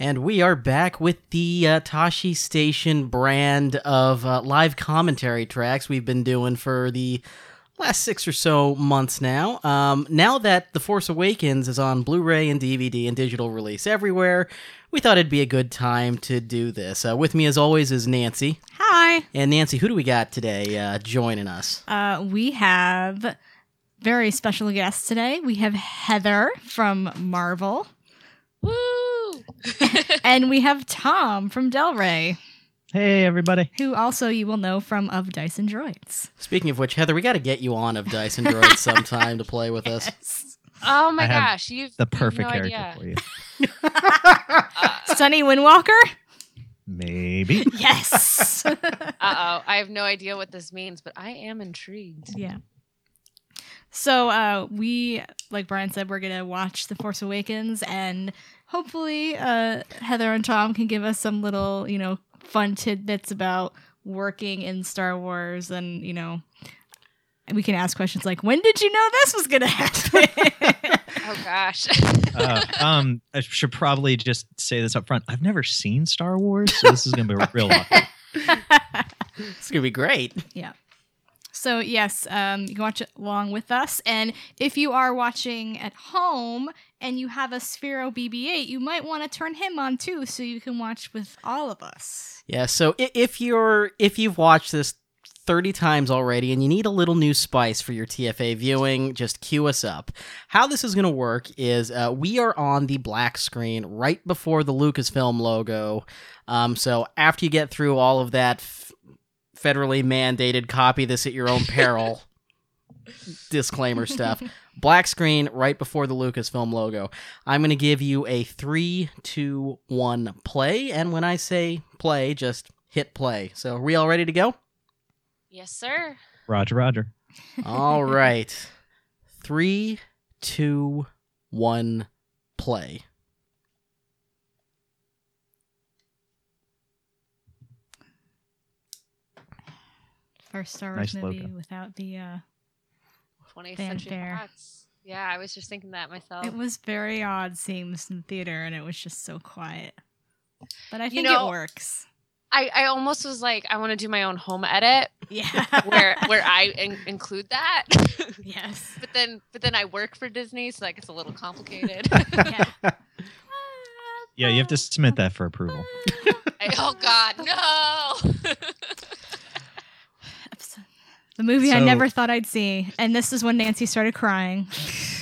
And we are back with the uh, Tashi Station brand of uh, live commentary tracks we've been doing for the last six or so months now. Um, now that The Force Awakens is on Blu ray and DVD and digital release everywhere, we thought it'd be a good time to do this. Uh, with me, as always, is Nancy. Hi. And Nancy, who do we got today uh, joining us? Uh, we have very special guests today. We have Heather from Marvel. Woo! and we have Tom from Del Rey, Hey, everybody. who also you will know from Of Dice and Droids. Speaking of which, Heather, we got to get you on of Dice and Droids sometime to play with us. Oh my I gosh, you've The you have perfect no character idea. for you. Uh Sunny Windwalker? Maybe. Yes. Uh oh, I have no idea what this means, but I am intrigued. yeah. So uh, we, like Brian said, we're gonna watch The Force Awakens, and hopefully uh, Heather and Tom can give us some little, you know, fun tidbits about working in Star Wars, and you know, we can ask questions like, "When did you know this was gonna happen?" Oh gosh. Uh, um, I should probably just say this up front. I've never seen Star Wars, so this is going to be real awkward. It's going to be great. So yes, um, you can watch it along with us, and if you are watching at home and you have a Sphero BB-8, you might want to turn him on too, so you can watch with all of us. Yeah, so if you're if you've watched this 30 times already and you need a little new spice for your TFA viewing, just cue us up. How this is going to work is uh, we are on the black screen right before the Lucasfilm logo. Um, so after you get through all of that federally mandated copy this at your own peril disclaimer stuff, black screen right before the Lucasfilm logo. I'm going to give you a three, two, one play. And when I say play, just hit play. So, are we all ready to go? yes, sir. Roger, Roger. all right. Three, two, one, play. First Star Wars Nice movie logo. without the. Uh, 20th century Fanfare. Fox. Yeah, I was just thinking that myself. It was very odd seeing this in theater, and it was just so quiet. But I You think know- it works. I, I almost was like, I want to do my own home edit Yeah. where where I in- include that. yes. but then but then I work for Disney, so like it's a little complicated. Yeah. Yeah, you have to submit that for approval. I- oh God, no! The movie I never thought I'd see, and this is when Nancy started crying.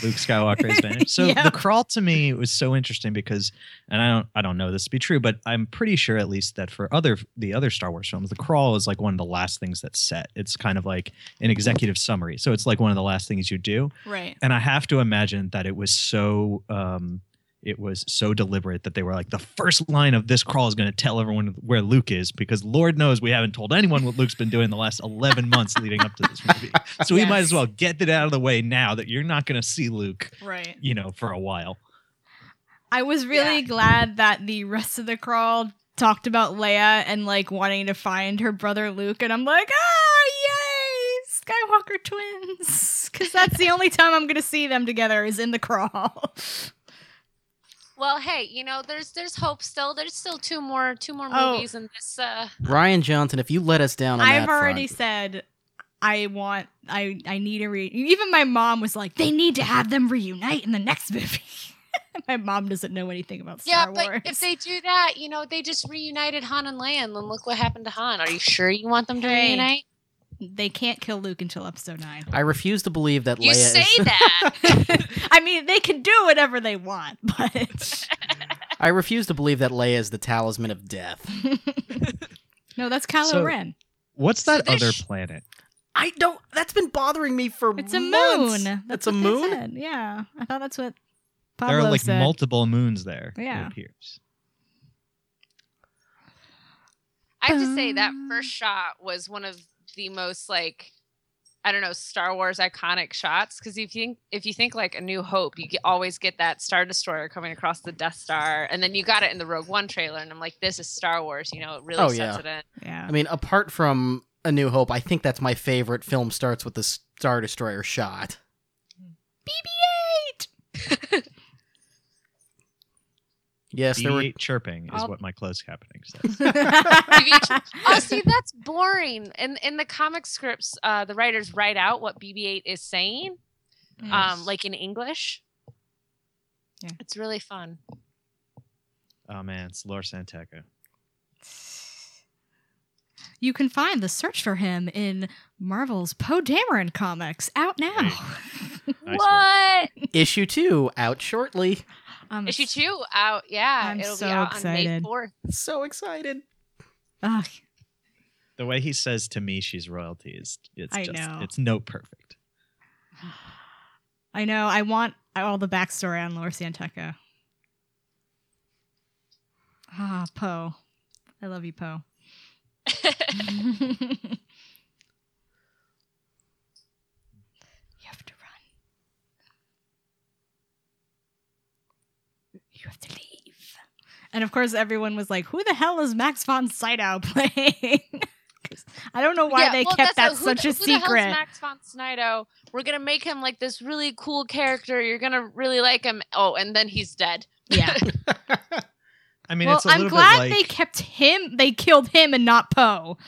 Luke Skywalker has vanished. So Yeah. the crawl to me was so interesting because, and I don't, I don't know this to be true, but I'm pretty sure at least that for other the other Star Wars films, the crawl is like one of the last things that's set. It's kind of like an executive summary, so it's like one of the last things you do. Right. and I have to imagine that it was so um it was so deliberate that they were like the first line of this crawl is going to tell everyone where Luke is because Lord knows we haven't told anyone what Luke's been doing the last 11 months leading up to this movie. So we might as well get it out of the way now that you're not going to see Luke, Right. you know, for a while. I was really Yeah. glad that the rest of the crawl talked about Leia and like wanting to find her brother Luke, and I'm like, ah, yay, Skywalker twins, because that's the only time I'm gonna see them together is in the crawl. well, hey, you know, there's there's hope still. There's still two more two more Oh. movies in this. uh Rian Johnson, if you let us down on I've that already front- said I want, I, I need a re. Even my mom was like, they need to have them reunite in the next movie. my mom doesn't know anything about Star Yeah, Star but Wars. if they do that, you know, they just reunited Han and Leia, and then look what happened to Han. Are you sure you want them to Hey. reunite? They can't kill Luke until episode nine. I refuse to believe that You Leia say is. that. I mean, they can do whatever they want, but I refuse to believe that Leia is the talisman of death. no, that's Kylo So- Ren. What's that there's- other planet? I don't. That's been bothering me for It's a months. moon. It's That's a what they moon. said. Yeah, I thought that's what Pablo there are like said. multiple moons there. Yeah. It appears. I have to say that Um. first shot was one of the most like I don't know Star Wars iconic shots because if you think if you think like A New Hope, you get, always get that Star Destroyer coming across the Death Star, and then you got it in the Rogue One trailer, and I'm like, this is Star Wars. You know, it really Oh, sets yeah. it in. yeah, I mean, apart from A New Hope, I think that's my favorite film. Starts with the Star Destroyer shot. BB-8. Yes, there were. BB-8 chirping is I'll- what my close captioning says. oh, see, that's boring. In in the comic scripts, uh, the writers write out what BB-8 is saying, um, like in English. Yeah. It's really fun. oh man, it's Lor San Tekka. You can find the search for him in Marvel's Poe Dameron comics out now. Nice what Issue two out shortly. I'm issue s- two out? Yeah, I'm it'll so be out on May excited. fourth. So excited. Ugh, The way he says to me, she's royalty is it's I just know. it's note perfect. I know. I want all the backstory on Lor San Tekka. Ah, Poe. I love you, Poe. you have to run. You have to leave. And of course, everyone was like, "Who the hell is Max von Sydow playing? I don't know why Yeah, they well, kept that that's who such the- a who the hell's secret. Max von Sydow. We're gonna make him like this really cool character. You're gonna really like him. Oh, and then he's dead. yeah. I mean, well, it's a I'm glad bit like they kept him. They killed him and not Poe.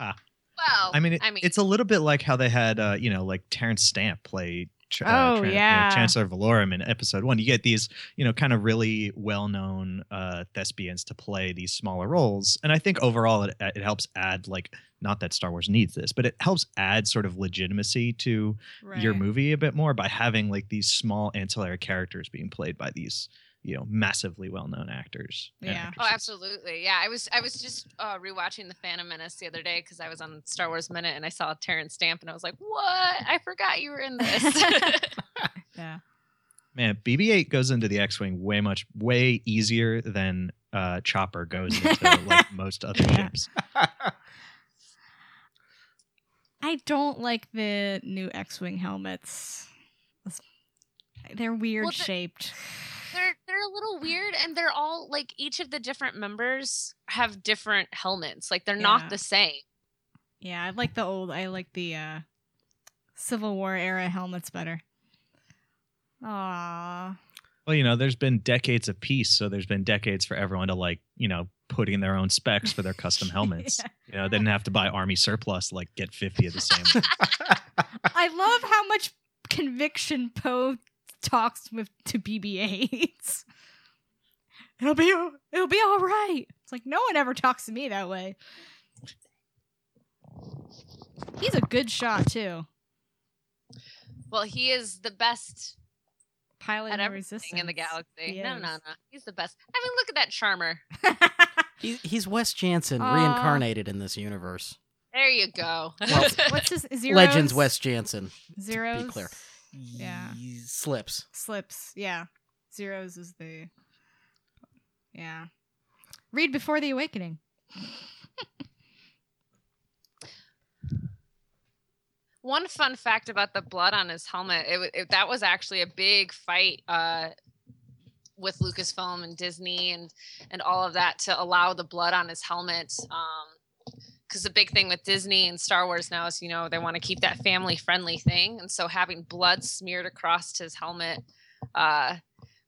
Well, I mean, it, I mean, it's a little bit like how they had, uh, you know, like Terrence Stamp play. Ch- uh, Oh, Tran- you know, yeah. Chancellor Valorum in episode one. You get these, you know, kind of really well-known uh, thespians to play these smaller roles, and I think overall it, it helps add like not that Star Wars needs this, but it helps add sort of legitimacy to your movie a bit more by having like these small ancillary characters being played by these, you know, massively well-known actors. Yeah. Oh, absolutely. Yeah, I was I was just uh, rewatching the Phantom Menace the other day because I was on Star Wars Minute and I saw Terrence Stamp and I was like, "What? I forgot you were in this." Yeah. Man, BB-8 goes into the X-wing way much way easier than uh, Chopper goes into like most other Yeah. ships. I don't like the new X-wing helmets. They're weird Well, the- shaped. They're they're a little weird and they're all like each of the different members have different helmets. Like they're Yeah. not the same. Yeah, I like the old. I like the uh, Civil War era helmets better. Aww. Well, you know, there's been decades of peace, so there's been decades for everyone to like, you know, put in their own specs for their custom helmets. Yeah. You know, they didn't have to buy army surplus, like get 50 of the same. I love how much conviction Poe talks with to BB-8s. It'll be it'll be all right. It's like no one ever talks to me that way. He's a good shot too. Well, he is the best Pilot at no everything in the galaxy. He No, no, is. no. He's the best. I mean, look at that charmer. He, he's Wes Janson Aw. reincarnated in this universe. There you go. what's, what's his zeros? Legends Wes Janson. Zeros. clear. Yeah. Slips. Slips. Yeah. Zeros is the. Yeah. Read before the awakening. One fun fact about the blood on his helmet, it, it that was actually a big fight uh, with Lucasfilm and Disney and and all of that to allow the blood on his helmet. Because the big thing with Disney and Star Wars now is, you know, they want to keep that family friendly thing, and so having blood smeared across his helmet uh,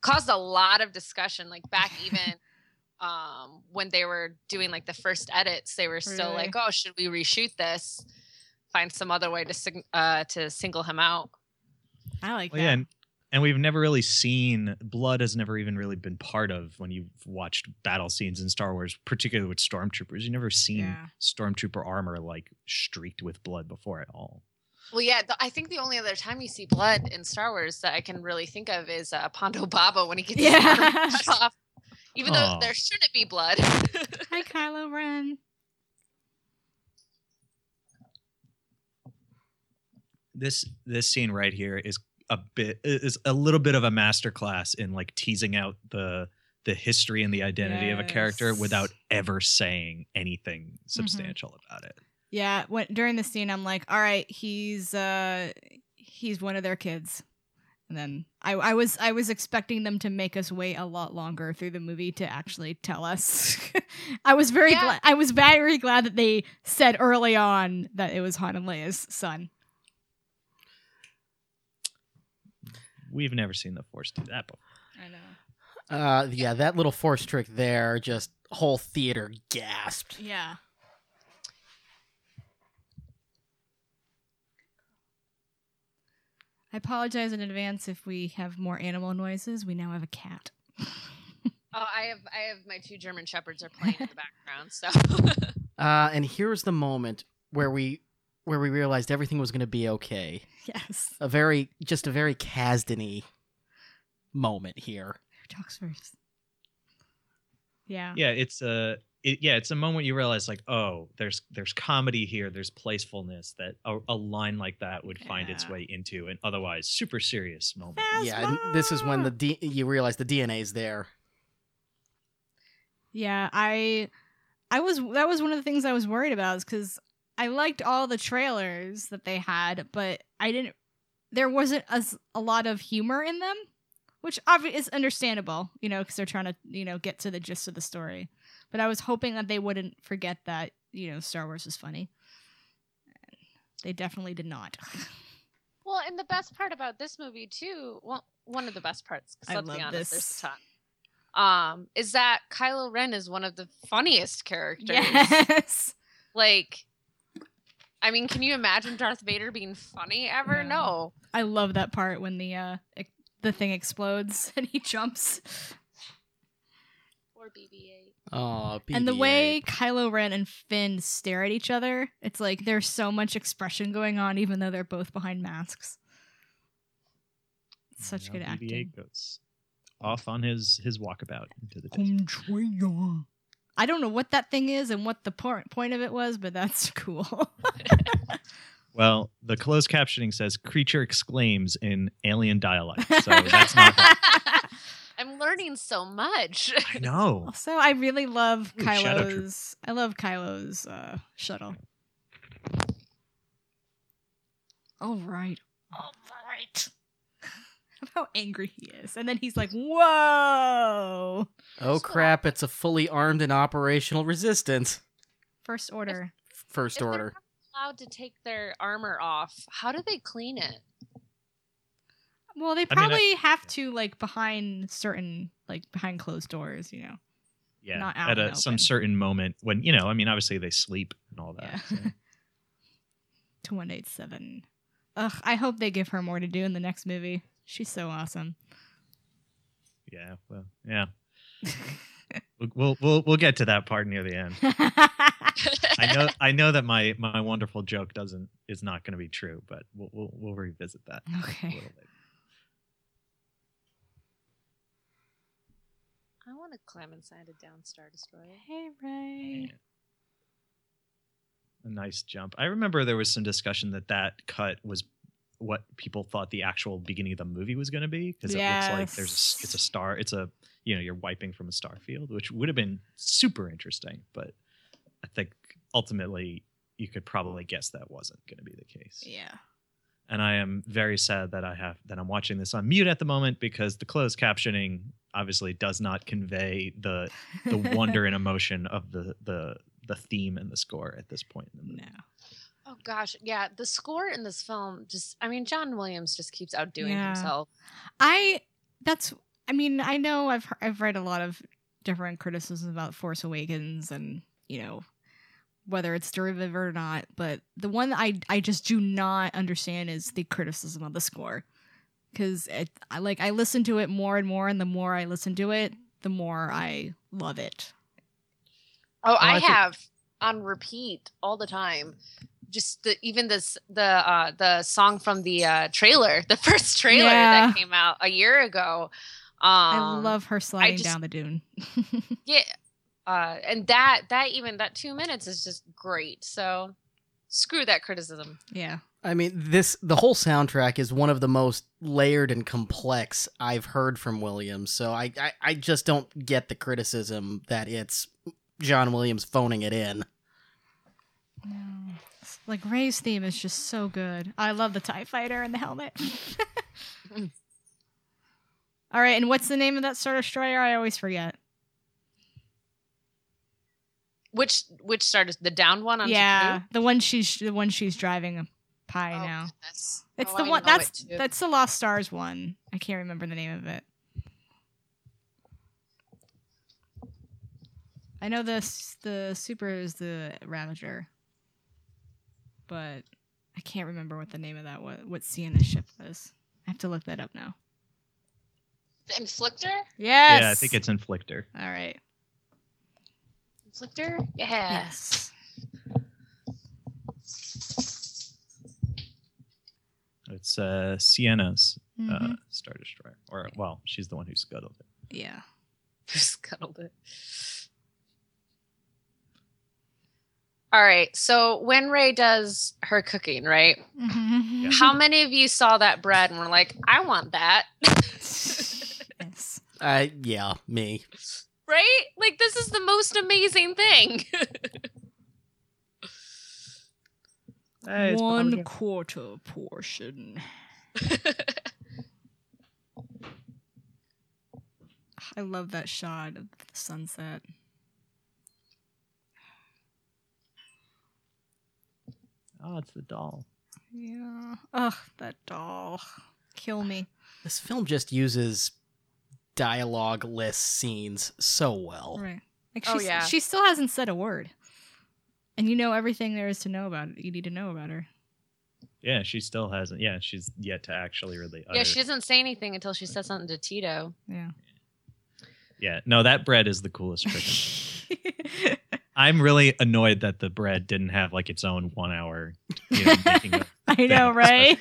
caused a lot of discussion. Like back even. Um, when they were doing like the first edits, they were still Really? like, "Oh, should we reshoot this?" find some other way to sig- uh, to single him out. I like Well, that. yeah, and, and we've never really seen blood has never even really been part of when you've watched battle scenes in Star Wars, particularly with stormtroopers. You've never seen Yeah. stormtrooper armor like streaked with blood before at all. Well, yeah, the, I think the only other time you see blood in Star Wars that I can really think of is uh, Ponda Baba when he gets his arm cut off. Even though there shouldn't be blood. Hi, Kylo Ren. This this scene right here is a bit is a little bit of a masterclass in like teasing out the the history and the identity of a character without ever saying anything substantial about it. Yeah, when during the scene, I'm like, all right, he's uh, he's one of their kids, and then I, I was I was expecting them to make us wait a lot longer through the movie to actually tell us. I was very Yeah. glad. I was very glad that they said early on that it was Han and Leia's son. We've never seen the Force do that before. I know. Uh, yeah, that little force trick there, just whole theater gasped. Yeah. I apologize in advance if we have more animal noises. We now have a cat. Oh, I have I have my two German shepherds are playing in the background. So Uh, and here's the moment where we where we realized everything was going to be okay. Yes. A very just a very Kasdan moment here. Who talks first? Yeah. yeah it's a it, yeah it's a moment you realize like oh there's there's comedy here there's playfulness that a, a line like that would find its way into an otherwise super serious moment Yeah, and this is when the D- you realize the DNA is there. Yeah, I I was that was one of the things I was worried about is cuz I liked all the trailers that they had, but I didn't there wasn't as a lot of humor in them, which obviously is understandable, you know, cuz they're trying to, you know, get to the gist of the story. But I was hoping that they wouldn't forget that, you know, Star Wars is funny. They definitely did not. well, and the best part about this movie too, well, one of the best parts, I let's be love honest, this. there's a ton. Um, is that Kylo Ren is one of the funniest characters. yes. Like, I mean, can you imagine Darth Vader being funny ever? No. No. I love that part when the uh the thing explodes and he jumps. Or BB-8. Oh, BB-8. And the way Kylo Ren and Finn stare at each other, it's like there's so much expression going on, even though they're both behind masks. It's such Now good BB-8 acting. goes off on his his walkabout into the desert. I don't know what that thing is and what the point point of it was, but that's cool. well the closed captioning says creature exclaims in alien dialect so that's not I'm learning so much. i know also, I really love Ooh, Shadow Troop. Kylo's. I love Kylo's uh, shuttle. All right, all right. How angry he is, and then he's like, "Whoa!" Oh crap! It's a fully armed and operational resistance. First order. First If order. allowed to take their armor off, how do they clean it? Well, they I mean, I- probably have to like behind certain like behind closed doors, you know. yeah Not out at a, some certain moment when you know i mean obviously they sleep and all that Yeah. so. To one eight seven. Ugh, I hope they give her more to do in the next movie. She's so awesome. yeah well yeah We'll, we'll we'll we'll get to that part near the end. I know I know that my my wonderful joke doesn't is not going to be true, but we'll we'll, we'll revisit that a okay. little later. I want to climb inside a down Star Destroyer. Hey Rey. A nice jump. I remember there was some discussion that that cut was what people thought the actual beginning of the movie was going to be because it looks like there's a, it's a star. It's a you know you're wiping from a star field, which would have been super interesting, but I think ultimately you could probably guess that wasn't going to be the case. Yeah. and I am very sad that I have that I'm watching this on mute at the moment because the closed captioning obviously does not convey the the wonder and emotion of the the the theme and the score at this point in the movie. No. Oh gosh, yeah. The score in this film just I mean John Williams just keeps outdoing Yeah. himself. I that's I mean, I know I've he- I've read a lot of different criticisms about Force Awakens and, you know, whether it's derivative or not, but the one I I just do not understand is the criticism of the score. Cuz I like I listen to it more and more and the more I listen to it, the more I love it. Oh, I I, think- have on repeat all the time. Just the even this the uh the song from the uh trailer, the first trailer Yeah. that came out a year ago. Um I love her sliding just- down the dune. yeah. Uh and that that even that 2 minutes is just great. So screw that criticism. yeah. I mean, this the whole soundtrack is one of the most layered and complex I've heard from Williams. So I, I, I just don't get the criticism that it's John Williams phoning it in. No. Like Rey's theme is just so good. I love the TIE fighter and the helmet. All right, and what's the name of that Star Destroyer? I always forget. Which which started the down one on yeah, Jakku? the one she's the one she's driving a pie Oh, now. goodness. It's Oh, the I one that's that's the Lost Stars one. I can't remember the name of it. I know this the super is the Ravager, but I can't remember what the name of that was. What Ciena's ship was. I have to look that up now. The Inflictor? Yes. Yeah, I think it's Inflictor. all right. Inflictor? Yeah. Yes. It's uh, Ciena's uh, Mhm. Star Destroyer. Or, well, she's the one who scuttled it. yeah. Scuttled it. All right. So when Rey does her cooking, right? Mhm. How many of you saw that bread and were like, I want that? yes. Uh, yeah, me. right? Like this is the most amazing thing. One quarter portion. I love that shot of the sunset. Oh, it's the doll. Yeah. Ugh, that doll. Kill me. This film just uses dialogue-less scenes so well. Right. Like Oh, yeah. she still hasn't said a word. And you know everything there is to know about it. You need to know about her. Yeah, she still hasn't. Yeah, she's yet to actually really. yeah, she doesn't say anything until she says something to Teedo. Yeah. Yeah, no, that bread is the coolest trick. I'm really annoyed that the bread didn't have like its own one hour, you know, I know, right?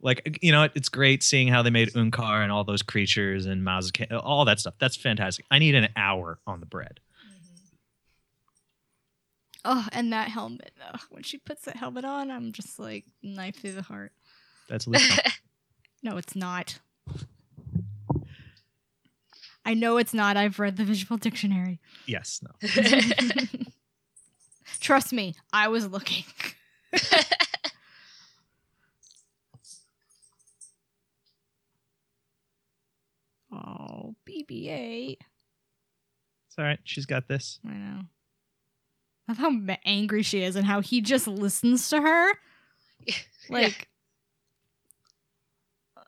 Like you know, it's great seeing how they made Unkar and all those creatures and Mazak, all that stuff. That's fantastic. I need an hour on the bread. Mm-hmm. Oh, and that helmet. Ugh, when she puts that helmet on, I'm just like knife through the heart. That's Luke. No, it's not. I know it's not. I've read the visual dictionary. yes, no. Trust me, I was looking. Oh, BB-8. It's all right. She's got this. I know. I love how angry she is and how he just listens to her. Like,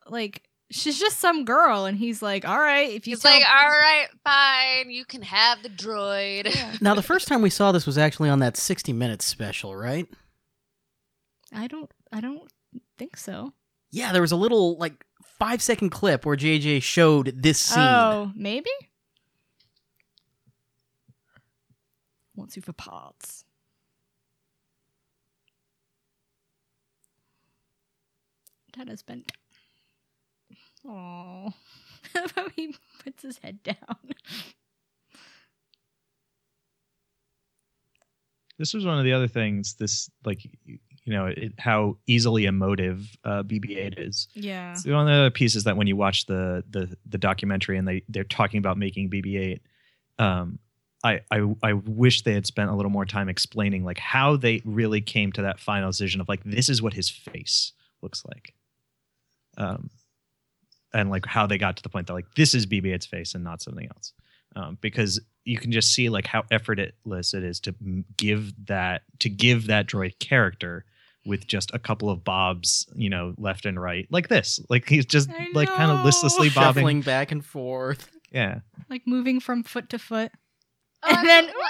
like she's just some girl, and he's like, "All right, if you He's tell like, all right, fine, you can have the droid. Now, the first time we saw this was actually on that 60 Minutes special, right? I don't, I don't think so. Yeah, there was a little, like, five second clip where JJ showed this scene. Oh, maybe. Wants you for parts. That has been. Oh, how he puts his head down. This was one of the other things. This like you know it, how easily emotive uh, BB-8 is. Yeah. It's one of the other pieces that when you watch the the the documentary and they they're talking about making BB-8, um, I I I wish they had spent a little more time explaining like how they really came to that final decision of like this is what his face looks like, um, and like how they got to the point that like this is BB-8's face and not something else, um, because you can just see like how effortless it is to give that to give that droid character with just a couple of bobs, you know, left and right, like this. Like he's just like kind of listlessly bobbing. Shuffling back and forth. Yeah, Like moving from foot to foot. Oh, and I then, thought- woo,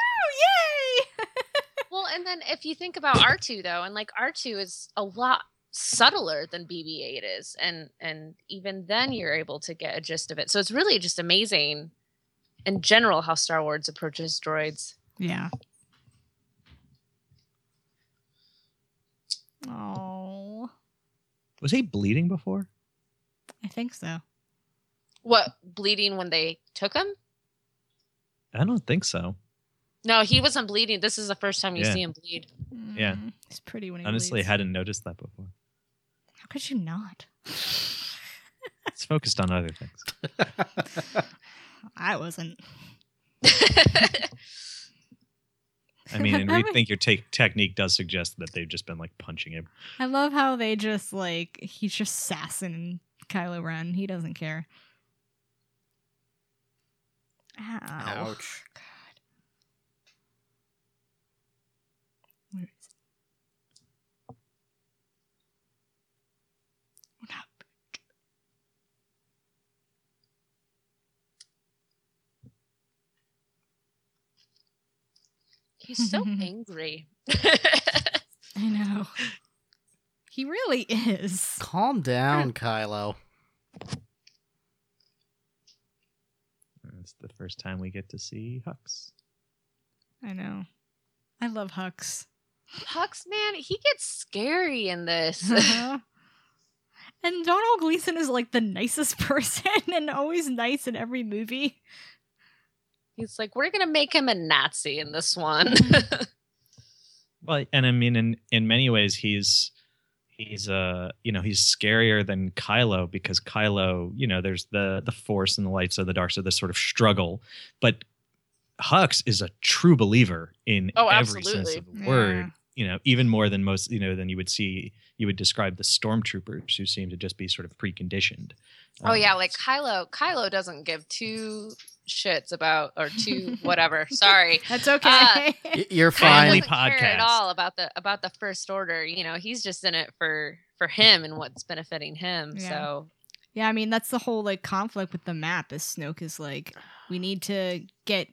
yay! well, and then if you think about R2 though, and like R2 is a lot subtler than BB-8 is, and and even then you're able to get a gist of it. So it's really just amazing, in general, how Star Wars approaches droids. Yeah. Oh, was he bleeding before? I think so. What bleeding when they took him? I don't think so. No, he wasn't bleeding. This is the first time you Yeah. see him bleed. Yeah. Mm, He's pretty when he Honestly, bleeds. hadn't noticed that before. How could you not? It's focused on other things. I wasn't. I mean, and I we think your te- technique does suggest that they've just been like punching him. I love how they just like he's just sassing Kylo Ren. He doesn't care. Ow. Ouch. God. Where is it? Oh, no. He's so angry. I know. He really is. Calm down, Kylo. It's the first time we get to see Hux. I know. I love Hux. Hux, man, he gets scary in this. Uh-huh. and Domhnall Gleeson is like the nicest person and always nice in every movie. He's like, we're gonna make him a Nazi in this one. Well, and I mean, in in many ways, he's he's uh you know he's scarier than Kylo because Kylo, you know, there's the the Force and the lights side, the dark side, this sort of struggle, but Hux is a true believer in Oh, every sense of the word. Yeah. You know, even more than most, you know, than you would see, you would describe the stormtroopers who seem to just be sort of preconditioned. oh Um, yeah, like Kylo. Kylo doesn't give two shits about or two whatever. Sorry. That's okay. Uh, y- You're Kylo fine. Family doesn't care podcast. at all about the about the first order. You know, he's just in it for for him and what's benefiting him. Yeah. So yeah, I mean that's the whole like conflict with the map is Snoke is like, we need to get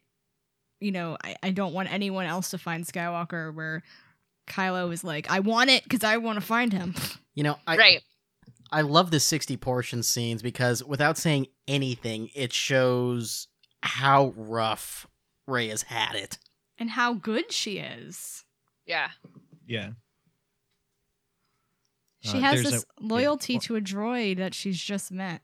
you know, I, I don't want anyone else to find Skywalker where Kylo is like, I want it because I want to find him. You know, I right. I love the 60 portion scenes because without saying anything, it shows how rough Rey has had it. And how good she is. Yeah. yeah. She Uh, has this a- loyalty yeah. to a droid that she's just met.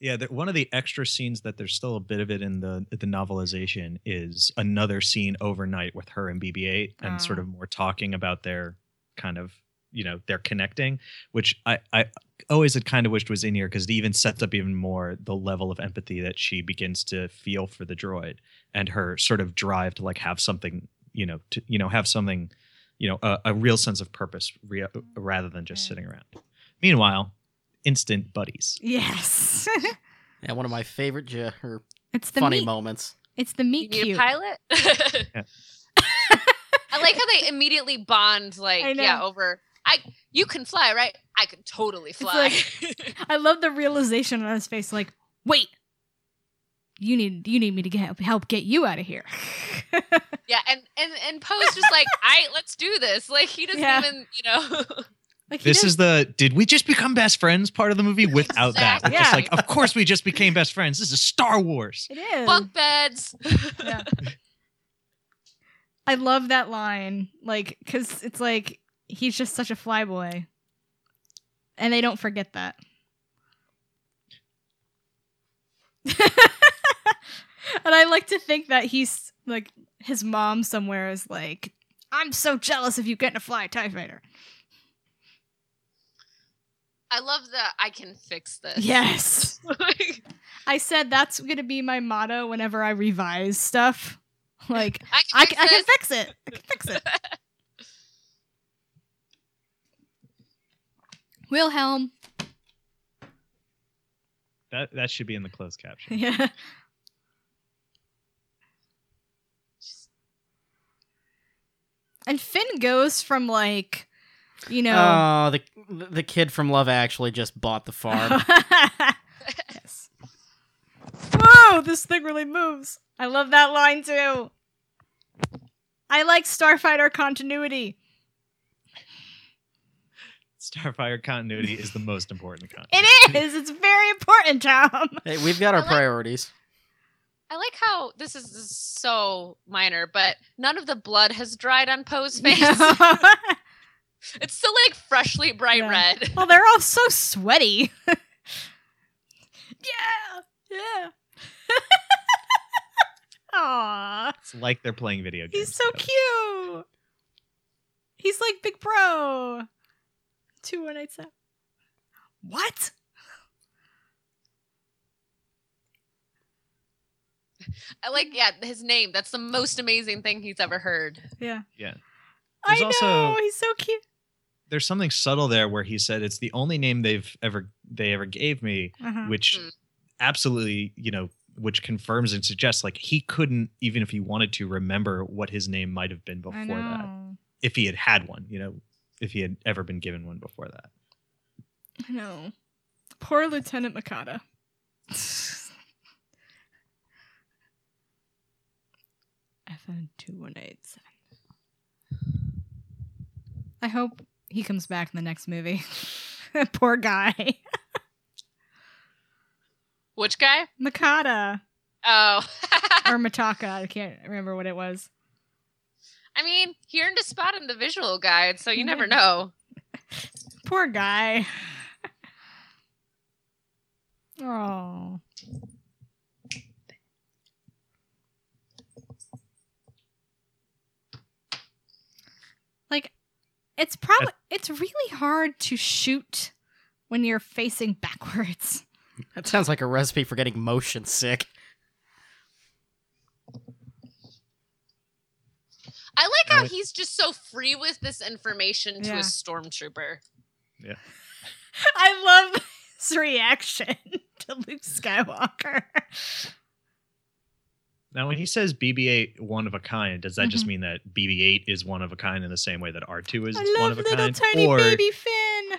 Yeah, there, one of the extra scenes that there's still a bit of it in the the novelization is another scene overnight with her and BB-8 and sort Oh. of more talking about their kind of you know they're connecting, which I I always had kind of wished was in here because it even sets up even more the level of empathy that she begins to feel for the droid and her sort of drive to like have something you know to you know have something you know a, a real sense of purpose rea- rather than just Yeah. sitting around. Meanwhile, instant buddies. Yes. Yeah, one of my favorite j- or it's the funny meet, moments. It's the You meet need cute. a pilot. Yeah. I like how they immediately bond. Like, yeah, over. I you can fly, right? I can totally fly. I love the realization on his face. Like, wait, you need you need me to get, help get you out of here. yeah, and and and Poe's just like, I let's do this. Like he doesn't Yeah. even, you know. like This is the did we just become best friends part of the movie without that. Exactly. We're Just like, of course we just became best friends. This is Star Wars. it is. bunk beds. Yeah. I love that line, like, because it's like he's just such a flyboy, and they don't forget that. and I like to think that he's like his mom somewhere is like, "I'm so jealous of you getting to fly a Tie Fighter." I love the I can fix this. Yes, I said that's gonna be my motto whenever I revise stuff. Like, I can I, I can fix it. I can fix it. Wilhelm. That that should be in the closed caption. Yeah. And Finn goes from like, you know, Oh, the the kid from Love Actually just bought the farm. yes. Whoa, this thing really moves. I love that line too. I like Starfighter continuity. Starfire continuity is the most important content. It is. It's very important, Tom. hey, we've got our I like- priorities. I like how this is, this is so minor, but none of the blood has dried on Poe's face. it's still like freshly bright Yeah. red. well, they're all so sweaty. yeah. Yeah. Aww. It's like they're playing video games. He's so together. cute. He's like Big Bro. Two one eight seven. What? I like, yeah, his name. That's the most amazing thing he's ever heard. Yeah. Yeah. I There's know. also- He's so cute. There's something subtle there where he said it's the only name they've ever they ever gave me, Uh-huh. which Mm. absolutely, you know, which confirms and suggests like he couldn't even if he wanted to remember what his name might have been before that. If he had had one, you know, if he had ever been given one before that. I know. Poor Lieutenant Mikata. seven two one eight seven. I hope he comes back in the next movie. Poor guy, Which guy? Makata Oh. or Mataka. I can't remember what it was. I mean, he earned a spot in the visual guide, so you never know. Poor guy. Oh. Like it's probably it's really hard to shoot when you're facing backwards. That sounds like a recipe for getting motion sick. I like how he's just so free with this information to Yeah. a stormtrooper. Yeah. I love his reaction to Luke Skywalker. Now, when he says BB-8 one of a kind, does that just Mhm. mean that BB-8 is one of a kind in the same way that R2 is I one love of a little kind, tiny or baby Finn.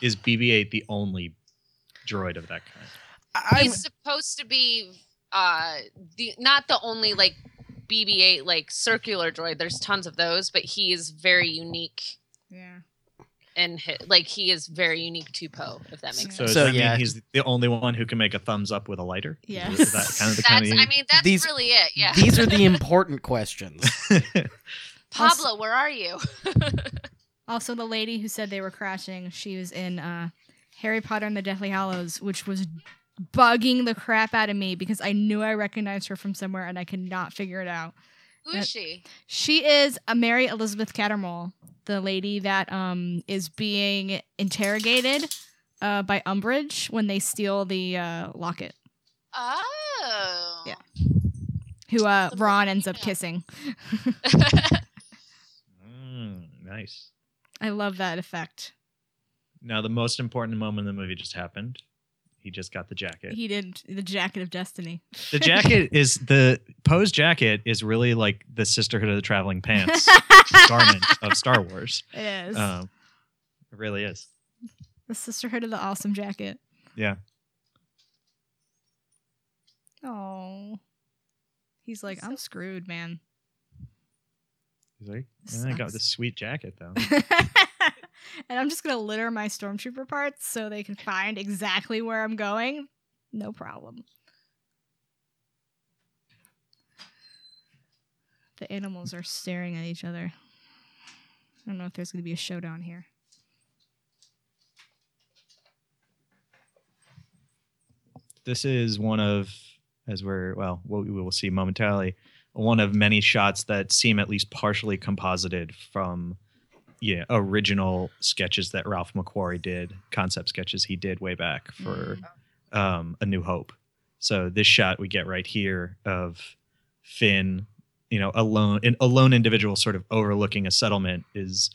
is BB-8 the only droid of that kind? I, He's supposed to be uh the not the only like BB-8 like circular droid. There's tons of those, but he is very unique Yeah. and hi- like he is very unique to Poe. If that makes So, sense. does So, that yeah. mean he's the only one who can make a thumbs up with a lighter? Yeah, that kind of the kind of I mean, that's These- really it. Yeah. These are the important questions. Pablo, where are you? Also, the lady who said they were crashing, she was in uh, Harry Potter and the Deathly Hallows, which was bugging the crap out of me because I knew I recognized her from somewhere and I could not figure it out. Who is she? She is a Mary Elizabeth Cattermole, the lady that um is being interrogated uh, by Umbridge when they steal the uh, locket, Oh. Yeah. who uh, Ron ends up yeah. kissing. Mm, nice. I love that effect. Now, the most important moment in the movie just happened. He just got the jacket. He didn't the jacket of destiny. The jacket is the Poe's jacket is really like the Sisterhood of the Traveling Pants garment of Star Wars. It is Um, it really is. the Sisterhood of the Awesome Jacket. Yeah. Oh, he's like, I'm screwed, man. He's like, "Eh, I got sucks." this sweet jacket though. and I'm just gonna litter my stormtrooper parts so they can find exactly where I'm going. No problem. The animals are staring at each other. I don't know if there's gonna be a showdown here. this is one of, as we're well, what we will see momentarily, one of many shots that seem at least partially composited from, yeah, original sketches that Ralph McQuarrie did, concept sketches he did way back for um, A New Hope. So this shot we get right here of Finn, you know, alone, an alone individual sort of overlooking a settlement is,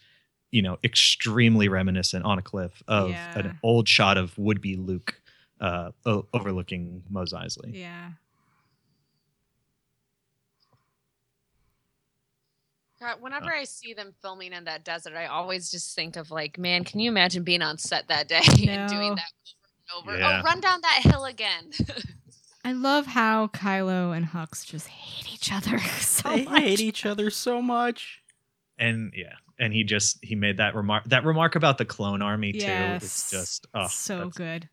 you know, extremely reminiscent on a cliff of Yeah. an old shot of would-be Luke uh, o- overlooking Mos Eisley. Yeah. God, whenever Oh. I see them filming in that desert, I always just think of like, man, can you imagine being on set that day and doing that over and over? Oh, yeah. Oh, run down that hill again. I love how Kylo and Hux just hate each other so they much. hate each other so much. And yeah, and he just he made that remark that remark about the clone army too. It's just oh, so good.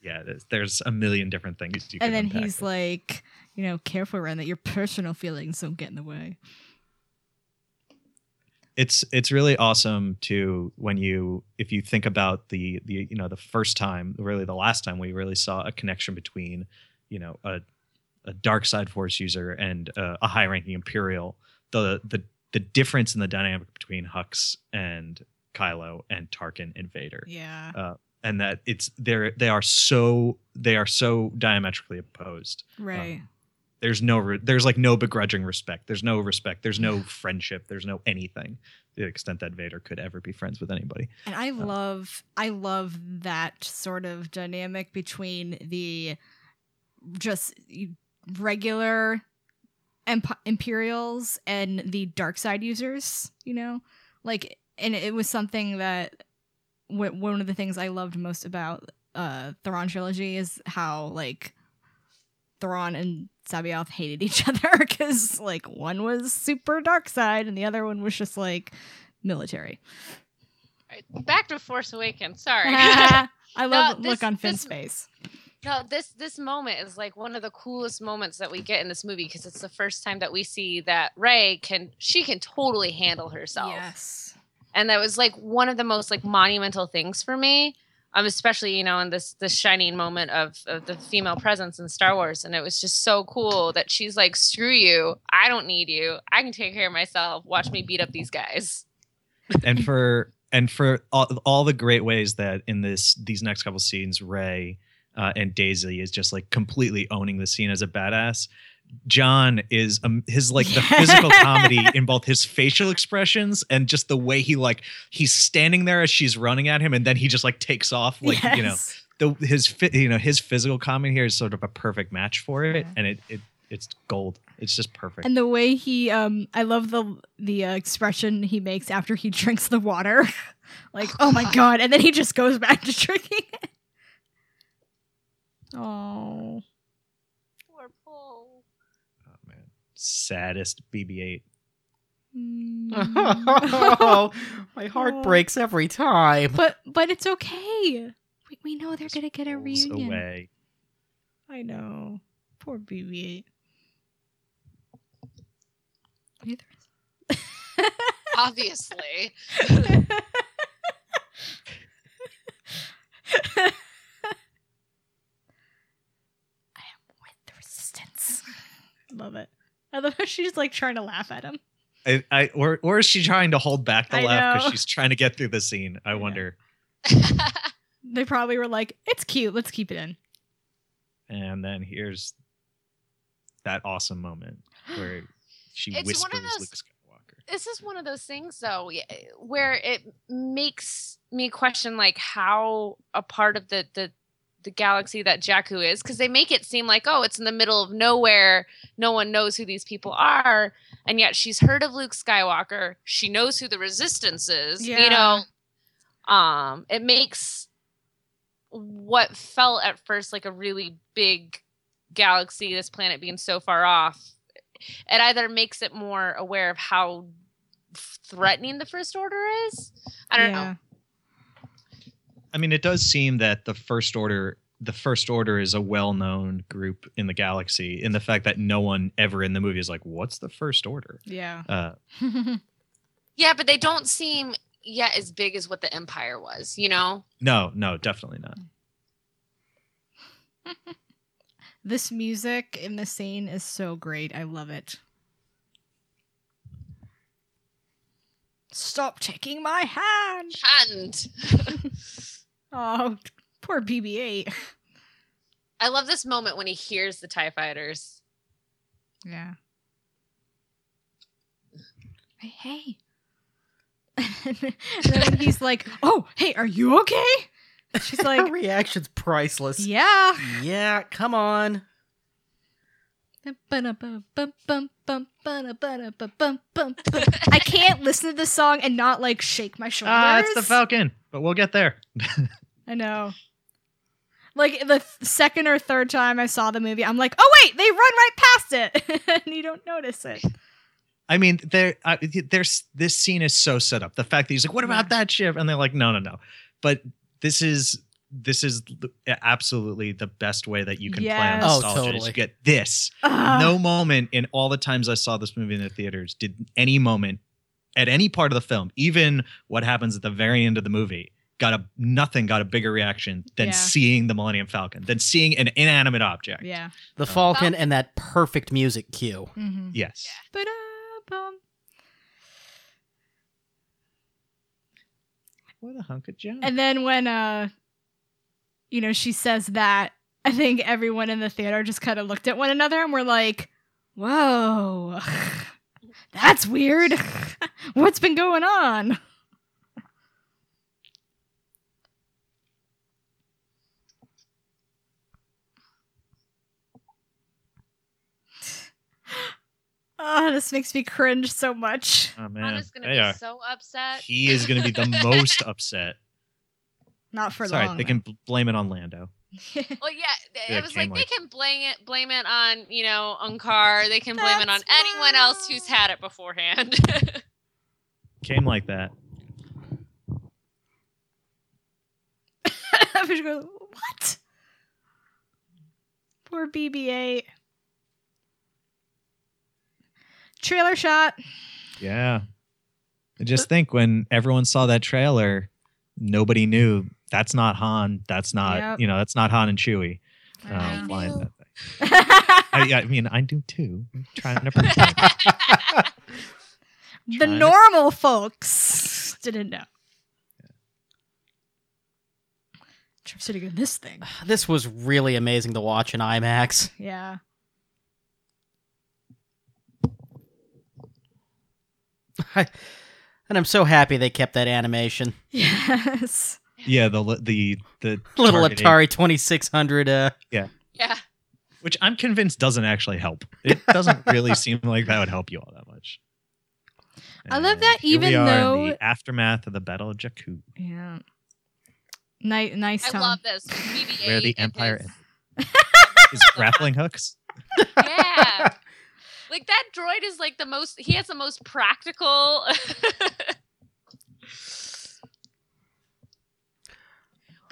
Yeah, there's, there's a million different things you can And then he's there. like, you know, careful around that. Your personal feelings don't get in the way. It's it's really awesome to when you if you think about the the you know the first time really the last time we really saw a connection between you know a a dark side force user and uh, a high ranking imperial the the the difference in the dynamic between Hux and Kylo and Tarkin and Vader Yeah. and that it's they're they are so they are so diametrically opposed right. There's no re- there's like no begrudging respect. There's no respect. There's no friendship. There's no anything to the extent that vader could ever be friends with anybody. And I love I love that sort of dynamic between the just regular Emp- Imperials and the dark side users, you know? Like and it was something that w- one of the things I loved most about uh Thrawn trilogy is how like Thrawn and C'baoth hated each other because like one was super dark side and the other one was just like military. Back to Force Awakens. Sorry. I love the this- look on Finn's this- face. No, this this moment is like one of the coolest moments that we get in this movie because it's the first time that we see that Rey can she can totally handle herself. Yes. And that was like one of the most like monumental things for me. Um, especially, you know, in this this shining moment of, of the female presence in Star Wars. And it was just so cool that she's like, screw you. I don't need you. I can take care of myself. Watch me beat up these guys. and for and for all, all the great ways that in this these next couple scenes Rey uh, and daisy is just like completely owning the scene as a badass john is um, his like the physical comedy in both his facial expressions and just the way he like he's standing there as she's running at him and then he just like takes off like you know the his fit you know his physical comedy here is sort of a perfect match for it Yeah. and it, it it's gold it's just perfect And the way he, um, I love the the uh, expression he makes after he drinks the water, like "Oh my god!" and then he just goes back to drinking it. Oh, Poor Paul. oh man saddest bb8 oh, mm. my heart oh. breaks every time. but but it's okay. We, we know they're gonna get a Pulls reunion. away I know. Poor BB-8. Obviously. I am with the resistance. Love it. I love how she's like trying to laugh at him. I, I or or is she trying to hold back the I laugh because she's trying to get through the scene? I know. wonder. They probably were like, "It's cute. Let's keep it in." And then here's that awesome moment where she It's whispers one of those- Luke Skywalker. this is one of those things though where it makes me question like how a part of the the the galaxy that Jakku is because they make it seem like oh it's in the middle of nowhere no one knows who these people are and yet she's heard of Luke Skywalker she knows who the resistance is you know? Um it makes what felt at first like a really big galaxy this planet being so far off it either makes it more aware of how threatening the first order is i don't know I mean, it does seem that the first order, the first order, is a well-known group in the galaxy. In the fact that no one ever in the movie is like, "What's the first order?" Yeah. Uh, yeah but they don't seem yet as big as what the empire was you know no, no, definitely not. this music in the scene is so great. I love it. Stop taking my hand. and Oh, poor BB-8. i love this moment when he hears the tie fighters Yeah. Hey, hey. and then he's like, "Oh, hey, are you okay?" She's Her like, reaction's priceless. "Yeah." Yeah, come on. I can't listen to this song and not like shake my shoulders. Ah, it's the Falcon, but we'll get there. I know. Like the th- second or third time I saw the movie, I'm like, "Oh wait, they run right past it," and you don't notice it. I mean, there, uh, there's this scene is so set up. The fact that he's like, "What about that ship?" and they're like, "No, no, no." But this is this is absolutely the best way that you can play on Yes. Oh, nostalgia. is totally. You get this. Ah. no moment in all the times I saw this movie in the theaters did any moment at any part of the film, even what happens at the very end of the movie, got a nothing got a bigger reaction than Yeah. seeing the Millennium Falcon, than seeing an inanimate object. Yeah. The Uh, Falcon and that perfect music cue. Mm-hmm. Yes. Ba-da-bum. What a hunk of junk. And then when uh you know, she says that, I think everyone in the theater just kind of looked at one another and were like, "Whoa. That's weird. What's been going on?" Oh, this makes me cringe so much. oh i'm man, just gonna they be are. so upset He is going to be the most upset. Not for Sorry, long. they can blame it on Lando. Well, yeah, Yeah, it was like, like- they can blame it, blame it on you know Unkar. They can blame it on That's anyone else who's had it beforehand. Came like that. Fish goes, what? Poor BB-8. Trailer shot. Yeah. I just uh. think when everyone saw that trailer, nobody knew that's not Han. That's not Yep. you know that's not Han and Chewie. I Um, know. flying that thing. I, I mean, I do too. I'm trying to pretend. the Trying to- normal folks didn't know. I'm sitting in this thing. This was really amazing to watch in IMAX. Yeah. and I'm so happy they kept that animation. Yes. Yeah, the the the Little targeting, Atari 2600. Uh, yeah, yeah. which I'm convinced doesn't actually help. It doesn't really seem like that would help you all that much. I love that here we even are in though- the aftermath of the Battle of Jakku, Yeah. Nice, nice I Tom. love this. BB-8 where the Empire his- is grappling hooks. yeah. Like that droid is like the most he has the most practical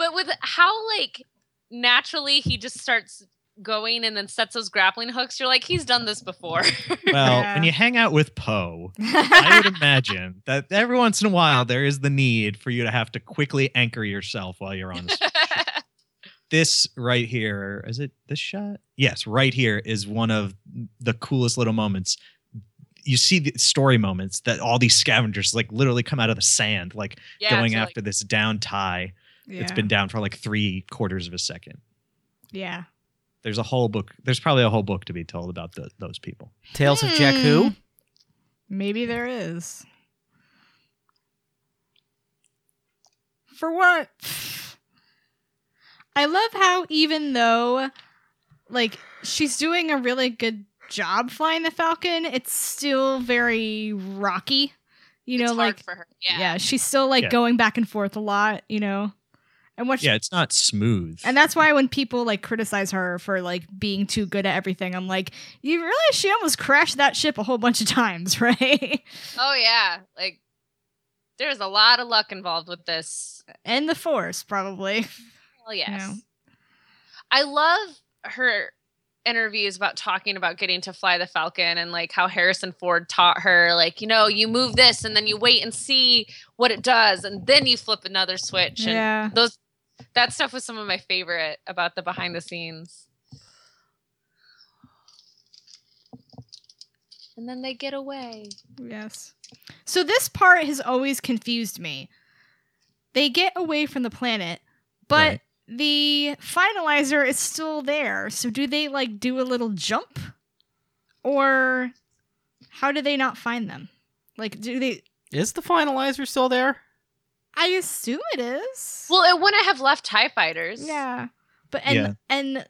But with how like naturally he just starts going and then sets those grappling hooks, you're like, he's done this before. Well, Yeah. when you hang out with Poe, I would imagine that every once in a while there is the need for you to have to quickly anchor yourself while you're on the this right here is it this shot yes right here is one of the coolest little moments you see the story moments that all these scavengers like literally come out of the sand like yeah, going so, like, after this down tie yeah. it's been down for like three quarters of a second Yeah. there's a whole book there's probably a whole book to be told about the, those people Tales of Jakku. Who? Hmm. Maybe there is. For what? I love how even though like she's doing a really good job flying the Falcon, it's still very rocky. You know, it's hard like for her. yeah. Yeah. she's still like Yeah. going back and forth a lot, you know. And what yeah it's not smooth and that's why when people like criticize her for like being too good at everything, I'm like, you realize she almost crashed that ship a whole bunch of times, right? Oh yeah. Like there's a lot of luck involved with this. and the Force, probably. Well, yes. know. I love her interviews about talking about getting to fly the Falcon and like how Harrison Ford taught her, like, you know, you move this and then you wait and see what it does and then you flip another switch. And Yeah. those that stuff was some of my favorite about the behind the scenes. And then they get away. Yes. So this part has always confused me. They get away from the planet, but Right. the finalizer is still there. So do they like do a little jump? Or how do they not find them? Like do they Is the finalizer still there? I assume it is. Well, it wouldn't have left TIE fighters. yeah. But and Yeah. and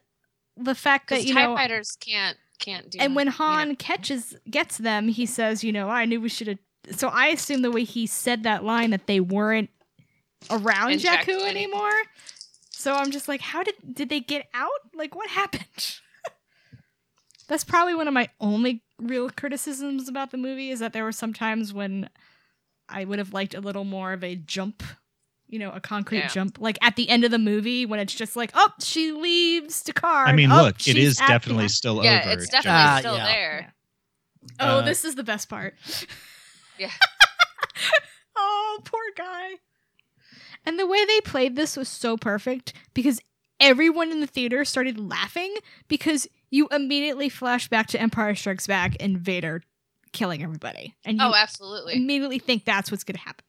the fact that Because you TIE know fighters can't can't do and when you know. Han catches gets them, he says, you know, I knew we should have. So I assume the way he said that line that they weren't around In Jakku Jakku anymore. So I'm just like, how did did they get out? Like, what happened? That's probably one of my only real criticisms about the movie is that there were some times when I would have liked a little more of a jump, you know, a concrete Yeah. jump, like at the end of the movie when it's just like, oh, she leaves to car. i mean oh, look it is she's is at the definitely house." still yeah, over it's definitely Ah, still yeah. there. Oh, Uh, this is the best part. Yeah. oh, poor guy. And the way they played this was so perfect because everyone in the theater started laughing because you immediately flash back to Empire Strikes Back and Vader killing everybody. And you Oh, absolutely. immediately think that's what's going to happen.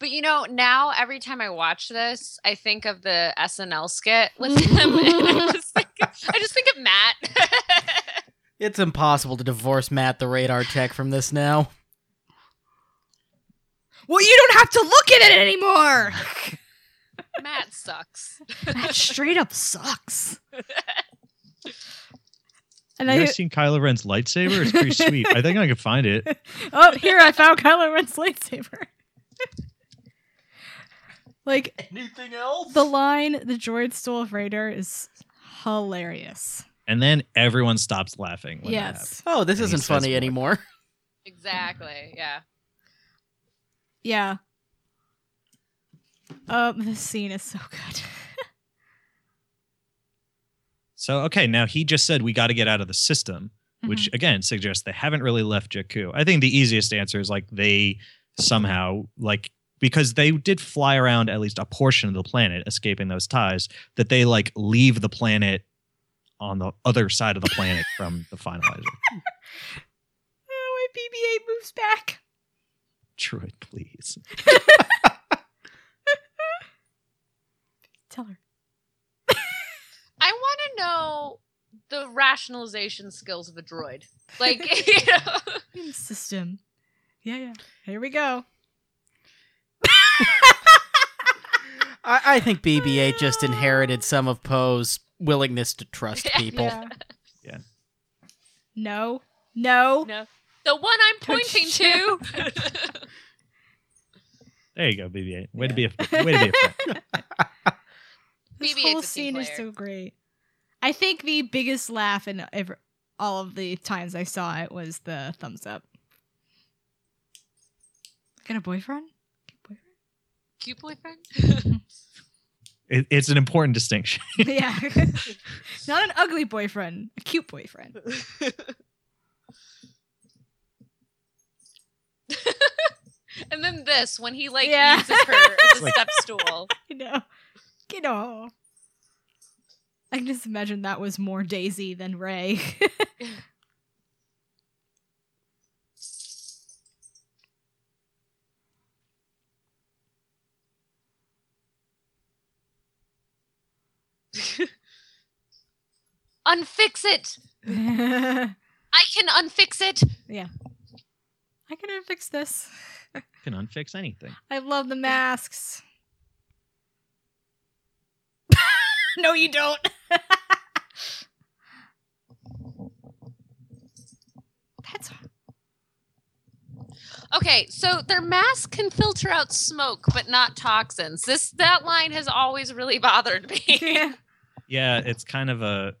But you know, now every time I watch this, I think of the SNL skit with him, I just think, I just think of Matt. It's impossible to divorce Matt the radar tech from this now. Well, you don't have to look at it anymore. Matt sucks. Matt straight up sucks. And you I guys seen Kylo Ren's lightsaber? It's pretty sweet. I think I can find it. oh, here I found Kylo Ren's lightsaber. Like Anything else? the line "the droid stole a freighter" is hilarious. And then everyone stops laughing. When yes. oh, this And isn't says funny more. anymore. Exactly. Yeah. Yeah. Um, this scene is so good. So okay, now he just said we got to get out of the system, which Mm-hmm. again suggests they haven't really left Jakku. I think the easiest answer is like they somehow like because they did fly around at least a portion of the planet, escaping those ties. That they like leave the planet on the other side of the planet from the finalizer. oh, my BB-8 moves back. Droid, please. Tell her. I want to know the rationalization skills of a droid. Like, you know, system. Yeah, yeah. Here we go. I, I think BB-8 just inherited some of Poe's willingness to trust people. Yeah. Yeah. No. No. no. The one I'm pointing to. There you go, BB-8. Way to be a way to be a friend. This BB-8's whole a team scene is so great. I think the biggest laugh in ever, all of the times I saw it was the thumbs up. Got a boyfriend? Cute boyfriend? Cute boyfriend. It, it's an important distinction. yeah. Not an ugly boyfriend, a cute boyfriend. and then this when he like Yeah. uses her as a Like- step stool. You know. You know. I can just imagine that was more Daisy than Rey. Unfix it. I I can unfix it. Yeah. I can unfix this. Can unfix anything. I love the masks. no, you don't. That's Okay, so their mask can filter out smoke, but not toxins. This that line has always really bothered me. yeah. Yeah, it's kind of a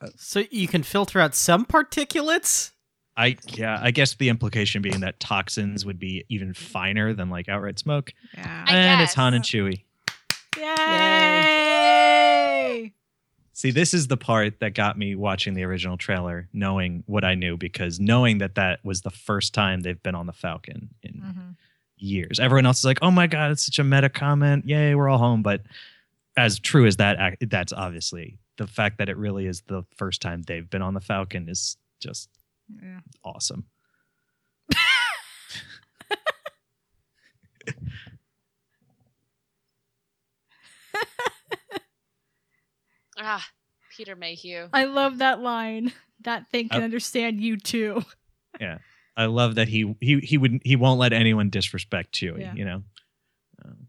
uh, So you can filter out some particulates? I yeah, I guess the implication being that toxins would be even finer than like outright smoke. Yeah. I and it's Han and guess. Chewie. Yay! See, this is the part that got me watching the original trailer, knowing what I knew, because knowing that that was the first time they've been on the Falcon in Mhm. years. Everyone else is like, "Oh my god, it's such a meta comment! Yay, we're all home!" But as true as that, that's obviously the fact that it really is the first time they've been on the Falcon is just Yeah. awesome. ah, Peter Mayhew. I love that line. That thing can Uh, understand you too. Yeah. I love that he he he would he won't let anyone disrespect Chewie. Yeah. You know. Um,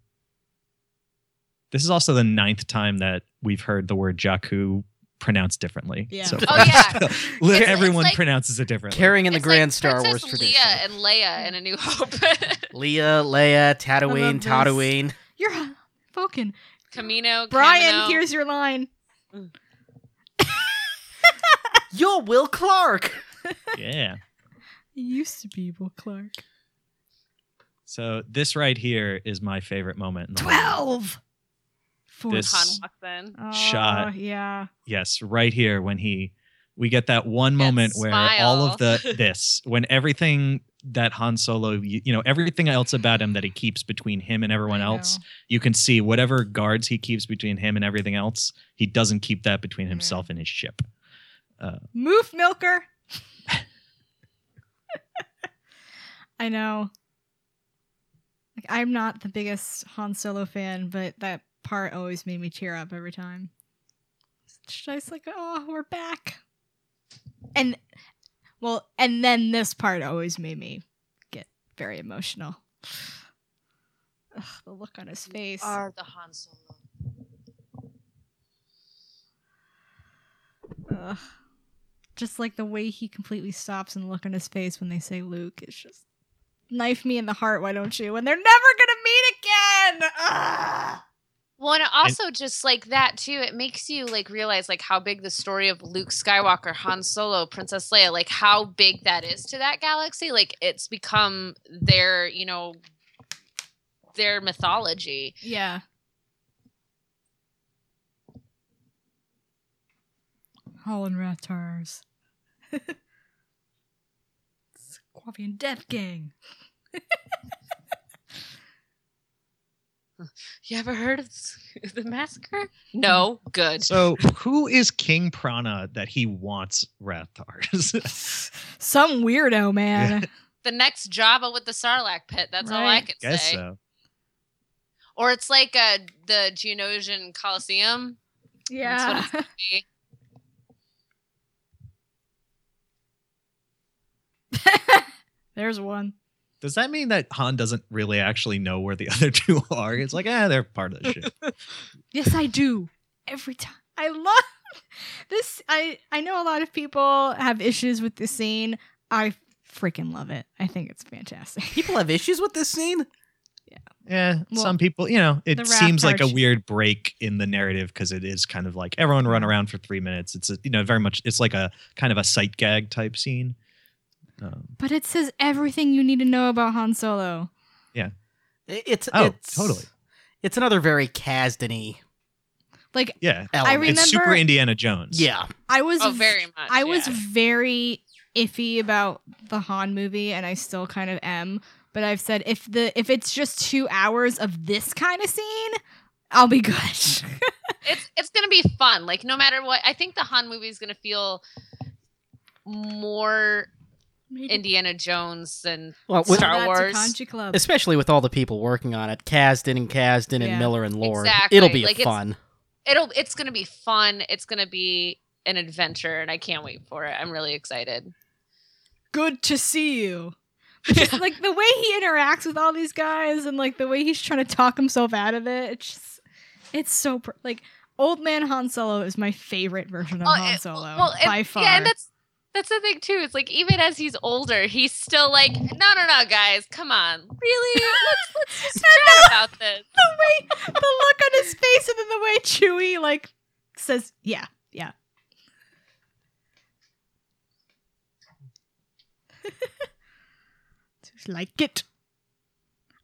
this is also the ninth time that we've heard the word Jakku pronounced differently. Yeah. So Oh, far. yeah. Look, It's- it's everyone like- pronounces it differently. Carrying in the It's grand like Star Wars Princess tradition. Leia and Leia in A New Hope. Leah, Leia, I Tatooine, love this. Tatooine. You're Falcon. Kamino. Brian, Kamino. here's your line. You're Will Clark. yeah. You used to be Will Clark. So this right here is my favorite moment. In the whole movie. Twelve. Four. This- Han walks in. Oh, shot. Yeah. Yes, right here when he we get that one moment where all of the this when everything that Han Solo you, you know everything else about him that he keeps between him and everyone else you can see whatever guards he keeps between him and everything else he doesn't keep that between mm-hmm. himself and his ship uh, Moof milker. I know. Like I'm not the biggest Han Solo fan, but that part always made me tear up every time. It's just like, oh, we're back. And well, and then this part always made me get very emotional. Ugh, the look on his face. Are the Han Solo. Ugh. Just like the way he completely stops and look on his face when they say Luke. It's just knife me in the heart, why don't you? And they're never gonna meet again. Ah! Well, and it also just like that too. It makes you like realize like how big the story of Luke Skywalker, Han Solo, Princess Leia, like how big that is to that galaxy. Like it's become their, you know, their mythology. Yeah. Holland Rathtars. Guavian Death Gang. You ever heard of the massacre? No, good. So who is King Prana that he wants Rathtars? Some weirdo, man. The next Jabba with the Sarlacc pit. That's all I Right. could Guess say. so. Or it's like uh, the Geonosian Coliseum. yeah. Be- There's one. Does that mean that Han doesn't really actually know where the other two are? It's like, ah, they're part of the ship. Yes, I do. Every time. I love this. I I know a lot of people have issues with this scene. I freaking love it. I think it's fantastic. People have issues with this scene. Yeah, Well, some people, you know, it seems like a weird break in the narrative because it is kind of like everyone run around for three minutes. It's a, you know, very much. It's like a kind of a sight gag type scene. Um, But it says everything you need to know about Han Solo. Yeah. It's Oh, it's, totally. It's another very Kasdan-y Like yeah, element. remember- it's super Indiana Jones. yeah, I was Oh, very much. I was very iffy about the Han movie, and I still kind of am. But I've said if the if it's just two hours of this kind of scene, I'll be good. it's it's gonna be fun. Like no matter what, I think the Han movie is gonna feel more Indiana Jones and well, with, Star Shout out to Wars. Kanjiklub. especially with all the people working on it, Kasdan and Kasdan Yeah. and Miller and Lord. Exactly. It'll be Like, fun. it'll it's gonna be fun. It's gonna be an adventure, and I can't wait for it. I'm really excited. good to see you. Just like the way he interacts with all these guys, and like the way he's trying to talk himself out of it. It's just, it's so per- like old man Han Solo is my favorite version of Oh, Han it- Solo well, and- by far. Yeah, and that's that's the thing too. It's like even as he's older, he's still like, no, no, no, guys, come on, really, let's let's just chat about this. the way the look on his face and then the way Chewie like says, "Yeah, yeah." Just like it.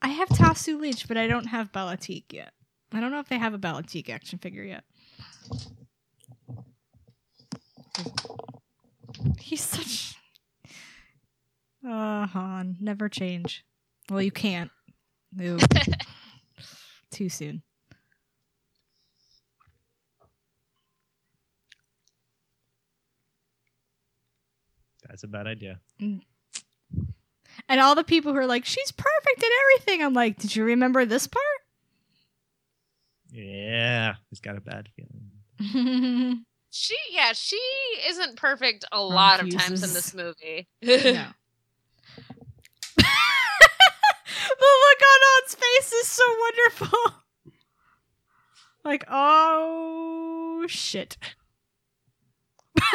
I have Tasu Leech, but I don't have Balatik yet. I don't know if they have a Balatik action figure yet. He's such. Uh, Han, never change. Well, you can't. Too soon. that's a bad idea. And all the people who are like, she's perfect at everything. I'm like, did you remember this part? Yeah, he's got a bad feeling. She, yeah, she isn't perfect a lot of times in this movie. no. the look on On's face is so wonderful. like, oh shit.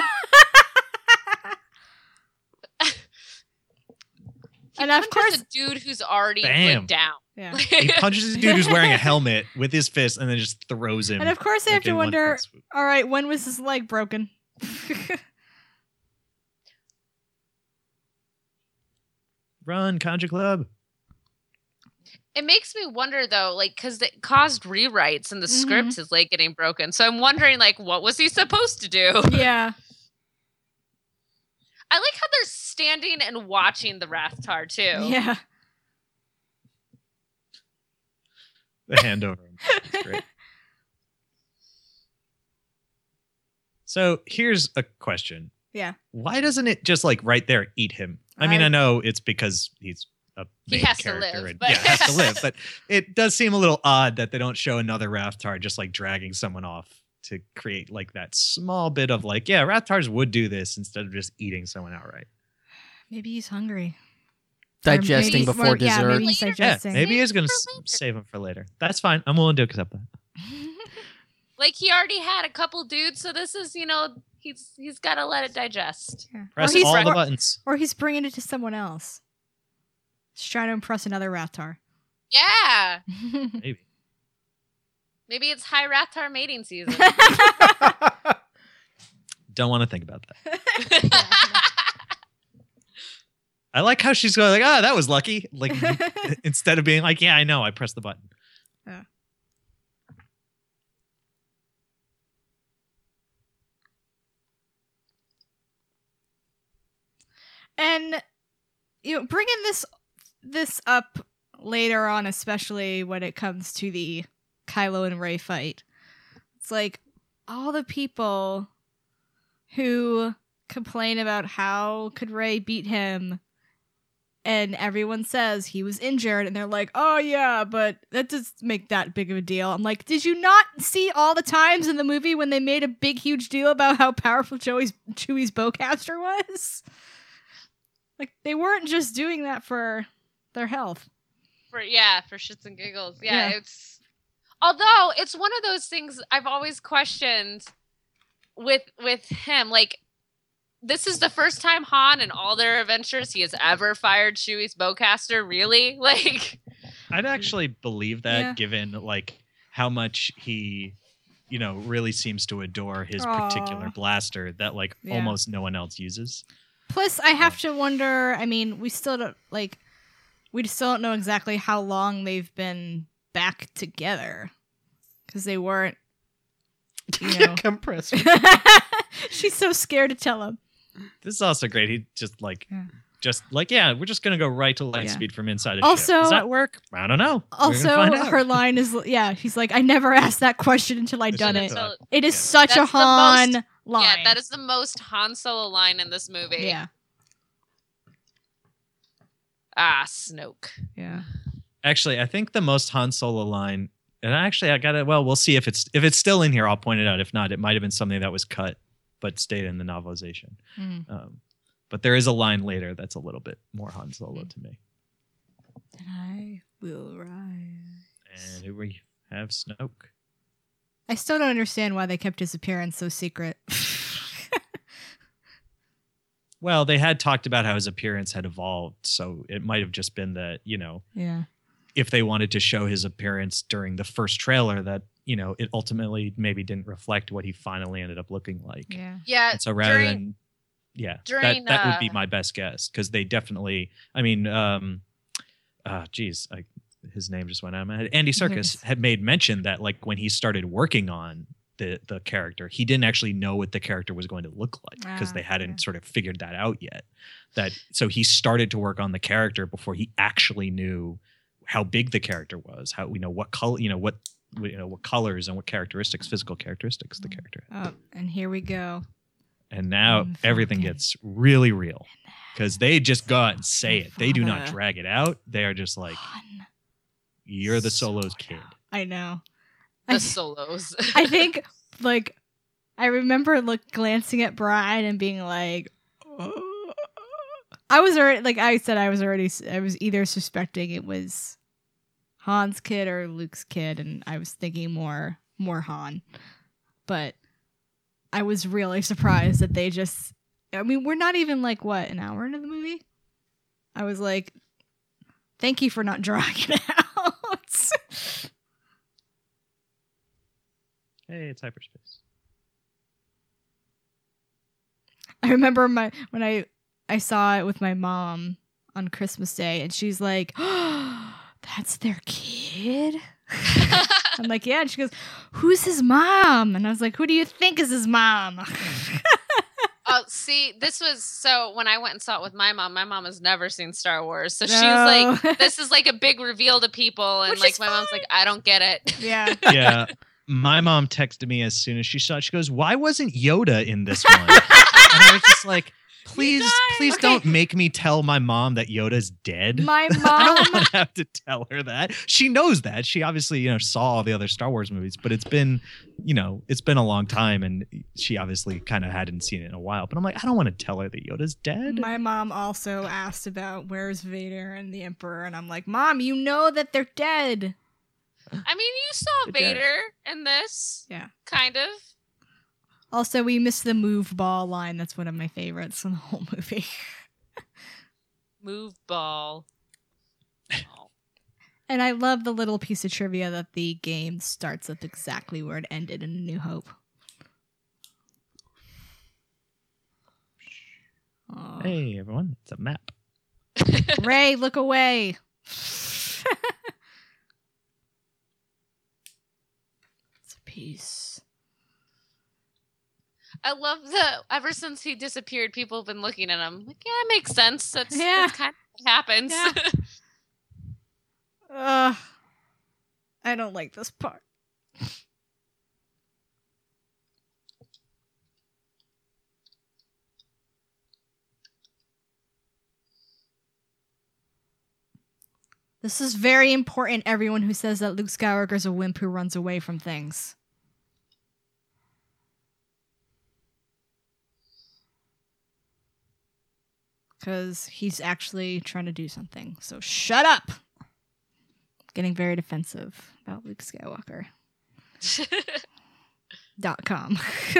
And of course- a dude who's already Bam. like, down. Yeah. He punches a dude who's wearing a helmet with his fist and then just throws him. And of course, I have to in one wonder. All right, when was his leg broken? Run, Kanjiklub. It makes me wonder though, like, because it caused rewrites and the Mhm. script is like getting broken. So I'm wondering, like, what was he supposed to do? yeah. I like how they're standing and watching the Rathtar too. Yeah. The hand over him. Great. So here's a question. Yeah. Why doesn't it just like right there eat him? I mean, I- I know it's because he's a He main has to character live, and but- yeah, has to live. But it does seem a little odd that they don't show another Rathtar just like dragging someone off to create like that small bit of like, yeah, Rathtars would do this instead of just eating someone outright. Maybe he's hungry. Digesting maybe- before or- yeah, dessert. maybe he's Yeah, maybe he's gonna later. save him for later. That's fine. I'm willing to accept that. Like he already had a couple dudes, so this is, you know, he's he's got to let it digest. Yeah. Or Press he's, all the buttons. or he's bringing it to someone else. He's trying to impress another Rathtar. Yeah. Maybe. Maybe it's High Rathtar mating season. Don't want to think about that. I like how she's going like, "Ah, that was lucky." Like instead of being like, "Yeah, I know, I pressed the button." Yeah. and you know, bringing this this up later on, especially when it comes to the Kylo and Rey fight, it's like all the people who complain about how could Rey beat him, and everyone says he was injured, and they're like, "Oh yeah, but that doesn't make that big of a deal." I'm like, did you not see all the times in the movie when they made a big, huge deal about how powerful Chewie's Chewie's bowcaster was? Like they weren't just doing that for their health. for yeah, for shits and giggles. Yeah, Yeah. it's although it's one of those things I've always questioned with with him. Like this is the first time Han in all their adventures he has ever fired Chewie's bowcaster. Really? Like I'd actually believe that, Yeah. given like how much he, you know, really seems to adore his Aw. particular blaster that like Yeah. almost no one else uses. Plus, I have to wonder. I mean, we still don't like. We still don't know exactly how long they've been back together because they weren't. You know. Compressor. She's so scared to tell him. This is also great. He just like, Yeah. just like, yeah, we're just gonna go right to light Yeah. speed from inside a ship. Also- Does that work? I don't know. Also, find out. her line is yeah. She's like, "I never asked that question until I'd done it." So- It is Yeah. such a That's the Han most- line. yeah, that is the most Han Solo line in this movie. Yeah, Ah, Snoke. yeah. Actually, I think the most Han Solo line, and actually, I got it. Well, we'll see if it's if it's still in here. I'll point it out. If not, it might have been something that was cut but stayed in the novelization. Mm. Um, but there is a line later that's a little bit more Han Solo Mm. to me. And I will rise. And here we have Snoke. I still don't understand why they kept his appearance so secret. Well, they had talked about how his appearance had evolved, so it might have just been that you know yeah. if they wanted to show his appearance during the first trailer, that you know it ultimately maybe didn't reflect what he finally ended up looking like. Yeah. Yeah. And so rather during- than yeah, during, that that would be uh, my best guess because they definitely. I mean, um, uh, geez, I, his name just went out of my head. Andy Serkis Serkis. had made mention that like when he started working on the the character, he didn't actually know what the character was going to look like because Ah, they hadn't yeah. sort of figured that out yet. That so he started to work on the character before he actually knew how big the character was, how you know what color, you know what you know what colors and what characteristics, physical characteristics the character had. Oh, and here we go. And now Mm, everything Falcon. gets really real because they just go out and say it. They do not Father. drag it out. They are just like, Han "You're the Solos kid." I know. the I, solos. I think like I remember look glancing at Brian and being like I was already like I said I was already I was either suspecting it was Han's kid or Luke's kid and I was thinking more more Han. But I was really surprised that they just I mean we're not even like what an hour into the movie. I was like thank you for not dragging it out. Hey, it's hyperspace. I remember my when I I saw it with my mom on Christmas Day, and she's like, oh, "That's their kid." I'm like, "Yeah," and she goes, "Who's his mom?" And I was like, "Who do you think is his mom?" Oh, see, this was so when I went and saw it with my mom. My mom has never seen Star Wars, so she was like, "This is like a big reveal to people," and Which like is my mom's like, "I don't get it." yeah, Yeah, my mom texted me as soon as she saw it. She goes, "Why wasn't Yoda in this one?" and I was just like, "Please, please Okay. don't make me tell my mom that Yoda's dead." my mom. I don't want to have to tell her that. She knows that. She obviously, you know, saw all the other Star Wars movies, but it's been, you know, it's been a long time and she obviously kind of hadn't seen it in a while. But I'm like, I don't want to tell her that Yoda's dead. My mom also asked about where's Vader and the Emperor, and I'm like, "Mom, you know that they're dead." I mean, you saw Good job. Vader in this, Yeah. kind of. Also, we missed the move ball line. That's one of my favorites in the whole movie. Move ball. Oh. And I love the little piece of trivia that the game starts up exactly where it ended in A New Hope. Aw. Hey everyone, it's a map. Rey, look away. it's a piece. I love the ever since he disappeared, people have been looking at him like, yeah, it makes sense. That's, Yeah. that's kind of what happens. Yeah. Ugh. I don't like this part. This is very important, everyone who says that Luke Skywalker's a wimp who runs away from things. Because he's actually trying to do something. So shut up! Getting very defensive about Luke Skywalker. Dot com.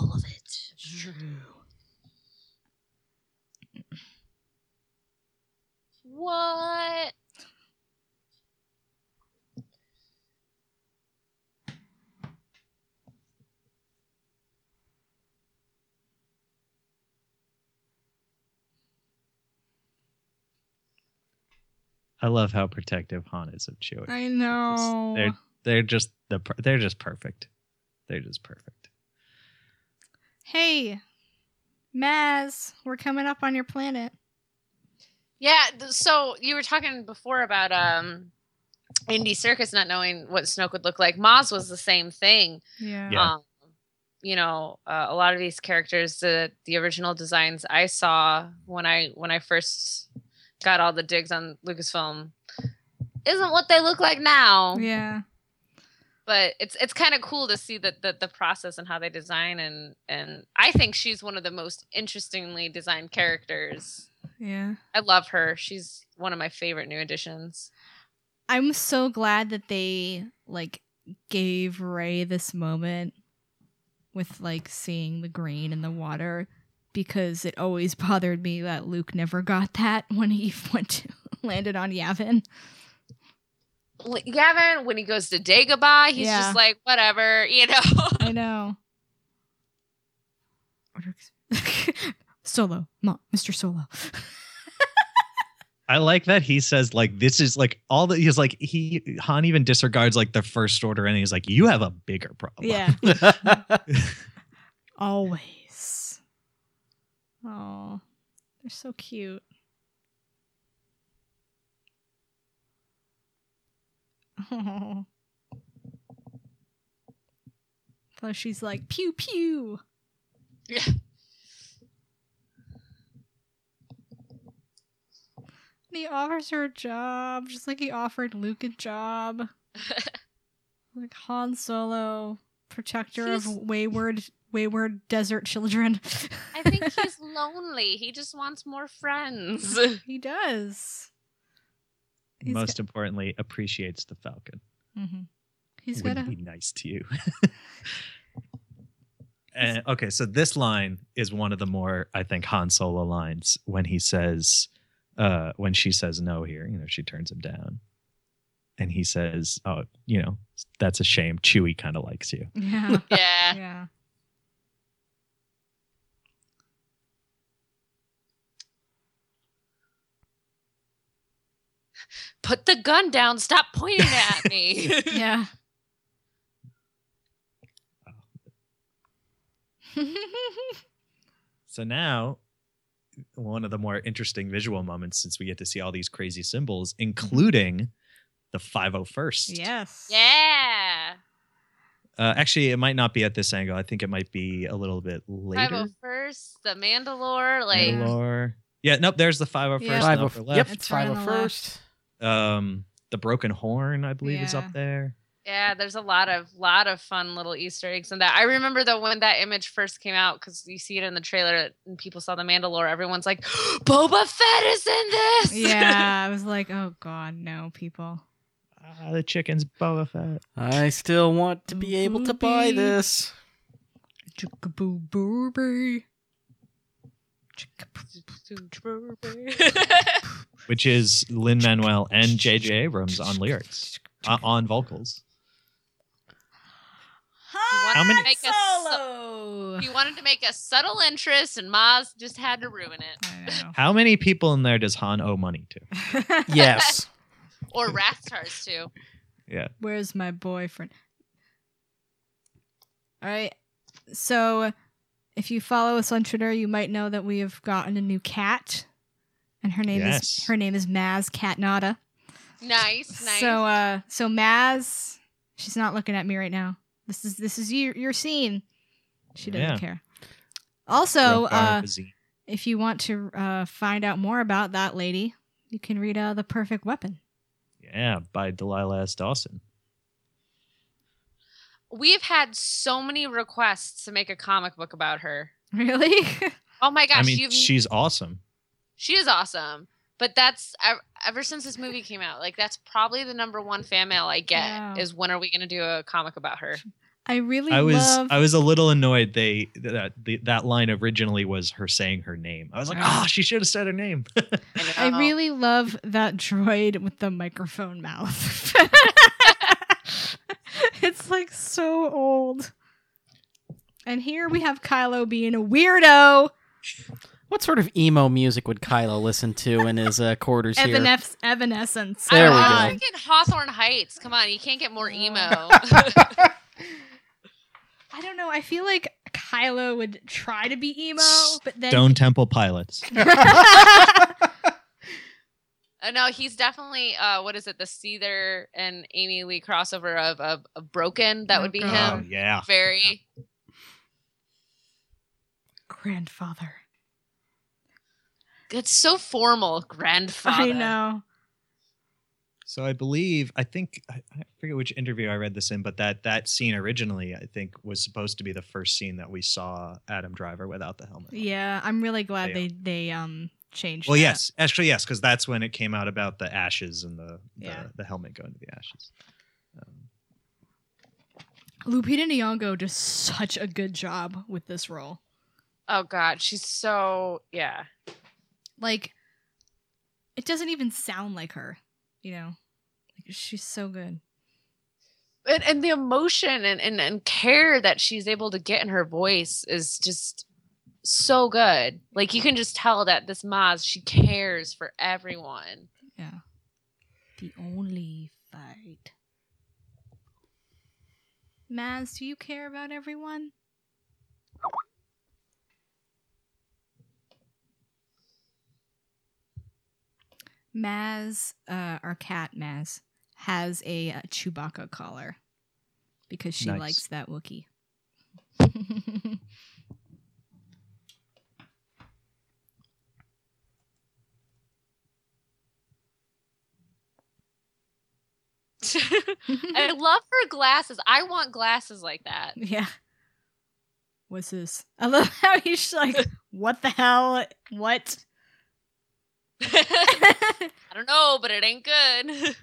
All of it. What? I love how protective Han is of Chewie. I know. They're they're just the they're just perfect. They're just perfect. Hey, Maz, we're coming up on your planet. Yeah. So you were talking before about um, Andy Serkis not knowing what Snoke would look like. Maz was the same thing. Yeah. Yeah. Um, you know, uh, a lot of these characters, the the original designs I saw when I when I first got all the digs on Lucasfilm, isn't what they look like now. Yeah. But it's it's kind of cool to see the, the the process and how they design and and I think she's one of the most interestingly designed characters. Yeah. I love her. She's one of my favorite new additions. I'm so glad that they like gave Rey this moment with like seeing the green and the water because it always bothered me that Luke never got that when he went to landed on Yavin. L- Gavin, when he goes to Dagobah, he's Yeah. just like whatever, you know. I know. Solo, Ma, Mr. Solo. I like that he says like this is like all that he's like he Han even disregards like the first order and he's like you have a bigger problem. Yeah, always. Oh, they're so cute. Oh. So she's like pew pew. Yeah. And he offers her a job, just like he offered Luke a job. like Han Solo, protector He's- of wayward, wayward desert children. I think he's lonely. He just wants more friends. he does. He's Most importantly, appreciates the Falcon. hmm He's Would got a be nice to you. and, okay, so this line is one of the more I think Han Solo lines when he says, uh, when she says no here, you know, she turns him down, and he says, "Oh, you know, that's a shame. Chewie kind of likes you." yeah, yeah. yeah. put the gun down, stop pointing at me. yeah. so now one of the more interesting visual moments since we get to see all these crazy symbols, including the 501st. Yes. Yeah. Uh, actually, it might not be at this angle. I think it might be a little bit later. 501st, the Mandalore, like Mandalore. Yeah, nope, there's the 501st. Yeah. Yep, left. 501st. Um, the broken horn, I believe, is up there. yeah, there's a lot of lot of fun little Easter eggs in that. I remember though when that image first came out because you see it in the trailer and people saw the Mandalore. Everyone's like, Boba Fett is in this. Yeah, I was like, oh god, no, people. Ah, the chicken's Boba Fett. I still want to be able to buy this. Chickaboo booby. which is Lin Manuel and J.J. Abrams on lyrics, uh, on vocals. How many- Make a solo? you wanted to make a subtle interest, and Maz just had to ruin it. How many people in there does Han owe money to? Yes. Or Rathtars too. Yeah. Where's my boyfriend? All right. So, if you follow us on Twitter, you might know that we have gotten a new cat, and her name Yes. is her name is Maz Catnada. Nice, nice. So, uh, so Maz, she's not looking at me right now. This is this is your your scene. She doesn't Yeah. care. Also, uh, if you want to uh, find out more about that lady, you can read uh, the Perfect Weapon. yeah, by Delilah S. Dawson. We've had so many requests to make a comic book about her. Really? Oh my gosh, I mean, you've, she's awesome. she is awesome. But that's ev- ever since this movie came out, like that's probably the number one fan mail I get Wow. is when are we going to do a comic about her? I really I was love. I was a little annoyed. They that the, that line originally was her saying her name. I was like, Ah. oh, she should have said her name. I know. really love that droid with the microphone mouth. it's like so old. And here we have Kylo being a weirdo. What sort of emo music would Kylo listen to in his uh, quarters here? Evanes- Evanescence. There we I go. was thinking Hawthorne Heights. Come on, you can't get more emo. I don't know. I feel like Kylo would try to be emo, but then Stone Temple Pilots. Uh, no, he's definitely uh, what is it? The Seether and Amy Lee crossover of of, of Broken. That Oh, would be God. Oh him. yeah. Very. grandfather. It's so formal, grandfather. I know. So I believe I think I, I forget which interview I read this in, but that that scene originally I think was supposed to be the first scene that we saw Adam Driver without the helmet. Yeah, I'm really glad They- they they um changed. Well, that. yes, actually, yes, because that's when it came out about the ashes and the the, Yeah. the helmet going to the ashes. Um, Lupita Nyong'o does such a good job with this role. Oh God, she's so yeah. Like, it doesn't even sound like her. You know, like, she's so good. And, and the emotion and, and, and care that she's able to get in her voice is just so good. Like you can just tell that this Maz, she cares for everyone. Yeah. The only fight. Maz, do you care about everyone? Maz, uh, our cat Maz, has a, uh Chewbacca collar because she Nice. likes that Wookiee. I love her glasses. I want glasses like that. yeah. What's this? I love how he's like, what the hell? What? I don't know, but it ain't good.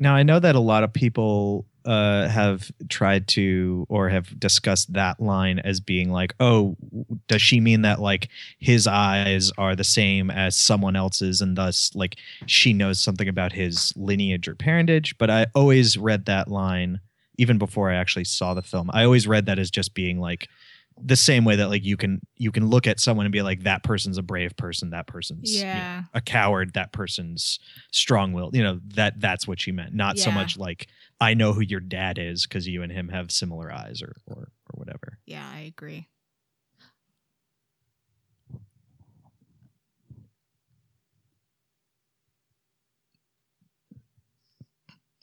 Now I know that a lot of people uh, have tried to or have discussed that line as being like, oh, does she mean that like his eyes are the same as someone else's, and thus like she knows something about his lineage or parentage? But I always read that line even before I actually saw the film. I always read that as just being like the same way that like you can you can look at someone and be like that person's a brave person that person's you know, a coward that person's strong-willed you know that that's what she meant not so much like i know who your dad is because you and him have similar eyes or or, or whatever Yeah, I agree.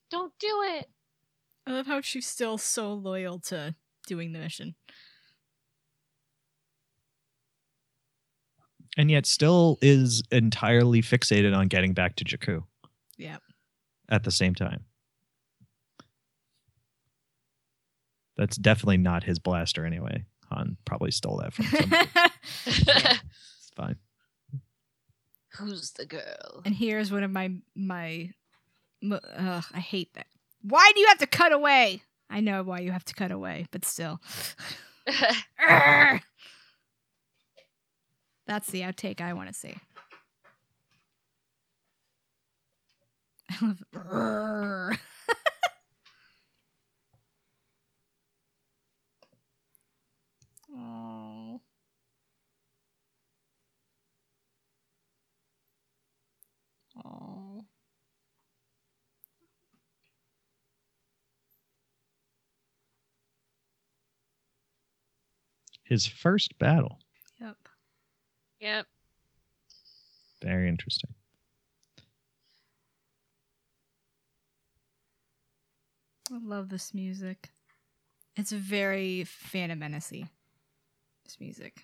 don't do it. I love how she's still so loyal to doing the mission. and yet still is entirely fixated on getting back to jakku Yeah. at the same time that's definitely not his blaster anyway han probably stole that from somebody it's fine Who's the girl? and here's one of my my m- ugh, I hate that. Why do you have to cut away? I know why you have to cut away, but still. That's the outtake I want to see. I love Oh. Oh. His first battle. Yep. yep. Very interesting. I love this music. It's very Phantom Menace This music.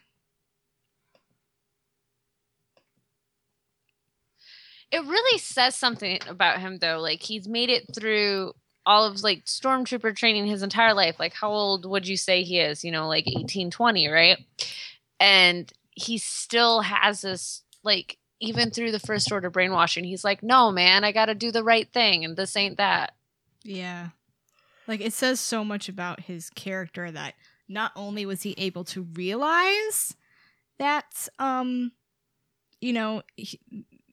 It really says something about him though. Like he's made it through all of like stormtrooper training his entire life. Like how old would you say he is? You know, like 18, 20, right? And he still has this like even through the first order brainwashing, he's like, "No, man, I got to do the right thing and this ain't that." Yeah. Like it says so much about his character that not only was he able to realize that um you know he,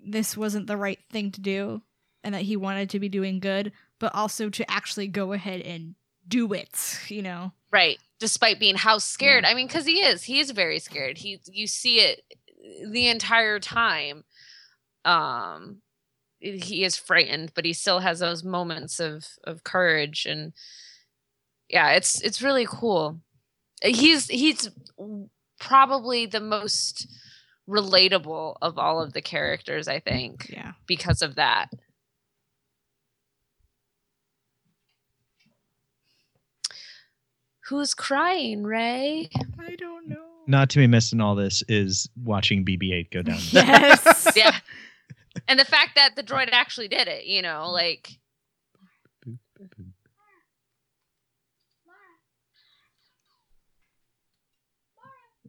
this wasn't the right thing to do and that he wanted to be doing good, but also to actually go ahead and do it, you know. Right. Despite being how scared. I mean, because he is. He is very scared. He you see it the entire time. Um he is frightened, but he still has those moments of of courage and yeah, it's it's really cool. He's he's probably the most relatable of all of the characters, I think, Yeah. because of that. Who's crying, Rey? I don't know. Not to be missed in all this is watching BB-8 go down. Yes. yeah. And the fact that the droid actually did it, you know, like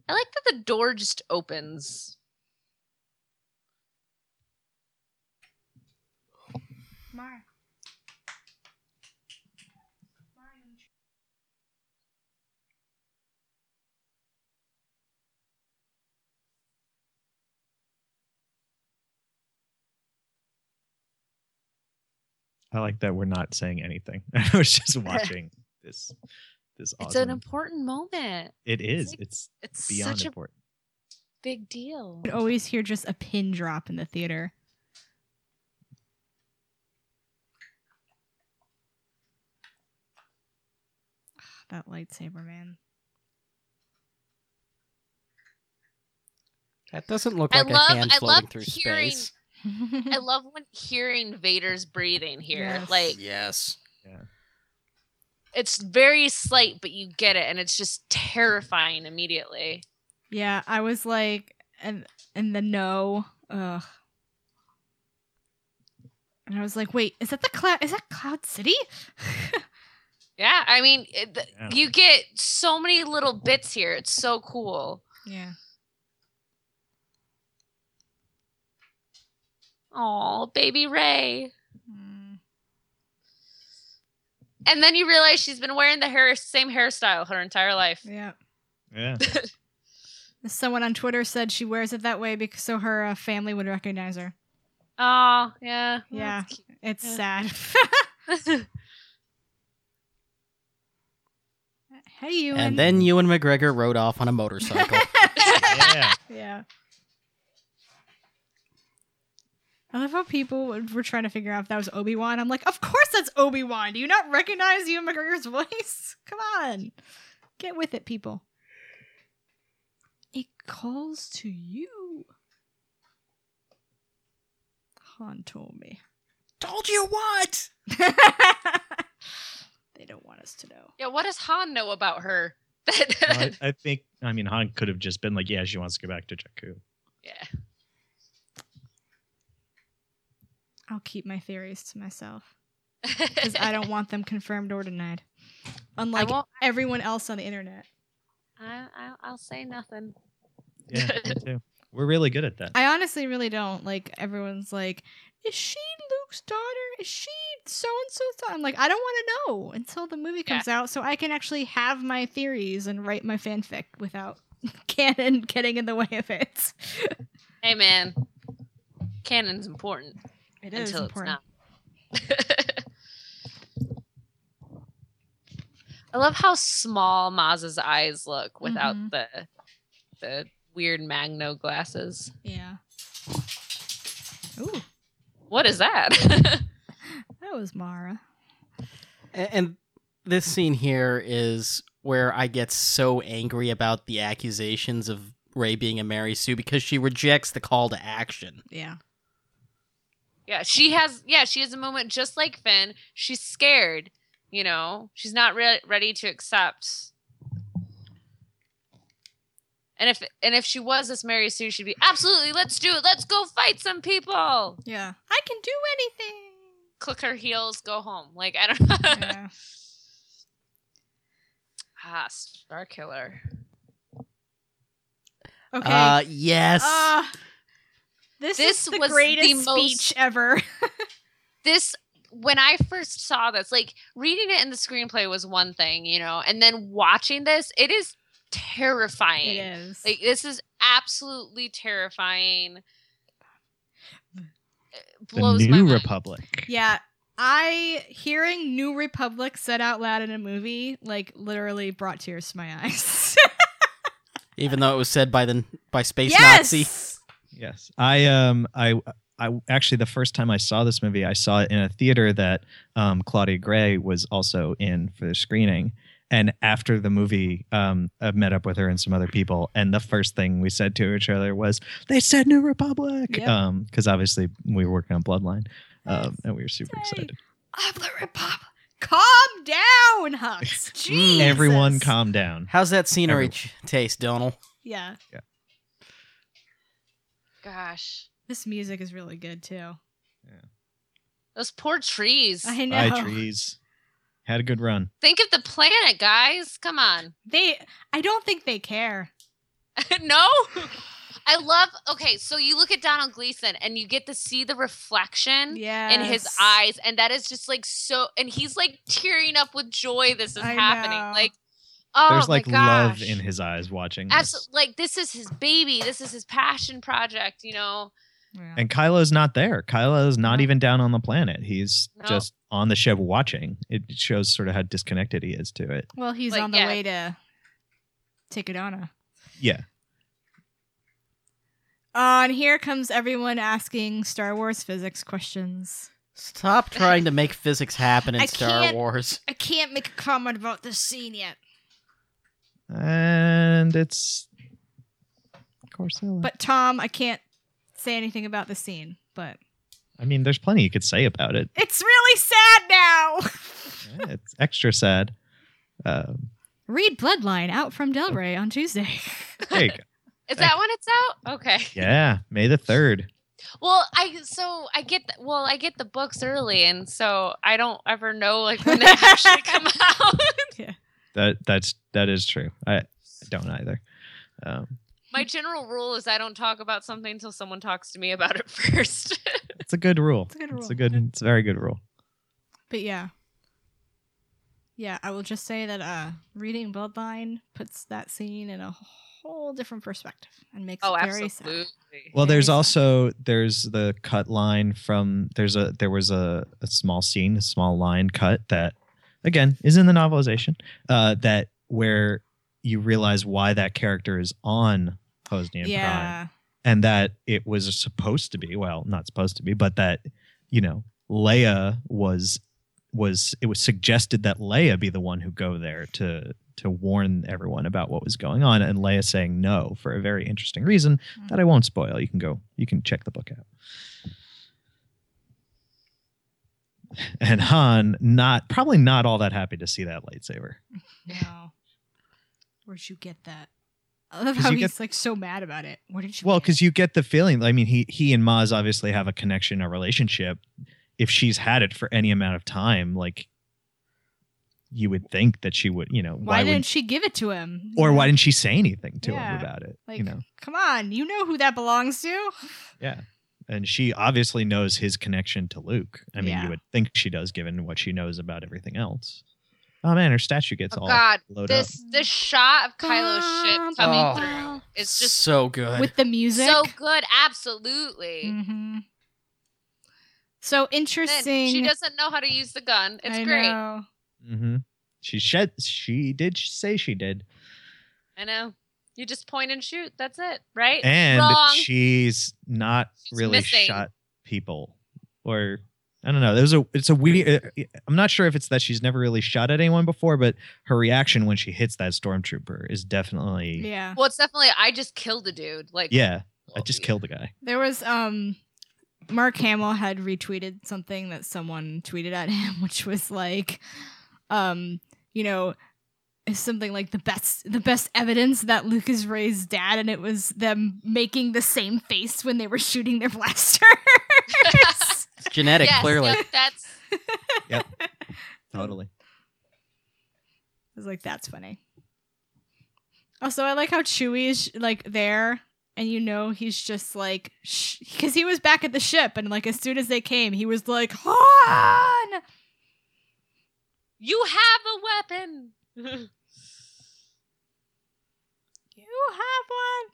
I like that the door just opens. Mar. I like that we're not saying anything. I was just watching this. This It's an important moment. it is. like- It's It's beyond such a important. big deal. would always hear just a pin drop in the theater. That lightsaber, man. That doesn't look I like love- a hand I floating love through hearing- space. I love when hearing Vader's breathing here. Yes. Like Yes. It's very slight, but you get it, and it's just terrifying immediately. yeah, I was like, and and the no, ugh. And I was like, wait, is that the cloud? Is that Cloud City? Yeah, I mean, it, th- Yeah. you get so many little bits here. It's so cool. yeah. Oh, baby Rey. Mm. And then you realize she's been wearing the hair same hairstyle her entire life. Yeah. Yeah. Someone on Twitter said she wears it that way because so her uh, family would recognize her. Oh, yeah. Yeah. It's Yeah. sad. That's hey, you. And then Ewan McGregor rode off on a motorcycle. yeah. yeah. I love how people were trying to figure out if that was Obi Wan. I'm like, of course that's Obi Wan. Do you not recognize Ewan McGregor's voice? Come on, get with it, people. It calls to you. Han told me. Told you what? they don't want us to know. yeah, what does Han know about her? Well, I, I think. I mean, Han could have just been like, "Yeah, she wants to go back to Jakku." yeah. I'll keep my theories to myself because I don't want them confirmed or denied. Unlike won't- everyone else on the internet. I, I, I'll say nothing. Yeah, me too. We're really good at that. I honestly really don't. Like everyone's like, is she Luke's daughter? Is she so and so thought. I'm like, I don't want to know until the movie comes out, so I can actually have my theories and write my fanfic without canon getting in the way of it. Hey man, canon's important It is until important. it's not. I love how small Maz's eyes look without Mhm. the the weird magno glasses. Yeah. Ooh, What is that? that was Mara. A- And this scene here is where I get so angry about the accusations of Rey being a Mary Sue because she rejects the call to action. Yeah. Yeah, she has. Yeah, she has a moment just like Finn. She's scared. You know, she's not re- ready to accept. And if and if she was this Mary Sue, she'd be absolutely. Let's do it. Let's go fight some people. Yeah. I can do anything. Click her heels, go home. Like I don't know. Yeah. ah, Star Killer. Okay. Uh, yes. Uh, this, This is the was the greatest most- speech ever. this when I first saw this, like reading it in the screenplay was one thing, you know, and then watching this, it is terrifying. it is. Like this is absolutely terrifying. It The New my mind. Republic. yeah. I hearing New Republic said out loud in a movie like literally brought tears to my eyes. Even though it was said by the by space yes. Nazi. Yes, I um I I actually the first time I saw this movie, I saw it in a theater that um, Claudia Gray was also in for the screening. And after the movie, um, I met up with her and some other people, and the first thing we said to each other was, "They said New Republic," Yep. um, because obviously we were working on Bloodline, um, and we were super Yay. excited. Of the Republic. Calm down, Hux. Jesus. Everyone, calm down. How's that scenery Everyone. ch- taste, Domhnall? Yeah. Yeah. Gosh, This music is really good too. Yeah. Those poor trees. I know. Bye, trees. Had a good run. Think of the planet, guys. Come on. They I don't think they care. no. I love. Okay, so you look at Domhnall Gleeson and you get to see the reflection Yeah. in his eyes, and that is just like so. And he's like tearing up with joy. This is I happening. know. Like, oh There's my like gosh. love in his eyes watching. This. Absolutely. Like this is his baby. This is his passion project. You know. Yeah. And Kylo's not there. Kylo's not No. even down on the planet. He's No. just on the ship watching. It shows sort of how disconnected he is to it. Well, he's Like, on the yeah. way to Takodana. Yeah. Uh, and here comes everyone asking Star Wars physics questions. Stop trying to make physics happen in I Star Wars. I can't make a comment about this scene yet, And it's Korr Sella. but Tom, I can't say anything about the scene. But I mean, there's plenty you could say about it. it's really sad now. Yeah, it's extra sad. Um, Read Bloodline out from Del Rey on Tuesday. there you go. Is that when it's out? Okay. Yeah, May the third. Well, I so I get the, well, I get the books early, and so I don't ever know like when they actually come out. That that's that is true. I, I don't either. Um, My general rule is I don't talk about something until someone talks to me about it first. it's a good rule. It's a good It's a good. It's a very good rule. But yeah. Yeah, I will just say that uh reading Bloodline puts that scene in a whole different perspective and makes oh, it very absolutely. sad. Well, Very there's sad. also there's the cut line from there's a there was a, a small scene, a small line cut that again is in the novelization uh, that where you realize why that character is on Hosnian Prime and that it was supposed to be well not supposed to be but that you know Leia was was it was suggested that Leia be the one who go there to to warn everyone about what was going on and Leia saying no for a very interesting reason that I won't spoil. You can go you can check the book out and Han not probably not all that happy to see that lightsaber No. Where'd you get that? I love 'Cause how he's get- like so mad about it. Where did you Well, because you get the feeling. I mean, he he and Maz obviously have a connection, a relationship. If she's had it for any amount of time, like you would think that she would, you know, why, why, didn't wouldn't she give it to him? or why didn't she say anything to Yeah, him about it? Like, you know, come on, you know who that belongs to? yeah. And she obviously knows his connection to Luke. I mean, Yeah. you would think she does, given what she knows about everything else. Oh man, her statue gets Oh all God, blowed up. this this shot of Kylo's ship coming Oh. through is just so good. with the music. so good. Absolutely. hmm So Then interesting. She doesn't know how to use the gun. It's I great. know. hmm She said She did say she did, I know. You just point and shoot. That's it, right? and Wrong. she's not She's really missing. shot people, or I don't know. There's a. It's a weird. uh, I'm not sure if it's that she's never really shot at anyone before, but her reaction when she hits that stormtrooper is definitely. Yeah. well, it's definitely I just killed a dude. Like Yeah, I just killed a guy. There was um Mark Hamill had retweeted something that someone tweeted at him, which was like, um, you know, it's something like the best the best evidence that Luke is Rey's dad, and it was them making the same face when they were shooting their blasters. It's genetic, Yes, clearly. yep, that's Totally. I was like, that's funny. Also, I like how Chewie is like there, and you know he's just like, because he was back at the ship, and like as soon as they came, he was like, Han. you have a weapon. You have one.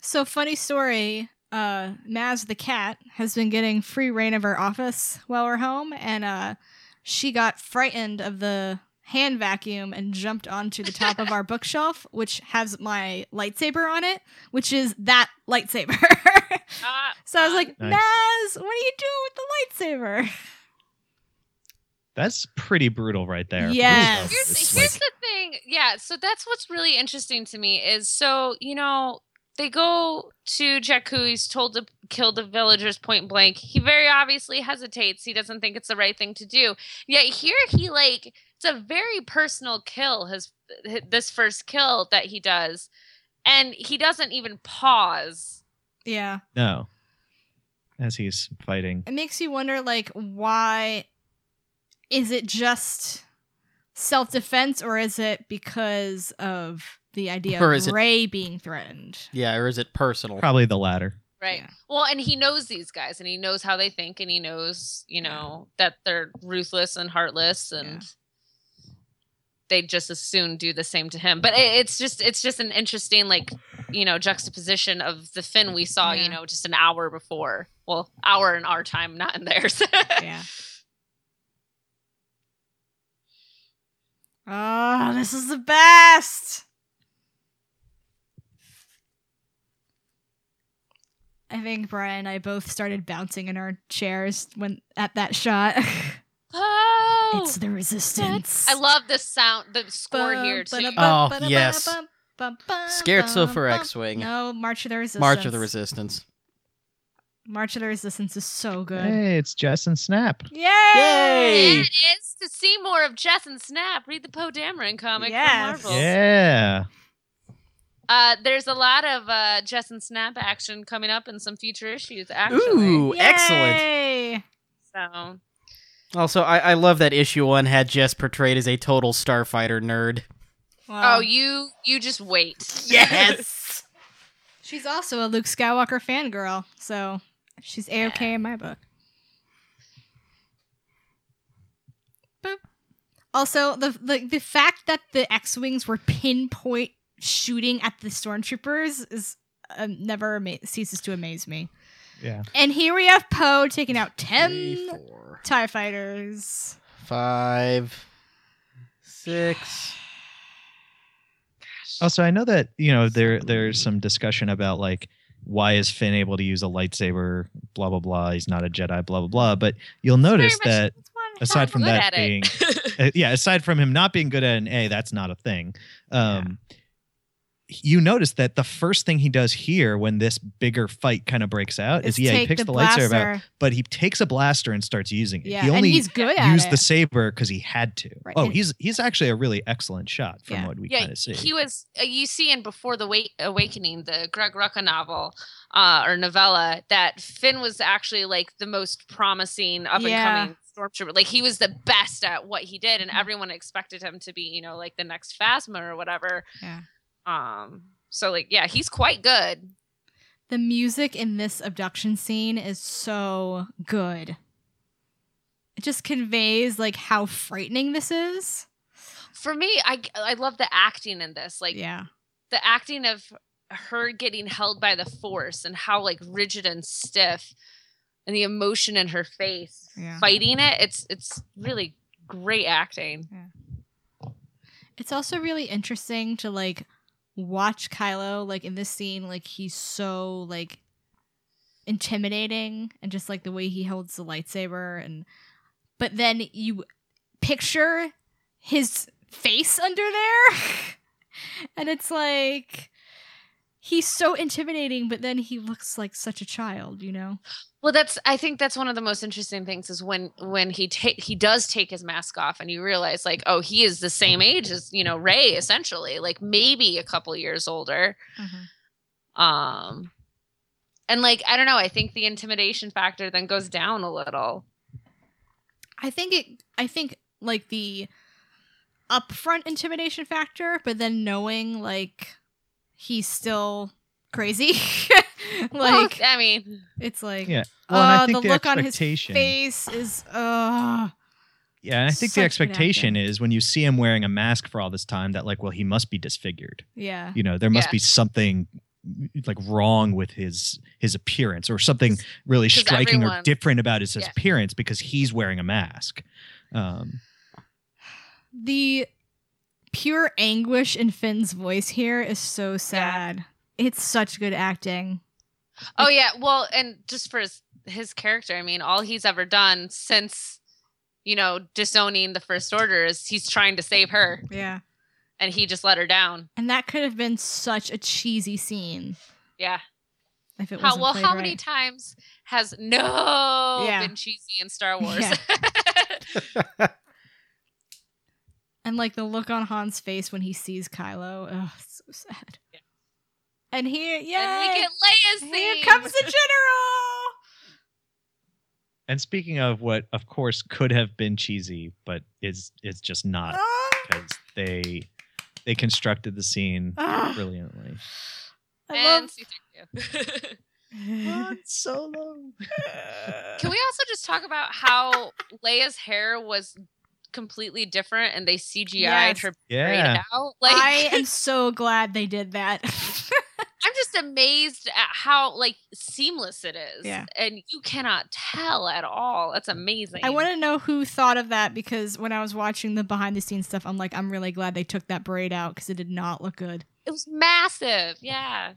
So funny story. Uh, Maz the cat has been getting free reign of her office while we're home, and uh, she got frightened of the hand vacuum and jumped onto the top of our bookshelf, which has my lightsaber on it, which is that lightsaber. Ah, so I was like, Nice. Maz, what are you doing with the lightsaber? That's pretty brutal right there. Yes. here's, here's like- the thing yeah so that's what's really interesting to me is so you know they go to jakku he's told to kill the villagers point blank he very obviously hesitates he doesn't think it's the right thing to do yet here he like it's a very personal kill his this first kill that he does and he doesn't even pause Yeah. no. As he's fighting. it makes you wonder like why is it just self-defense or is it because of the idea Or of is it- Rey being threatened Yeah, or is it personal? Probably the latter. right Yeah. well and he knows these guys and he knows how they think and he knows you know that they're ruthless and heartless and they just as soon do the same to him but it, it's just it's just an interesting like you know juxtaposition of the finn we saw Yeah. you know just an hour before well hour in our time not in theirs yeah oh this is the best I think Brian and I both started bouncing in our chairs when at that shot. oh it's the resistance. i love the sound the score here too Oh, yes. Scherzo for X-Wing. No, March of the Resistance. March of the Resistance. March of the Resistance is so good. Hey, it's Jess and Snap. Yay! Yay! it is to see more of Jess and Snap. Read the Poe Dameron comic Yes. from Marvel. Yeah. Uh, there's a lot of uh, Jess and Snap action coming up in some future issues, actually. Ooh, excellent. So Also, I, I love that issue one had Jess portrayed as a total Starfighter nerd. Wow. Oh, you you just wait. Yes. She's also a Luke Skywalker fangirl, so she's a okay in my book. Boop. Also, the, the the fact that the X wings were pinpoint shooting at the stormtroopers is uh, never ama- ceases to amaze me. Yeah. And here we have Poe taking out ten Three, four, Tie fighters. five, six. Also, I know that you know there there's some discussion about like why is Finn able to use a lightsaber? Blah blah blah. He's not a Jedi. Blah blah blah. But you'll notice much- that aside from that being uh, yeah, aside from him not being good at an A, that's not a thing. Um, You notice that the first thing he does here when this bigger fight kind of breaks out is Let's yeah, he picks the, lightsaber out, blaster. but he takes a blaster and starts using it. Yeah, he and he's good at used it. the saber because he had to. Right, Oh, and- he's he's actually a really excellent shot from Yeah. what we yeah, kind of see. he was. Uh, you see in Before the Wait- Awakening, the Greg Rucka novel uh, or novella, that Finn was actually like the most promising up and Yeah. coming stormtrooper. Like he was the best at what he did, and everyone expected him to be, you know, like the next Phasma or whatever. Yeah. Um. So like, yeah, he's quite good. The music in this abduction scene is so good. It just conveys like how frightening this is. For me, I I love the acting in this. Like yeah. the acting of her getting held by the force and how like rigid and stiff and the emotion in her face Yeah. fighting it. It's it's really great acting. yeah. It's also really interesting to like watch Kylo like in this scene like he's so like intimidating and just like the way he holds the lightsaber and but then you picture his face under there and it's like he's so intimidating but then he looks like such a child, you know. Well, that's I think that's one of the most interesting things is when when he take he does take his mask off and you realize like oh he is the same age as you know Rey essentially like maybe a couple years older. Um and like I don't know, I think the intimidation factor then goes down a little. I think it I think like the upfront intimidation factor, but then knowing like he's still crazy. Well, like I mean, it's like Yeah. Well, and I uh, think the the look on his face is uh Yeah, and I think the Such good expectation is when you see him wearing a mask for all this time that like, well, he must be disfigured. yeah. You know, there must Yeah. be something like wrong with his his appearance or something really striking or different about his Yeah. appearance because he's wearing a mask. Um, The pure anguish in Finn's voice here is so sad. It's such good acting. oh yeah, well, and just for his, his character, I mean, all he's ever done since you know disowning the first order is he's trying to save her Yeah. and he just let her down. And that could have been such a cheesy scene Yeah. if it How well how many times has no Yeah. been cheesy in Star Wars? Yeah. And like the look on Han's face when he sees Kylo, oh, so sad. Yeah. And here, yeah, and we get Leia's here theme. comes the general. and speaking of what, of course, could have been cheesy, but is it's just not Ah, because they they constructed the scene ah. brilliantly. I and love. C3PO. Solo. Can we also just talk about how Leia's hair was completely different and they CGI'd Yes. her Yeah. braid out? Like I am so glad they did that. I'm just amazed at how like seamless it is. Yeah. And you cannot tell at all. That's amazing. I want to know who thought of that because when I was watching the behind the scenes stuff, I'm like, I'm really glad they took that braid out because it did not look good. it was massive. Yeah.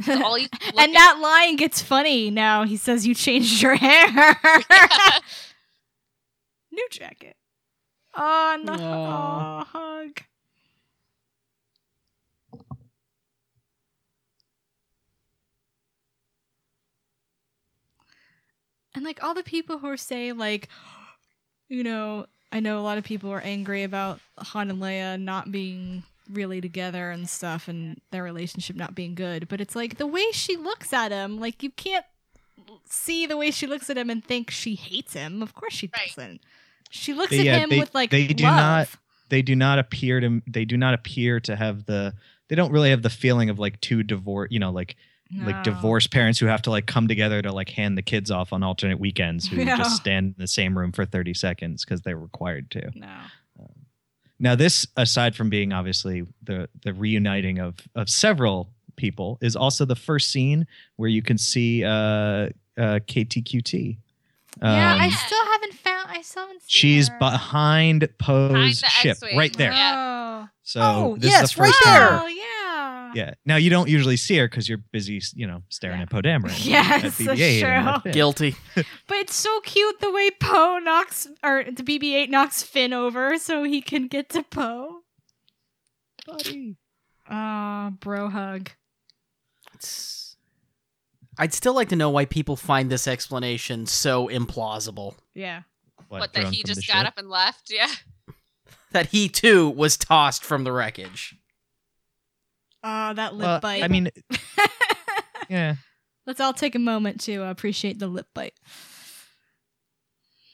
All you and at- that line gets funny now. He says, "You changed your hair." New jacket. Oh, and the oh, hug. And like all the people who are saying like, you know, I know a lot of people are angry about Han and Leia not being really together and stuff and their relationship not being good, but it's like the way she looks at him, like you can't see the way she looks at him and think she hates him. Of course she Right. doesn't. She looks They- at yeah, him they- with like they do love. not- They do not appear to. They do not appear to have the. They don't really have the feeling of like two divorce. You know, like like divorced parents who have to like come together to like hand the kids off on alternate weekends who No. just stand in the same room for 30 seconds because they're required to. No. Now this aside from being obviously the the reuniting of of several people is also the first scene where you can see uh uh KTQT. yeah, I Um, still haven't found. I still haven't seen she's her. behind Poe's Behind the ship X-Wing. right there. Oh, So Oh, this yes, is the right first there. time- oh yeah. Yeah. Now you don't usually see her because you're busy, you know, staring Yeah. at Poe Dameron. Yes, at that's BB-8 and true. at Finn. Guilty. But it's so cute the way Poe knocks or the BB-8 knocks Finn over so he can get to Poe. Buddy. Ah, bro hug. It's- I'd still like to know why people find this explanation so implausible. Yeah. what thrown that he just got ship? up and left. Yeah. That he too was tossed from the wreckage. Ah, that lip Well, bite. I mean, yeah. let's all take a moment to appreciate the lip bite.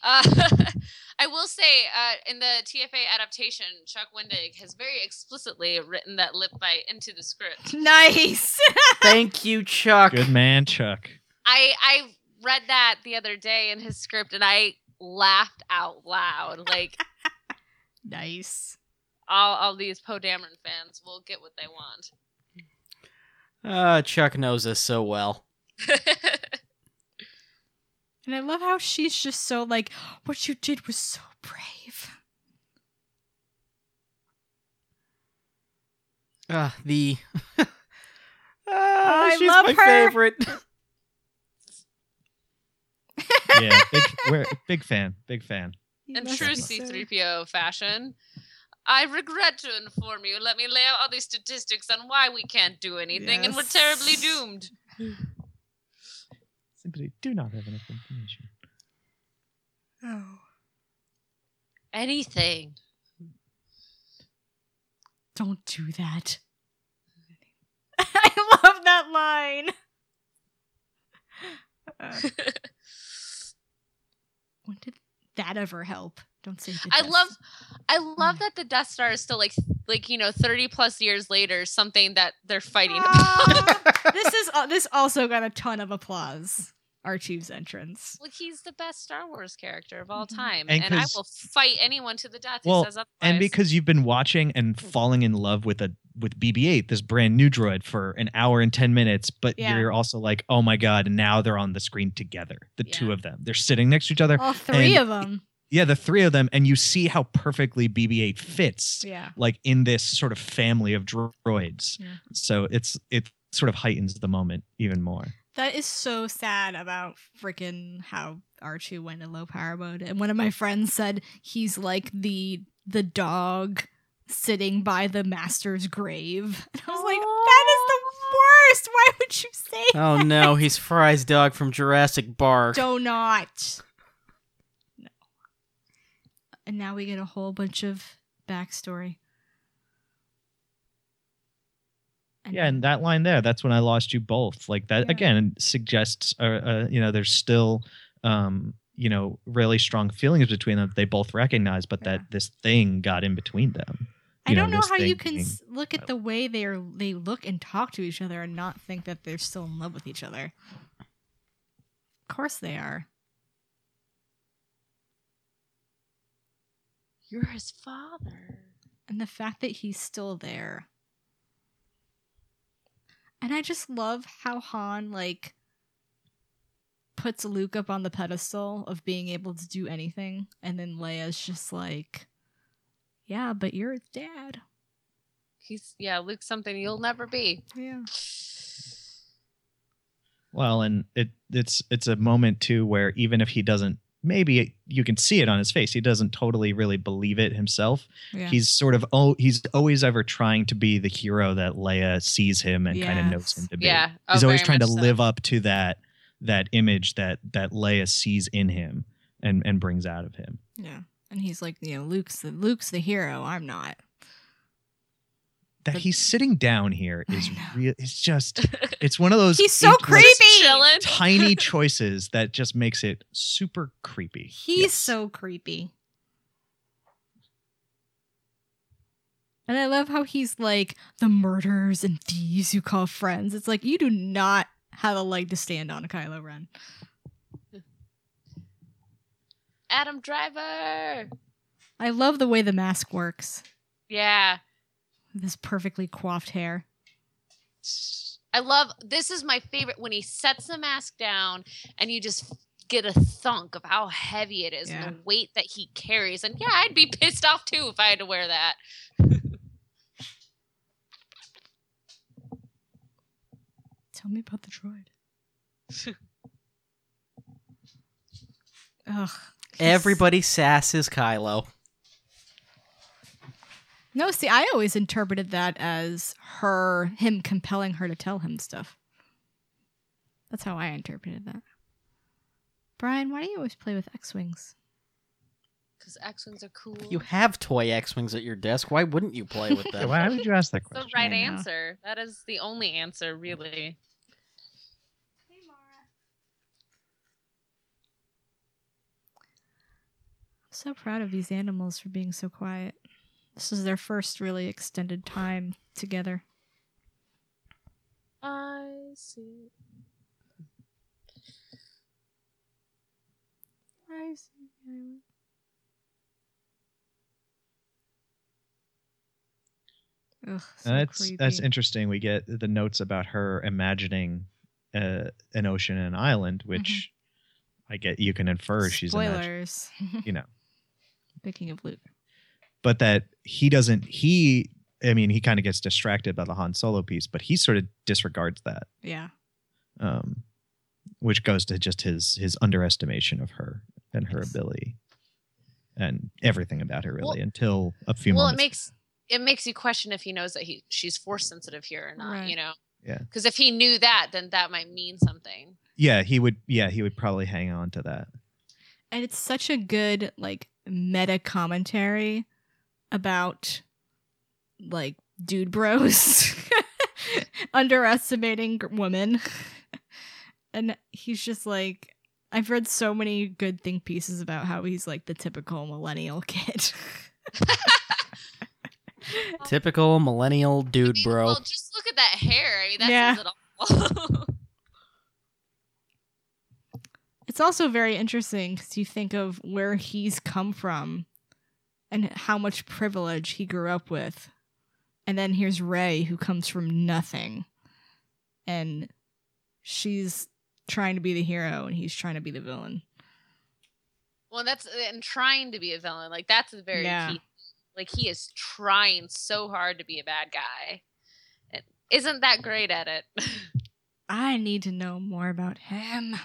Uh, I will will say, uh, in the TFA adaptation, Chuck Wendig has very explicitly written that lip bite into the script. Nice. Thank you, Chuck. Good man, Chuck. I I read that the other day in his script, and I laughed out loud. Like nice. all all these Poe Dameron fans will get what they want. Uh, Chuck knows us so well. And I love how she's just so like, what you did was so brave. Uh, the. uh, I she's love my her. favorite. Yeah, big, we're, big fan, big fan. in true C3PO fashion. I regret to inform you. Let me lay out all these statistics on why we can't do anything, and we're terribly doomed. Simply do not have enough information. Oh. Anything. Don't do that. I love that line. Uh, when did that ever help? Don't say I Death- love I love that the Death Star is still like like you know 30 plus years later something that they're fighting about. Ah, this is uh, this also got a ton of applause. Artoo's entrance. Well, he's the best Star Wars character of all Mhm. time, And and, I 'cause- will fight anyone to the death Well, who says otherwise. And because you've been watching and falling in love with a with BB-8, this brand new droid for an hour and ten minutes, but Yeah. you're also like, oh my god! And now they're on the screen together, the two of them. They're sitting next to each other. All three And- of them. Yeah, the three of them, and you see how perfectly BB-8 fits, Yeah. like in this sort of family of droids. Yeah. So it's it sort of heightens the moment even more. That is so sad about freaking how Artoo went in low power mode. And one of my friends said he's like the the dog sitting by the master's grave. And I was like, that is the worst. Why would you say oh no, he's Fry's dog from Jurassic Bark. do not? No. And now we get a whole bunch of backstory. Yeah, and that line there, that's when I lost you both. Like that Yeah. again suggests, uh, uh, you know, there's still, um, you know, really strong feelings between them. They both recognize, but Yeah. that this thing got in between them. I don't know this how you can being- look at the way they are they look and talk to each other and not think that they're still in love with each other. Of course they are. you're his father. And the fact that he's still there. And I just love how Han like puts Luke up on the pedestal of being able to do anything and then Leia's just like yeah, but you're his dad. He's yeah, Luke's something you'll never be. Yeah. Well, and it it's it's a moment too where even if he doesn't, maybe you can see it on his face. He doesn't totally really believe it himself. Yeah. He's sort of oh, he's always ever trying to be the hero that Leia sees him and kind of knows him to be. Yeah, oh, he's always trying to so. live up to that that image that that Leia sees in him and and brings out of him. yeah. And he's like, you know, Luke's the Luke's the hero, I'm not. That But- he's sitting down here is real. It's just it's one of those. He's so creepy. Chilling. Tiny choices that just makes it super creepy. He's Yes. so creepy. And I love how he's like the murderers and thieves you call friends. It's like you do not have a leg to stand on, a Kylo Ren. Adam Driver. I love the way the mask works. Yeah. This perfectly coiffed hair. I love this is my favorite when he sets the mask down and you just get a thunk of how heavy it is Yeah. and the weight that he carries. And yeah, I'd be pissed off too if I had to wear that. Tell me about the droid. Ugh. he's- Everybody sasses Kylo. No, see, I always interpreted that as her, him compelling her to tell him stuff. That's how I interpreted that. Brian, why do you always play with X Wings? Because X Wings are cool. You have toy X-wings at your desk. Why wouldn't you play with them? Why would you ask that question? That's the right I know. answer. That is the only answer, really. Hey, Mara. I'm so proud of these animals for being so quiet. This is their first really extended time together. I see. I see. Ugh, so that's creepy. that's interesting. We get the notes about her imagining uh, an ocean and an island, which I get you can infer she's imagining, Spoilers. you know, Speaking of Luke. But that he doesn't. He, I mean, he kind of gets distracted by the Han Solo piece, but he sort of disregards that, Yeah. um, which goes to just his his underestimation of her and her Yes. ability and everything about her, really, Well- until a few Well, it makes it makes you question if he knows that he she's force sensitive here or not. Right. You know. Yeah. Because if he knew that, then that might mean something. yeah, he would. Yeah, he would probably hang on to that. And it's such a good like meta commentary about like dude bros underestimating women. and he's just like I've read so many good think pieces about how he's like the typical millennial kid. Typical millennial dude, I mean, bro. Well, just look at that hair. I mean, that Yeah. says it all. It's also very interesting because you think of where he's come from and how much privilege he grew up with. And then here's Rey, who comes from nothing. And she's trying to be the hero and he's trying to be the villain. well, that's and trying to be a villain. Like that's a very Yeah. key. Like he is trying so hard to be a bad guy. And isn't that great at it? I need to know more about him.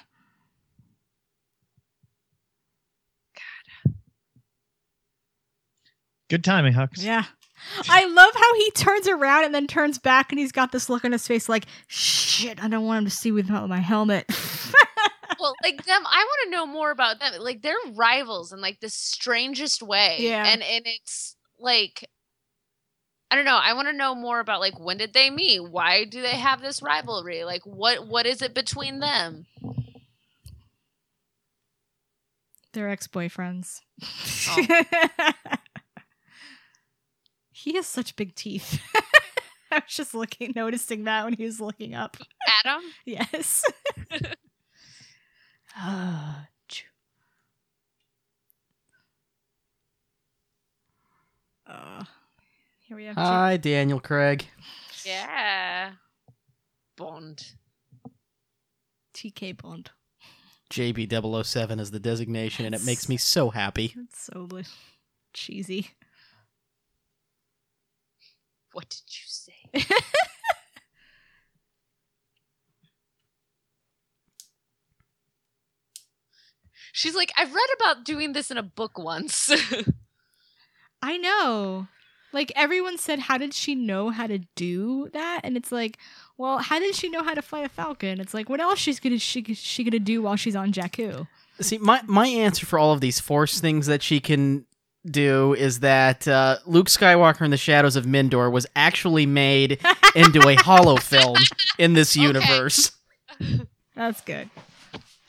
Good timing, Hux. Yeah. I love how he turns around and then turns back and he's got this look on his face like, shit, I don't want him to see without my helmet. well, like them, I want to know more about them. Like they're rivals in like the strangest way. Yeah. And and it's like I don't know. I want to know more about like when did they meet? Why do they have this rivalry? Like what what is it between them? They're ex boyfriends. Oh. he has such big teeth. I was just looking, noticing that when he was looking up. Adam? Yes. Uh, here we have Hi, Daniel Craig. Yeah. Bond. TK Bond. JB007 is the designation, and it makes me so happy. It's so cheesy. What did you say? She's like, I've read about doing this in a book once. I know. Like everyone said, how did she know how to do that? And it's like, well, how did she know how to fly a falcon? It's like, what else she's gonna she she gonna do while she's on Jakku? See, my my answer for all of these force things that she can do is that uh, Luke Skywalker in the Shadows of Mindor was actually made into a hollow film in this Okay. universe. That's good.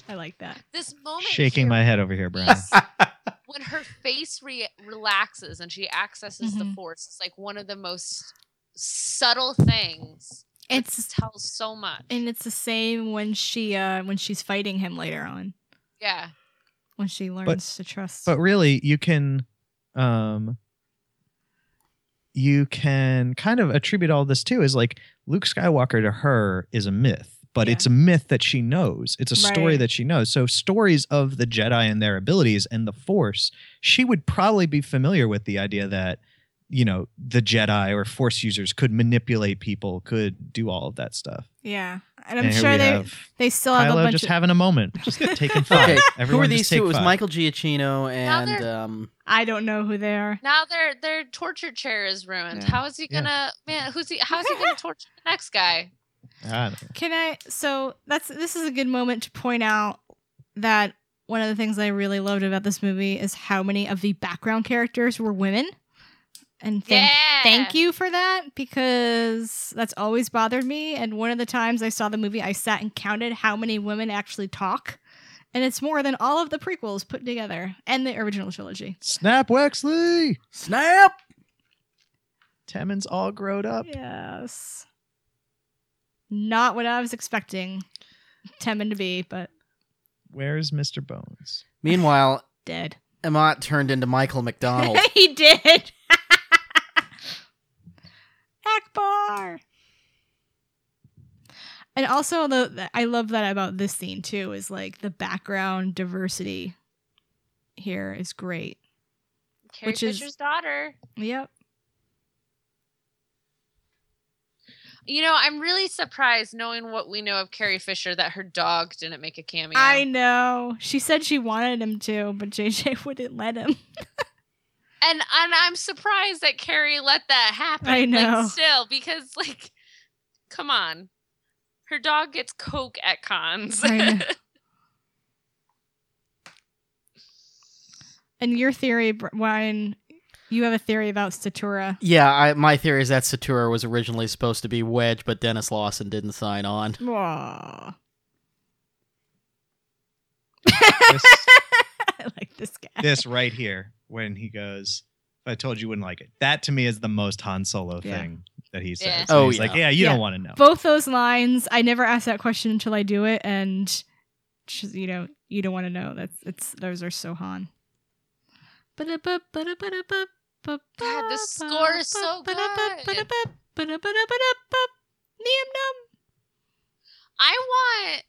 I like that. this moment Shaking here, my head over here, Brian. when her face re- relaxes and she accesses the Mhm. force, it's like one of the most subtle things. It tells so much. and it's the same when she uh when she's fighting him later on yeah. when she learns to trust. but really you can um you can kind of attribute all this too is like luke skywalker to her is a myth but Yeah. it's a myth that she knows it's a story Right. that she knows so stories of the jedi and their abilities and the force she would probably be familiar with the idea that you know the jedi or force users could manipulate people could do all of that stuff yeah, and I'm And sure they they still have a bunch just of. having a moment just taking five Okay, Who Everyone are these two? It was five. Michael Giacchino and um, I don't know who they are. Now their their torture chair is ruined. Yeah. How is he gonna man? Who's he? How is he gonna torture the next guy? I. Can I? So that's this is a good moment to point out that one of the things I really loved about this movie is how many of the background characters were women, and thank yeah. thank you for that because that's always bothered me. And one of the times I saw the movie, I sat and counted how many women actually talk, And it's more than all of the prequels put together and the original trilogy. Snap Wexley. Snap! Temmin's all growed up. Yes. Not what I was expecting Temmin to be, but Where's Mr. Bones? Meanwhile, dead. Ematt turned into Michael McDonald. he did. Ackbar. And also the, I love that about this scene too is like the background diversity here is great. Carrie Which is- Fisher's daughter. Yep. You know, I'm really surprised knowing what we know of Carrie Fisher that her dog didn't make a cameo. I know. She said she wanted him to, but JJ wouldn't let him. and and I'm surprised that Carrie let that happen. I know. Like, still, because like, come on, her dog gets coke at cons. I know. And your theory, Br- Brian, you have a theory about Statura. yeah, I, my theory is that Statura was originally supposed to be Wedge, but Denis Lawson didn't sign on. Aw. This, I like this guy. this right here, when he goes, I told you, you wouldn't like it." That to me is the most Han Solo Yeah. thing that he says. Yeah. And Oh, he's like, yeah. "Yeah, you Yeah. don't want to know." Both those lines, I never ask that question until I do it, and just, you know, you don't want to know. That's it's those are so Han. God, the score is so good. I want.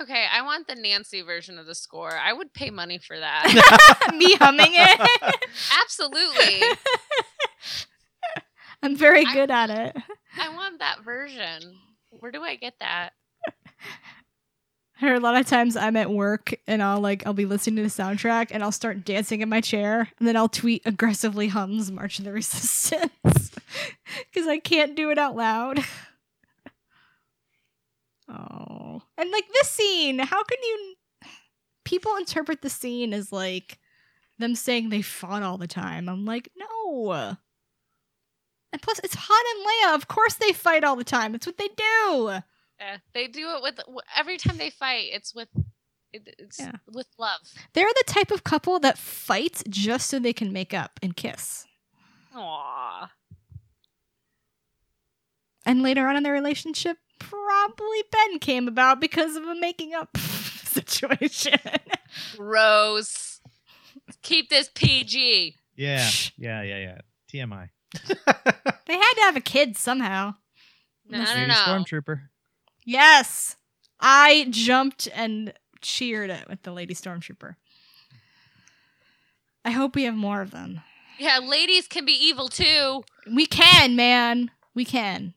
Okay, I want the Nancy version of the score. I would pay money for that. Me humming it. Absolutely. I'm very I- good at it. I want that version. Where do I get that? Or a lot of times I'm at work and I'll like I'll be listening to the soundtrack and I'll start dancing in my chair and then I'll tweet aggressively hums March of the Resistance because I can't do it out loud. Oh, and like this scene, how can you? People interpret the scene as like them saying they fought all the time. I'm like, no. And plus, it's Han and Leia. Of course, they fight all the time. It's what they do. Eh, they do it with every time they fight. It's with it's Yeah. with love. They're the type of couple that fights just so they can make up and kiss. Aww. And later on in their relationship, probably Ben came about because of a making up situation. Rose, Keep this PG. yeah, yeah, yeah, yeah. TMI. they had to have a kid somehow. No, Must no, Lady no. Stormtrooper. Yes. I jumped and cheered it with the Lady Stormtrooper. I hope we have more of them. Yeah, ladies can be evil too. We can, man. We can.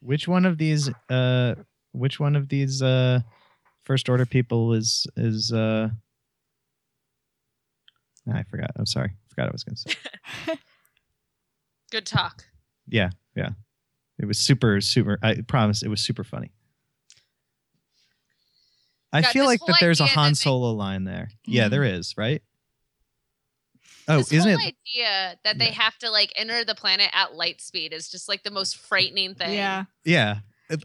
Which one of these? Uh, which one of these? Uh, first order people is is? Uh, I forgot. I'm sorry. I Forgot I was gonna say. Good talk. Yeah, yeah. It was super, super. I promise, it was super funny. I God, feel like that there's a Han that they- Solo line there. Yeah, Mhm. there is, right? Oh, this isn't whole it? idea that they Yeah. have to like enter the planet at light speed is just like the most frightening thing. Yeah. Yeah.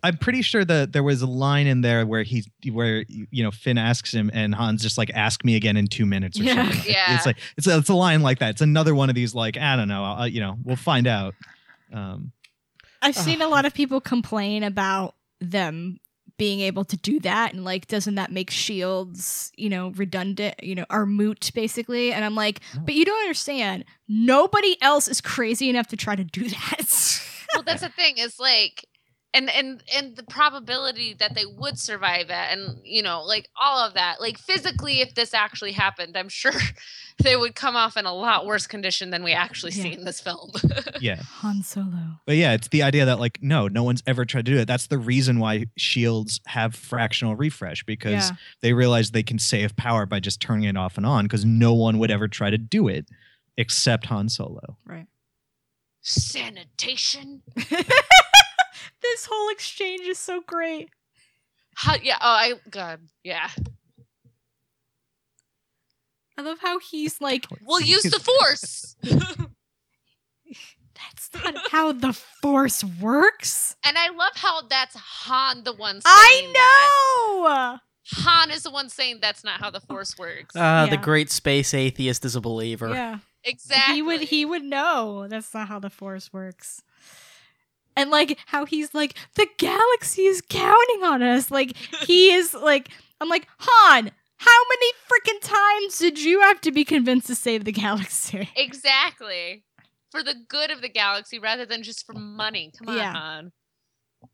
I'm pretty sure that there was a line in there where he, where you know, Finn asks him, and Han's just like, "Ask me again in two minutes." Or Yeah. something. Yeah. It's like it's a, it's a line like that. It's another one of these like I don't know. Uh, you know, we'll find out. Um, I've seen a lot of people complain about them being able to do that and like doesn't that make shields you know redundant you know are moot basically? And i'm like No. but you don't understand. Nobody else is crazy enough to try to do that. Well that's the thing. Is like and and and the probability that they would survive it and you know like all of that like physically if this actually happened i'm sure they would come off in a lot worse condition than we actually see in this film. Yeah, han solo. But yeah, it's the idea that like no, no one's ever tried to do it. That's the reason why shields have fractional refresh because yeah. they realize they can save power by just turning it off and on because no one would ever try to do it except Han Solo. right. Sanitation this whole exchange is so great How, yeah oh i god yeah i love how he's like we'll use the force that's not how the force works and i love how that's han the one saying i that. know Han is the one saying that's not how the Force works. Uh, The great space atheist is a believer. Yeah. exactly. He would he would know that's not how the force works. And like how he's like the galaxy is counting on us. Like he is like I'm like Han. How many freaking times did you have to be convinced to save the galaxy? Exactly. For the good of the galaxy rather than just for money. Come on, Yeah. Han. Now,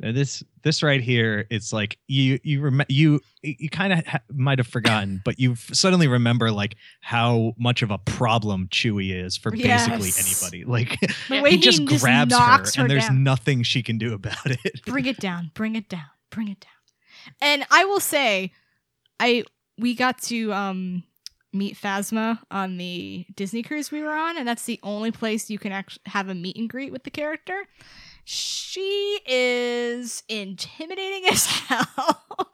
this this right here, it's like you you rem- you you kind of ha- might have forgotten, but you suddenly remember like how much of a problem Chewie is for basically anybody. Like The way he just just grabs her, her and there's down. nothing she can do about it. bring it down bring it down bring it down and i will say i we got to um meet phasma on the disney cruise we were on and that's the only place you can actually have a meet and greet with the character she is intimidating as hell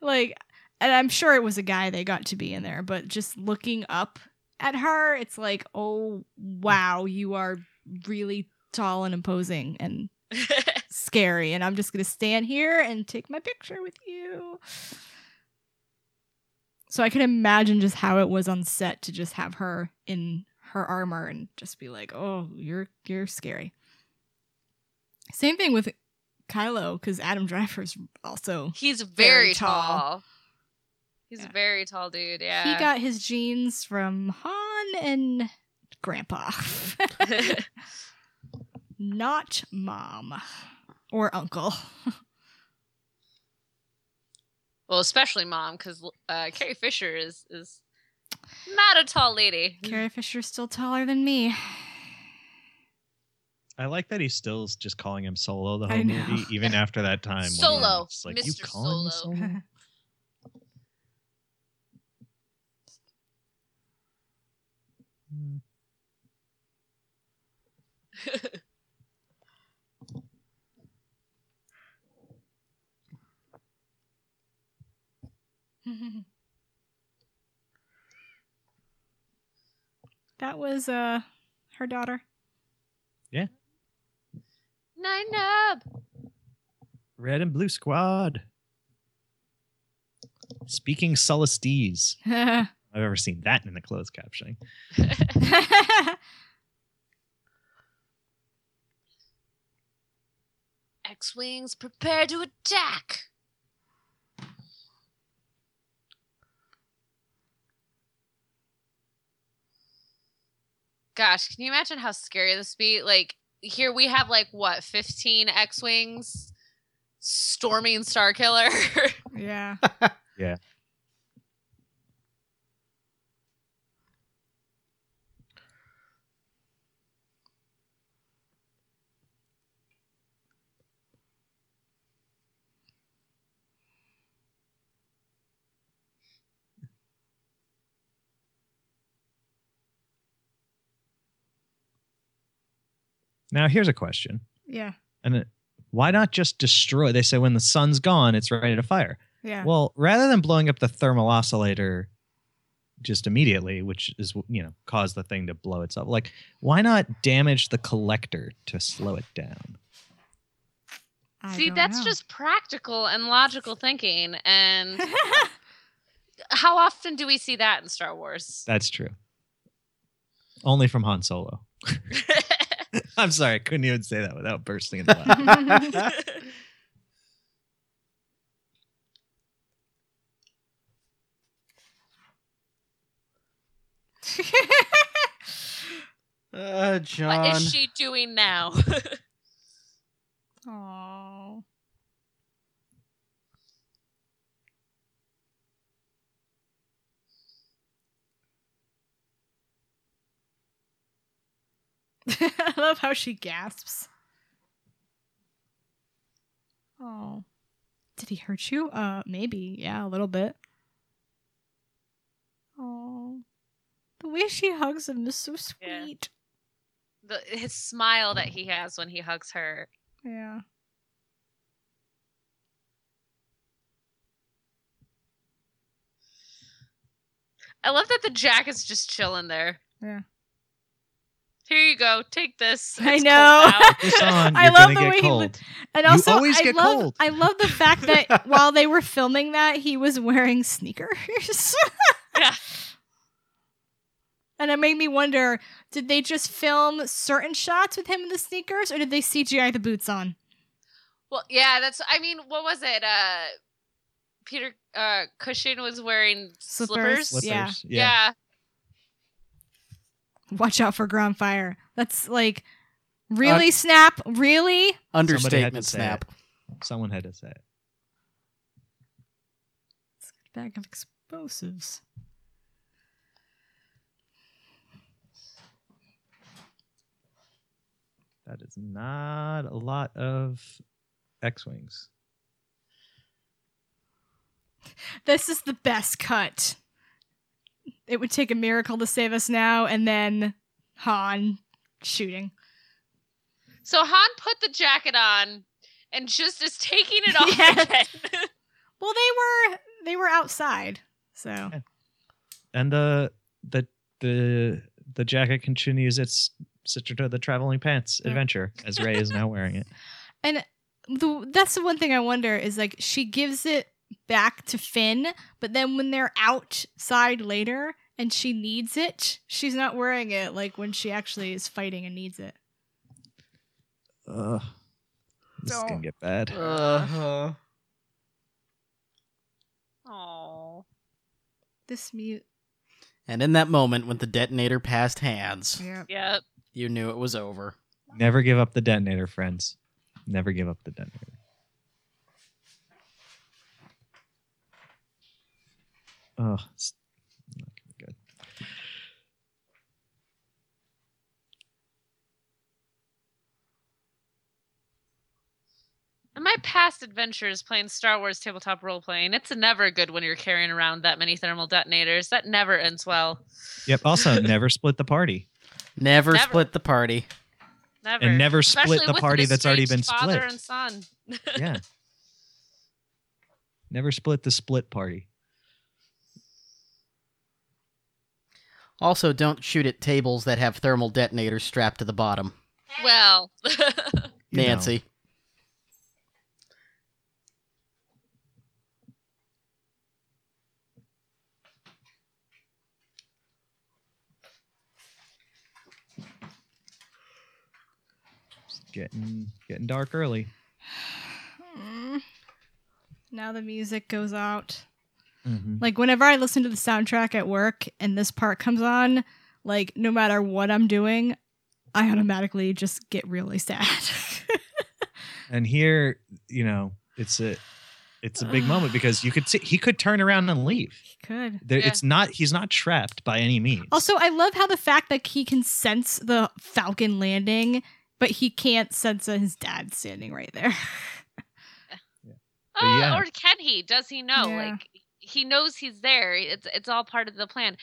like and i'm sure it was a guy they got to be in there but just looking up at her it's like oh wow you are really tall and imposing and scary and I'm just going to stand here and take my picture with you. So I can imagine just how it was on set to just have her in her armor and just be like, "Oh, you're you're scary." Same thing with Kylo cuz Adam Driver's also He's Very very, tall. tall. He's Yeah. a very tall dude. Yeah. he got his genes from Han and grandpa. Not mom or uncle. well, especially mom, because uh, Carrie Fisher is is not a tall lady. Carrie Fisher's still taller than me. I like that he's still just calling him Solo the whole movie, even after that time. Solo, it's like you Mr. calling me Solo. Solo? That was uh her daughter. Nien Nunb. Red and Blue Squad. Speaking Sullustese. I've ever seen that in the closed captioning. X-wings prepare to attack. Gosh, can you imagine how scary this would be? Like here we have like what, 15 X-wings storming Starkiller. yeah. Now, here's a question. Yeah. And it, why not just destroy? They say when the sun's gone, it's ready to fire. Yeah. Well, rather than blowing up the thermal oscillator just immediately, which is you know cause the thing to blow itself, like why not damage the collector to slow it down? I See, that's know. just practical and logical thinking. And how often do we see that in Star Wars? That's true. Only from Han Solo. I'm sorry, I couldn't even say that without bursting into laugh. Uh, John. is she doing now? Aww. I love how she gasps. Oh. Did he hurt you? Uh, maybe. Yeah, a little bit. Oh. The way she hugs him is so sweet. Yeah. the, his smile that he has when he hugs her. Yeah. I love that the Jack is just chilling there. Yeah. Here you go. Take this. I It's cold know. out." This on, I love the get way he cold. And You also, always I get love, cold. I love the fact that while they were filming that, he was wearing sneakers. Yeah. And it made me wonder: Did they just film certain shots with him in the sneakers, or did they CGI the boots on? Well, yeah, that's. I mean, what was it? Uh, Peter uh, Cushing was wearing Slippers. slippers. Yeah. Slippers. Yeah. Watch out for ground fire. That's like, really, Snap? Really? Understatement say snap. Someone had to say it. It's a bag of explosives. That is not a lot of X-wings. This is the best cut. It would take a miracle to save us now, and then Han shooting. So Han put the jacket on and just is taking it off Yeah. again. Well, they were they were outside, so And the the the the jacket continues its sister to the traveling pants Yeah. adventure as Rey is now wearing it. and the that's the one thing I wonder is like she gives it back to Finn, but then when they're outside later and she needs it, she's not wearing it like when she actually is fighting and needs it. Ugh. This is gonna get bad. Uh-huh. Oh. This mute. And in that moment, when the detonator passed hands, Yeah. Yep. you knew it was over. Never give up the detonator, friends. Never give up the detonator. Oh, it's not gonna be good. In my past adventures playing Star Wars tabletop role playing, it's never good when you're carrying around that many thermal detonators. That never ends well. Yep. Also, never split the party, Never, Never. split the party. Never. and never Especially split the with party that's already been estranged father split. and son. Yeah. never split the split party. Also, don't shoot at tables that have thermal detonators strapped to the bottom. well, You know. Nancy. Getting getting dark early. Mm. Now the music goes out. Mm-hmm. Like whenever I listen to the soundtrack at work and this part comes on, like no matter what I'm doing, I automatically just get really sad. And here, you know, it's a it's a big moment because you could see he could turn around and leave. he could. There, Yeah. It's not he's not trapped by any means. Also, I love how the fact that he can sense the Falcon landing, but he can't sense his dad standing right there. Uh, yeah. or can he? Does he know? Yeah. Like he knows he's there. It's it's all part of the plan.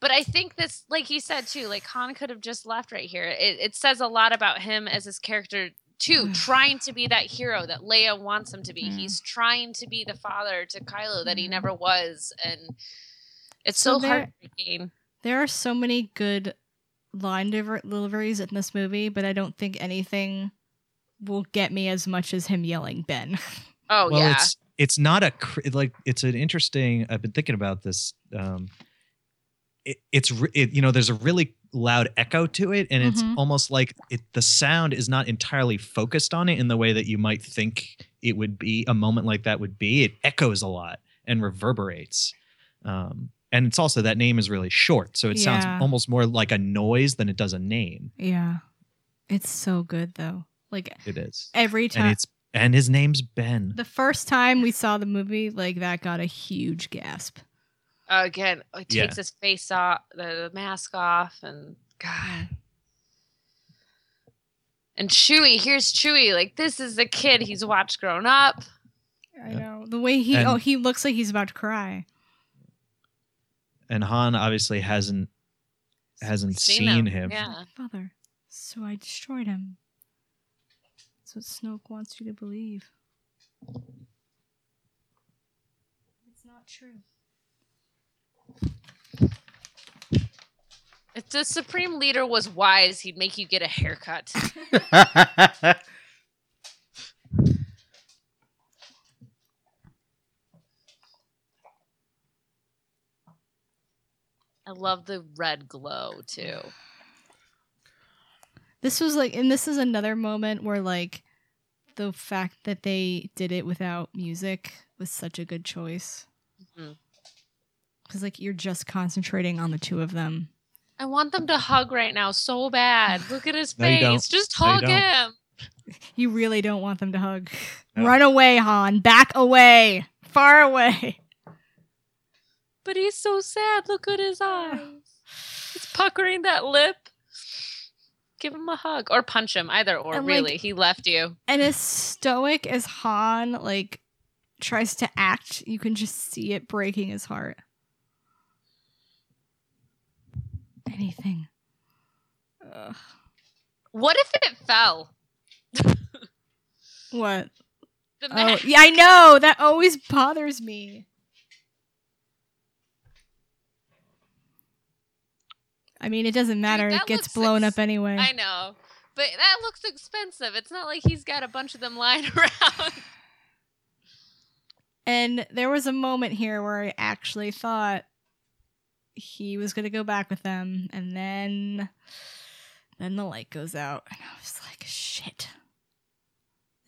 But I think this, like you said too, like Han could have just left right here. It, it says a lot about him as his character too, trying to be that hero that Leia wants him to be. Mm. He's trying to be the father to Kylo that he Mm. never was, and it's So so, there- heartbreaking. there are so many good line diver- deliveries in this movie, but I don't think anything will get me as much as him yelling Ben. Oh well, yeah, it's it's not a cr- like it's an interesting. I've been thinking about this. Um, it, it's re- it, you know there's a really loud echo to it, and it's Mhm. almost like it the sound is not entirely focused on it in the way that you might think it would be. A moment like that would be. It echoes a lot and reverberates. Um, and it's also that name is really short, so it Yeah. sounds almost more like a noise than it does a name. yeah. It's so good though. Like It is, every and time it's and his name's Ben. the first time we saw the movie, like that got a huge gasp. again, it Yeah. takes his face off, the, the mask off, and God. And Chewie, here's Chewie. Like this is the kid he's watched grown up. I know. The way he And- oh he looks like he's about to cry. And Han obviously hasn't hasn't seen, him. Yeah. Father, so I destroyed him. That's what Snoke wants you to believe. It's not true. If the supreme leader was wise, he'd make you get a haircut. I love the red glow too. This was like, and this is another moment where like the fact that they did it without music was such a good choice. Mm-hmm. Because like you're just concentrating on the two of them. I want them to hug right now so bad. Look at his face. Just hug him. You really don't want them to hug. No. Run away, Han. Back away. Far away. But he's so sad. Look at his eyes. He's puckering that lip. Give him a hug or punch him, either or. And, like- really, he left you. And as stoic as Han like tries to act, you can just see it breaking his heart. Anything. Ugh. What if it fell? What? Oh, yeah, I know. That always bothers me. I mean, it doesn't matter. that it gets blown ex- up anyway. I know, but that looks expensive. It's not like he's got a bunch of them lying around. And there was a moment here where I actually thought he was going to go back with them, and then then the light goes out, and I was like, shit.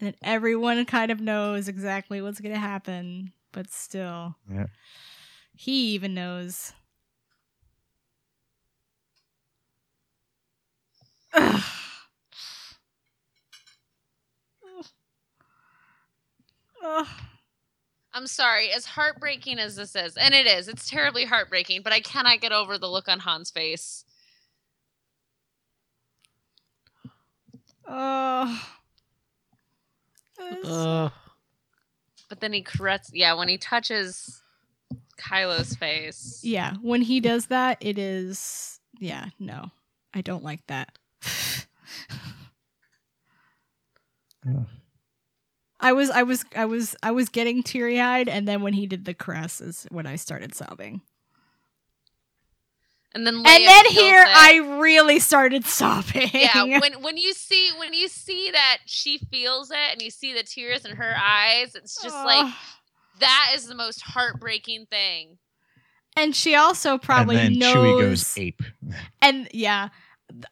And then everyone kind of knows exactly what's going to happen, but still, Yeah. he even knows. Ugh. Ugh. I'm sorry, as heartbreaking as this is, and it is, it's terribly heartbreaking, but I cannot get over the look on Han's face. Oh. It's- Uh, But then he caress, yeah, when he touches Kylo's face. yeah, when he does that, it is. Yeah, no, I don't like that. Ugh. I was, I was, I was, I was getting teary eyed, and then when he did the caress is when I started sobbing. And then and then here, it. I really started sobbing. yeah when when you see when you see that she feels it and you see the tears in her eyes it's just like that is the most heartbreaking thing and she also probably and then knows. Chewie goes ape. and yeah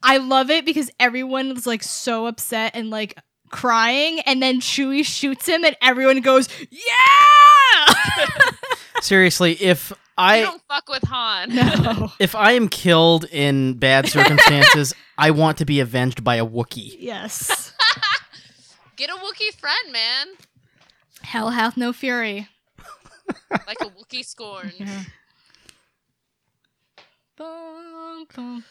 i love it because everyone was like so upset and like crying and then chewie shoots him and everyone goes yeah! Seriously, if you I don't fuck with han. No. If I am killed in bad circumstances, I want to be avenged by a Wookiee. yes. Get a Wookiee friend man. Hell hath no fury. Like a Wookiee scorn yeah. Bum, bum.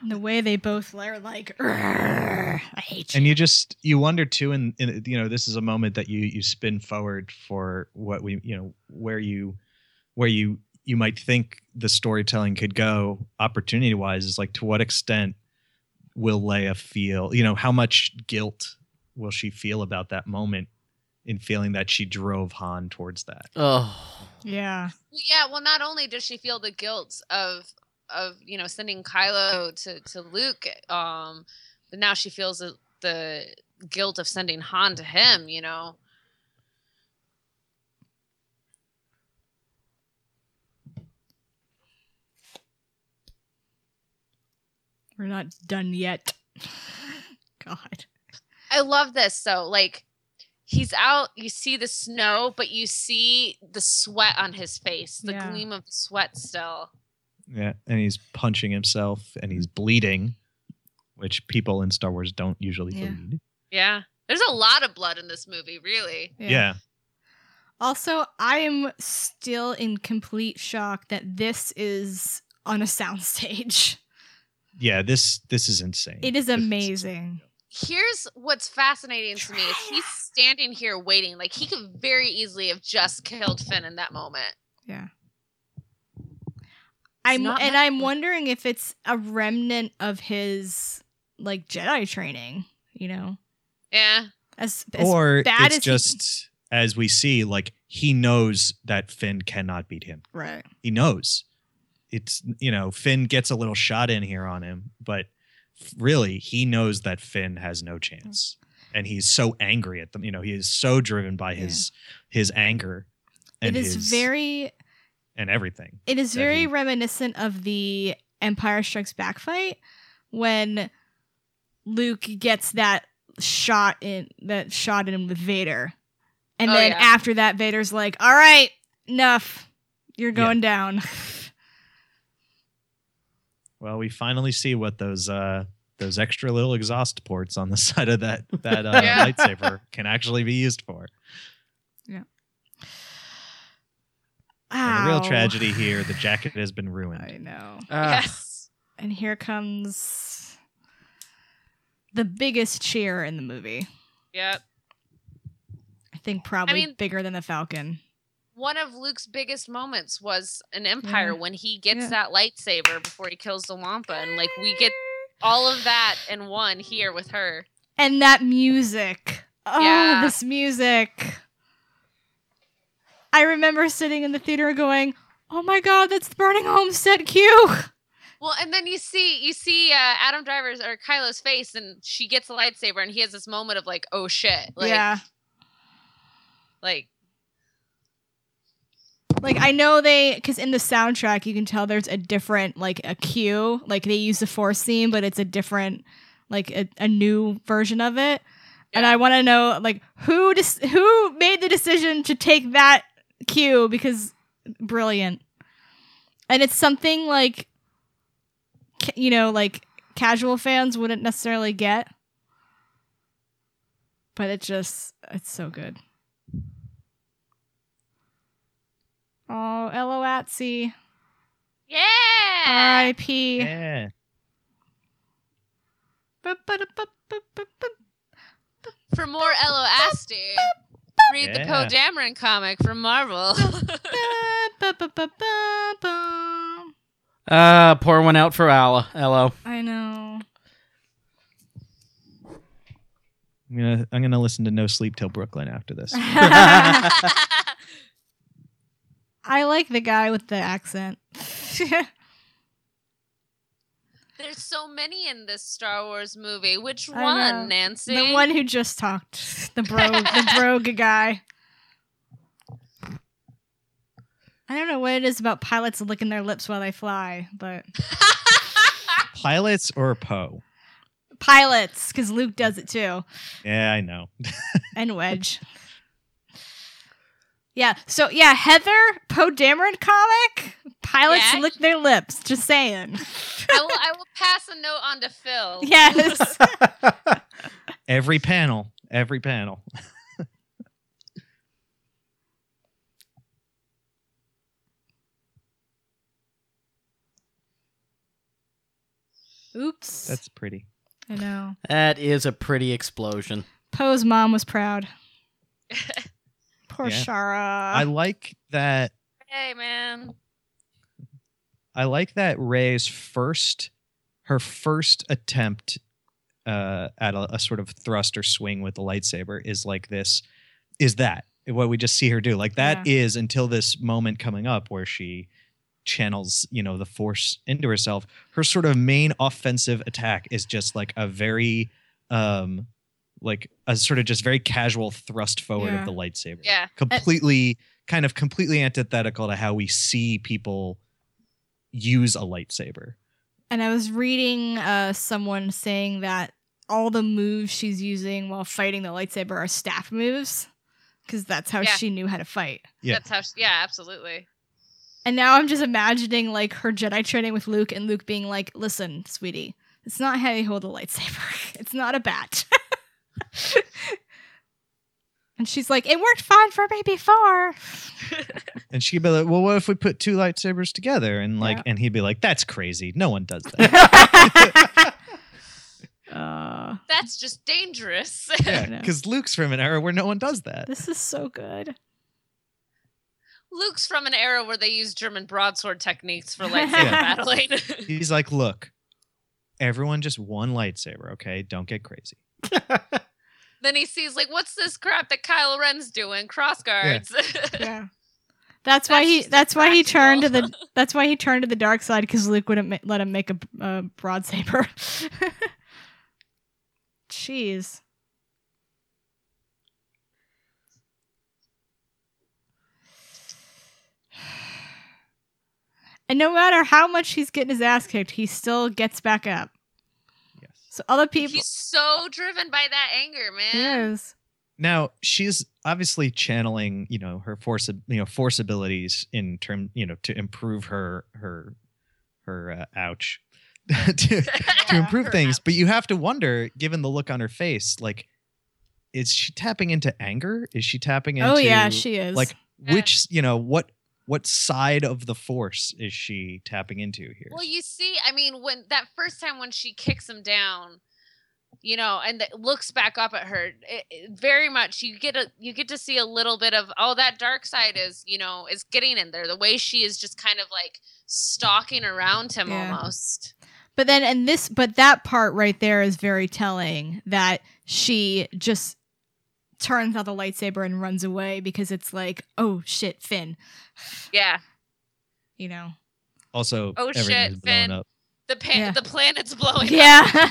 And the way they both are like i hate you and you. just you wonder too and, and you know this is a moment that you you spin forward for what we you know where you where you you might think the storytelling could go opportunity wise is like to what extent will Leia feel you know how much guilt will she feel about that moment in feeling that she drove Han towards that? Oh, yeah. Yeah well not only does she feel the guilt of of you know sending Kylo to to Luke um but now she feels the, the guilt of sending Han to him you know we're not done yet god I love this. So like he's out, you see the snow, but you see the sweat on his face, the Yeah. gleam of the sweat still. Yeah and he's punching himself and he's bleeding which people in Star Wars don't usually Yeah. bleed Yeah. There's a lot of blood in this movie, really. yeah. Also, I am still in complete shock that this is on a soundstage. yeah this this is insane It is amazing. Here's what's fascinating to me is he's standing here waiting. Like he could very easily have just killed Finn in that moment. Yeah. I'm not and. I'm wondering if it's a remnant of his like Jedi training, you know. Yeah. As, as or bad it's as he- just as we see like he knows that Finn cannot beat him right. he knows it's you know Finn gets a little shot in here on him, but really he knows that Finn has no chance, and he's so angry at them. You know, he is so driven by his his anger. It And is his, very and everything. It is very he- reminiscent of the Empire Strikes Back fight when Luke gets that shot in that shot in him with Vader. And Oh, then yeah. after that Vader's like, "All right, enough. You're Yeah. going down." Well, we finally see what those uh those extra little exhaust ports on the side of that that uh, Yeah. lightsaber can actually be used for. And the real tragedy here, the jacket has been ruined. I know. Ah, yes. And here comes the biggest cheer in the movie. Yep. I think probably mean- bigger than the Falcon. One of Luke's biggest moments was an Empire Yeah. when he gets Yeah. that lightsaber before he kills the Wampa, and like we get all of that in one here with her. and that music. Oh, Yeah. this music. I remember sitting in the theater going, "Oh my god, that's the Burning Homestead cue." Well, and then you see you see uh, Adam Driver's or Kylo's face, and she gets a lightsaber, and he has this moment of like, oh shit, like, yeah. like Like I know they cuz in the soundtrack you can tell there's a different like a cue, like they use the force theme but it's a different like a, a new version of it. And I want to know like who dis- who made the decision to take that cue because brilliant. And it's something like ca- you know like casual fans wouldn't necessarily get. But it just it's so good. Oh, Ello Asty. yeah. R.I.P. Yeah. For more Ello Asty, read the Yeah. Poe Dameron comic from Marvel. Uh, pour one out for Ala. Hello. I know. I'm gonna I'm gonna listen to No Sleep Till Brooklyn after this. I like the guy with the accent. There's so many in this Star Wars movie. Which I know. one, Nancy? the one who just talked. The bro the brogue guy. I don't know what it is about pilots licking their lips while they fly, but Pilots or Poe? pilots, because Luke does it too. Yeah, I know. and Wedge. Yeah, so yeah, Heather Poe Dameron comic. Pilots Yeah. lick their lips. Just saying. I will. I will pass a note on to Phil. yes. Every panel, every panel. Oops. That's pretty. I know. that is a pretty explosion. Poe's mom was proud. Poor Yeah. Shara. I like that. hey, man. I like that Rey's first, her first attempt uh, at a, a sort of thrust or swing with the lightsaber is like this. Is that what we just see her do? Like that is until this moment coming up where she channels, you know, the force into herself. Her sort of main offensive attack is just like a very, um, like a sort of just very casual thrust forward Yeah. of the lightsaber Yeah. completely kind of completely antithetical to how we see people use a lightsaber. and I was reading uh, someone saying that all the moves she's using while fighting the lightsaber are staff moves because that's how Yeah. she knew how to fight. Yeah. That's how. She, yeah, absolutely. And now I'm just imagining like her Jedi training with Luke and Luke being like, "Listen, sweetie, it's not how you hold a lightsaber. It's not a bat." and she's like, "It worked fine for me before." And she'd be like, "Well, what if we put two lightsabers together?" And like, Yeah. and he'd be like, "That's crazy. No one does that." uh, That's just dangerous. yeah, because Luke's from an era where no one does that. this is so good. Luke's from an era where they use German broadsword techniques for lightsaber Yeah. battling. He's like, "Look, everyone just one lightsaber, okay? Don't get crazy." Then he sees like, what's this crap that Kylo Ren's doing? Cross guards. Yeah. That's why he. just That's why he turned to the. That's why he turned to the dark side because Luke wouldn't ma- let him make a, a broad saber. Jeez. And no matter how much he's getting his ass kicked, he still gets back up. Yes. So other people. He's so driven by that anger, man. Yes. Now she's obviously channeling, you know, her force, you know, force abilities in term, you know, to improve her her her uh, ouch to to improve things. ouch. But you have to wonder, given the look on her face, like, is she tapping into anger? Is she tapping into? Oh yeah, she is. like Yeah. which you know what what side of the force is she tapping into here? Well, you see, I mean, when that first time when she kicks him down, you know, and th- looks back up at her, it, it- very much you get a you get to see a little bit of oh that dark side is you know is getting in there. The way she is just kind of like stalking around him Yeah. almost. But then, and this, but that part right there is very telling that she just turns out the lightsaber and runs away because it's like, oh shit, Finn, Yeah, you know? also, Oh, shit, is Finn. up. the pan- Yeah. the planet's blowing. up. Yeah.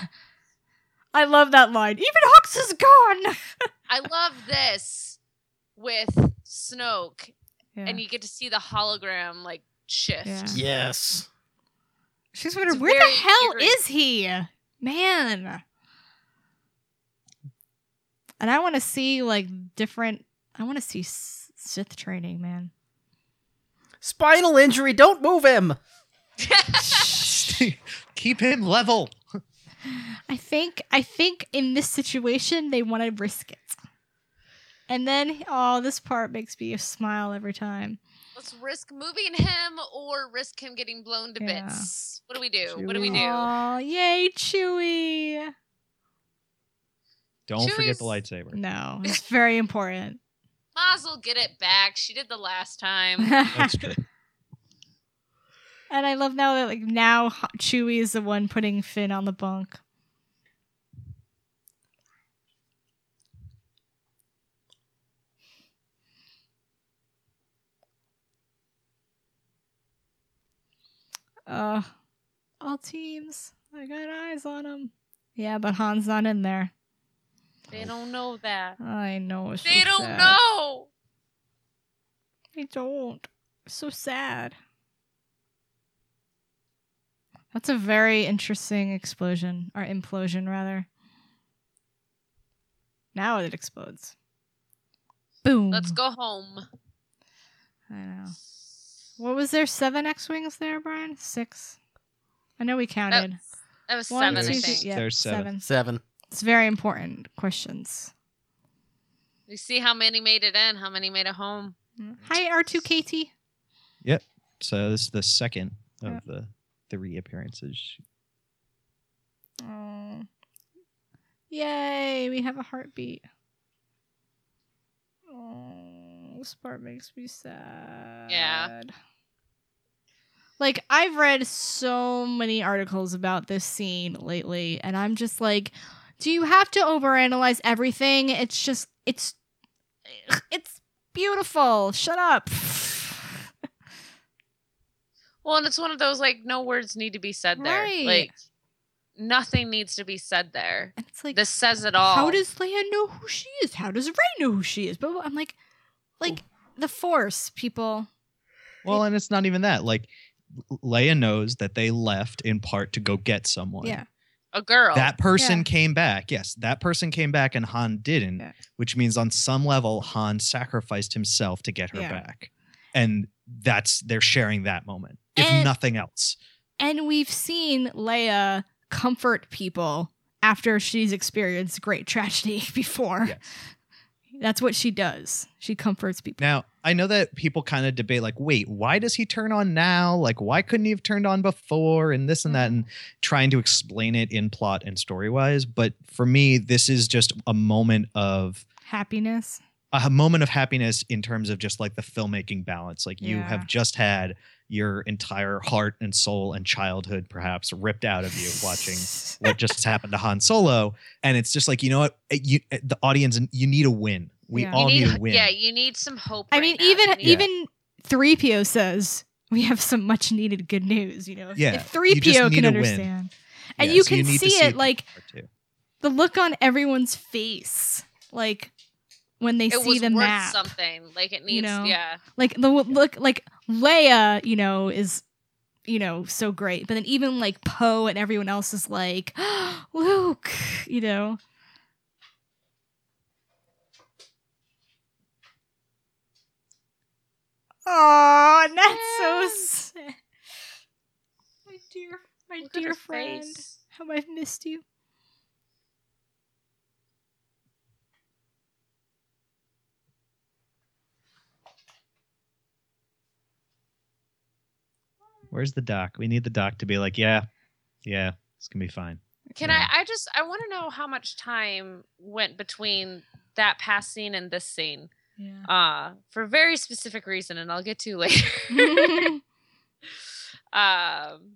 I love that line. Even Hux is gone. I love this with Snoke, Yeah. and you get to see the hologram like shift. Yeah. Yes. She's wondering, It's where the hell eerie. is he? Man. And I want to see like different, I want to see S- Sith training, man. Spinal injury. Don't move him. Keep him level. I think I think in this situation they want to risk it. And then oh, this part makes me smile every time. Let's risk moving him or risk him getting blown to Yeah. bits. What do we do? What do we do? Oh, yay, Chewie. Don't forget the lightsaber. No, it's very important. Maz will get it back. She did the last time. That's true. and I love now that like now Chewie is the one putting Finn on the bunk. Uh, all teams. I got eyes on them. Yeah, but Han's not in there. They don't know that. I know. It's so They don't sad. know. They don't. So sad. That's a very interesting explosion or implosion rather. Now it explodes. Boom. Let's go home. I know. What was there? Seven X-wings there, Brian? Six. I know we counted. That was One, seven, I two, There's- three- think. yeah, there's seven. seven. Seven. It's very important questions. We see how many made it in, how many made it home. Hi, R two KT. Yep. So this is the second of Yeah. the three appearances. Oh. Yay, we have a heartbeat. Oh, this part makes me sad. Yeah. Like, I've read so many articles about this scene lately, and I'm just like, do you have to overanalyze everything? It's just, it's, it's beautiful. Shut up. Well, and it's one of those like no words need to be said there. Right. Like nothing needs to be said there. And it's like, This says it all. How does Leia know who she is? How does Rey know who she is? But I'm like, like the Force people. Well, and it's not even that. Like Leia knows that they left in part to go get someone. Yeah, a girl? That person Yeah. came back. Yes, that person came back and Han didn't, Yeah. which means on some level Han sacrificed himself to get her Yeah. back. And that's they're sharing that moment. If And- nothing else. and we've seen Leia comfort people after she's experienced great tragedy before. Yes. That's what she does. She comforts people. Now, I know that people kind of debate, like, wait, why does he turn on now? Like, why couldn't he have turned on before? And this and that, and mm-hmm. trying to explain it in plot and story wise. But for me, this is just a moment of Happiness. a moment of happiness in terms of just like the filmmaking balance. Like, you Yeah. have just had your entire heart and soul and childhood perhaps ripped out of you watching what just happened to Han Solo. And it's just like, you know what? Eh, you, eh, the audience, you need a win. We Yeah. All need, need, a win. Yeah, you need some hope. I right mean, now. even You need- even 3PO says, we have some much needed good news, you know. If, Yeah, if 3PO can to win. understand. And Yeah, you so can need to see it like the look on everyone's face like when they it see was the worth map. something. Like it needs, know? yeah. Like the look like Leia, you know, is you know, so great. But then even like Poe and everyone else is like, Luke, you know. Oh, and that's so sad. My dear, my Look dear friend. face. How I've missed you. Where's the doc? We need the doc to be like, yeah, yeah, it's gonna be fine. Can Yeah. I? I just I want to know how much time went between that past scene and this scene. Yeah. Uh, for a very specific reason, and I'll get to later. um.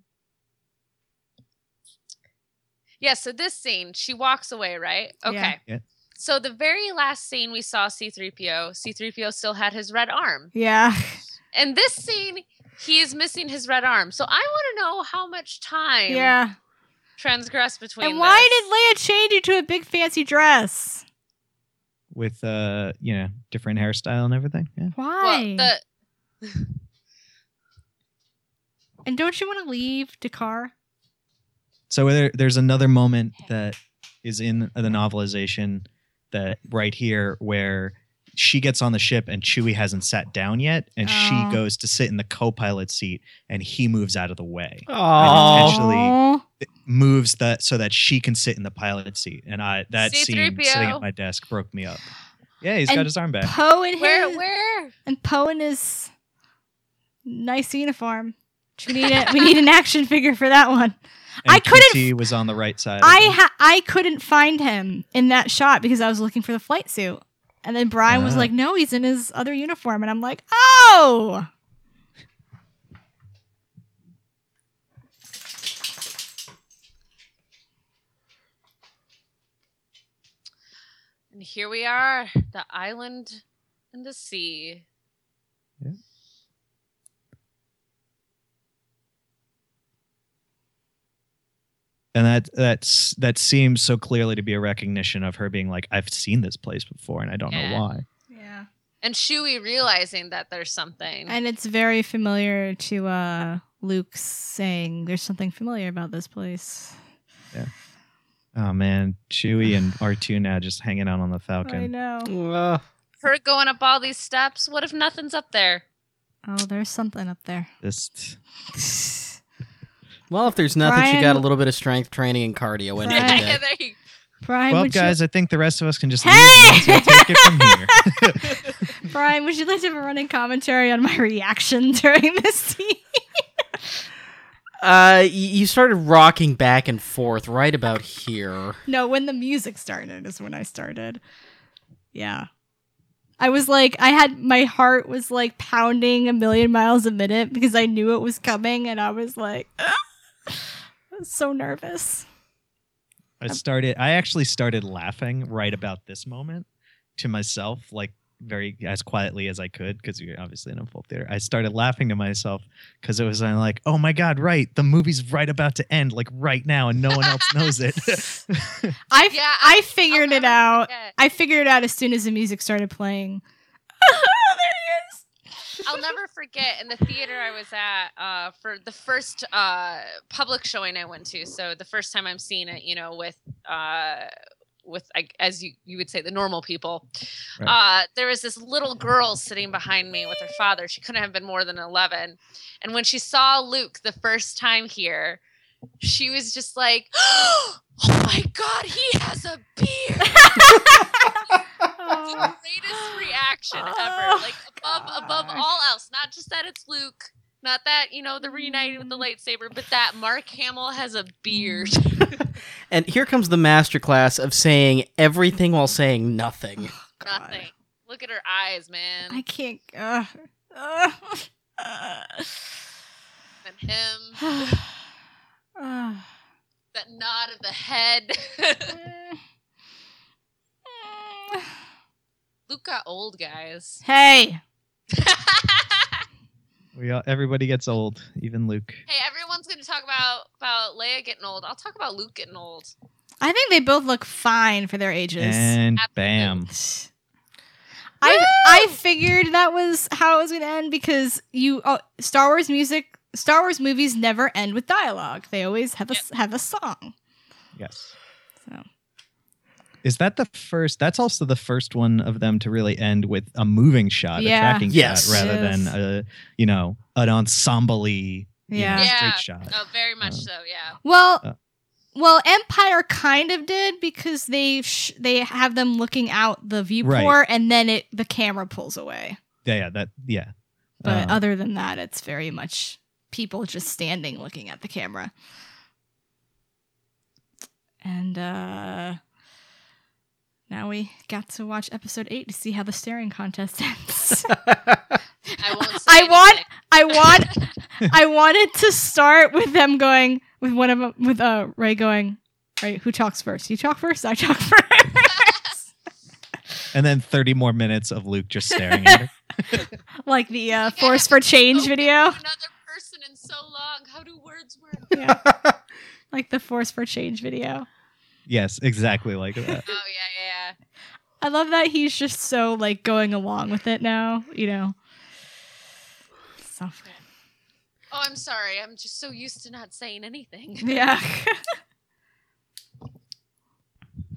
Yeah, so this scene, she walks away, right? Okay. Yeah. Yeah. So the very last scene we saw C3PO, C3PO still had his red arm. yeah. And this scene, he is missing his red arm. So I want to know how much time Yeah. transgressed between And why this. did Leia change into a big fancy dress? With uh, you know, different hairstyle and everything. Yeah. Why? Well, the and don't you want to leave Dakar? So there, there's another moment that is in the novelization that right here where she gets on the ship and Chewie hasn't sat down yet, and Oh. she goes to sit in the co-pilot seat, and he moves out of the way, Oh, Actually- moves that so that she can sit in the pilot seat, and I that scene C-3PO. sitting at my desk broke me up. Yeah, he's And got his arm back. Poe and where his where and Poe in his nice uniform. We need a, we need an action figure for that one. And I couldn't QT was on the right side. I ha- I couldn't find him in that shot because I was looking for the flight suit. And then Brian was Ah. like, "No, he's in his other uniform." And I'm like, "Oh!" And here we are, the island and the sea. And that that's that seems so clearly to be a recognition of her being like, I've seen this place before, and I don't Yeah. know why. Yeah. And Chewie realizing that there's something. And it's very familiar to uh Luke saying there's something familiar about this place. Yeah. Oh man, Chewie and R two now just hanging out on the Falcon. I Falcon. know. Uh, Her going up all these steps. What if nothing's up there? Oh, there's something up there. Just well, if there's nothing, she got a little bit of strength training and cardio in Brian- yeah, there you Brian, well, would guys, I think the rest of us can just Hey! leave. We'll take it from here. Brian, would you like to have a running commentary on my reaction during this scene? Uh, you started rocking back and forth right about here. No, when the music started is when I started. Yeah. I was like, I had my heart was like pounding a million miles a minute because I knew it was coming, and I was like, I was so nervous. I um, started. I actually started laughing right about this moment to myself, like very as quietly as I could, because you're obviously in a full theater. I started laughing to myself because it was like, oh my god, right, the movie's right about to end, like right now, and no one else knows it. I f- Yeah, I I'll figured it out. forget. I figured it out as soon as the music started playing. there he is. I'll never forget in the theater I was at uh, for the first uh, public showing I went to. So the first time I'm seeing it, you know, with uh, with as you you would say the normal people. Uh, there was this little girl sitting behind me with her father. She couldn't have been more than eleven, and when she saw Luke the first time here, she was just like, "Oh my god, he has a beard!" the greatest reaction ever. Oh, Like above above all else. Not just that it's Luke, not that, you know, the reuniting with the Mm. lightsaber, but that Mark Hamill has a beard. And here comes the masterclass of saying everything while saying nothing. God. Nothing. Look at her eyes, man. I can't. Uh, uh, uh. and him. Uh. That nod of the head. Luke got old, guys. Hey, We all, everybody gets old, even Luke. Hey, everyone's going to talk about about Leia getting old. I'll talk about Luke getting old. I think they both look fine for their ages. And Absolutely. bam. I I figured that was how it was going to end because you oh, Star Wars music, Star Wars movies never end with dialogue. They always have a s- have a song. Yes. So Is that the first? That's also the first one of them to really end with a moving shot, Yeah. a tracking Yes. shot, rather Yes. than a you know an ensemble Yeah. Yeah. straight shot. Oh, very much Uh, so. Yeah. well. Uh. well, Empire kind of did because they sh- they have them looking out the viewport, and then it the camera pulls away. Yeah, yeah, that yeah. But Uh, other than that, it's very much people just standing looking at the camera. And uh now we got to watch episode 8 to see how the staring contest ends. I won't say I want. I want I wanted to start with them going with one of them with uh Rey going, right, who talks first? You talk first, I talk first. and then thirty more minutes of Luke just staring at her. like the uh Force for Change video. Another person in so long. How do words work? Yeah. like the Force for Change video. Yes, exactly like that. Oh yeah, yeah, yeah. I love that he's just so like going along with it now, you know. So Oh, I'm sorry. I'm just so used to not saying anything. yeah.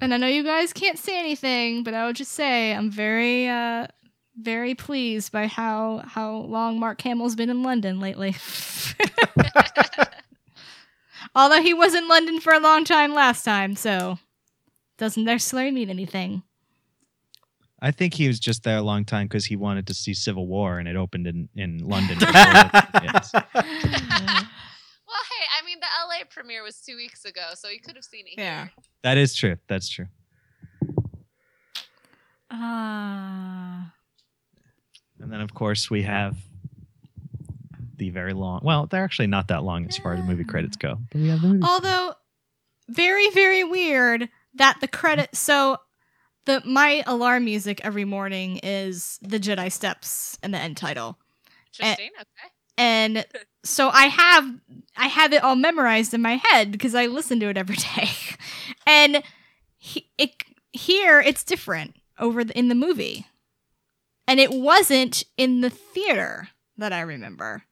and I know you guys can't say anything, but I would just say I'm very uh very pleased by how how long Mark Hamill's been in London lately. Although he was in London for a long time last time, so doesn't necessarily mean anything. I think he was just there a long time because he wanted to see Civil War, and it opened in in London. yes. well, hey, I mean the LA premiere was two weeks ago, so he could have seen it. Yeah. Here. That is true. That's true. Ah. And then, of course, we have the very long. Well, they're actually not that long as far as movie credits go. But we have the movie. Although very very weird that the credit so the my alarm music every morning is the Jedi steps and the end title. Interesting. okay. And so I have I have it all memorized in my head because I listen to it every day. And he, it here it's different over the, in the movie. And it wasn't in the theater that I remember.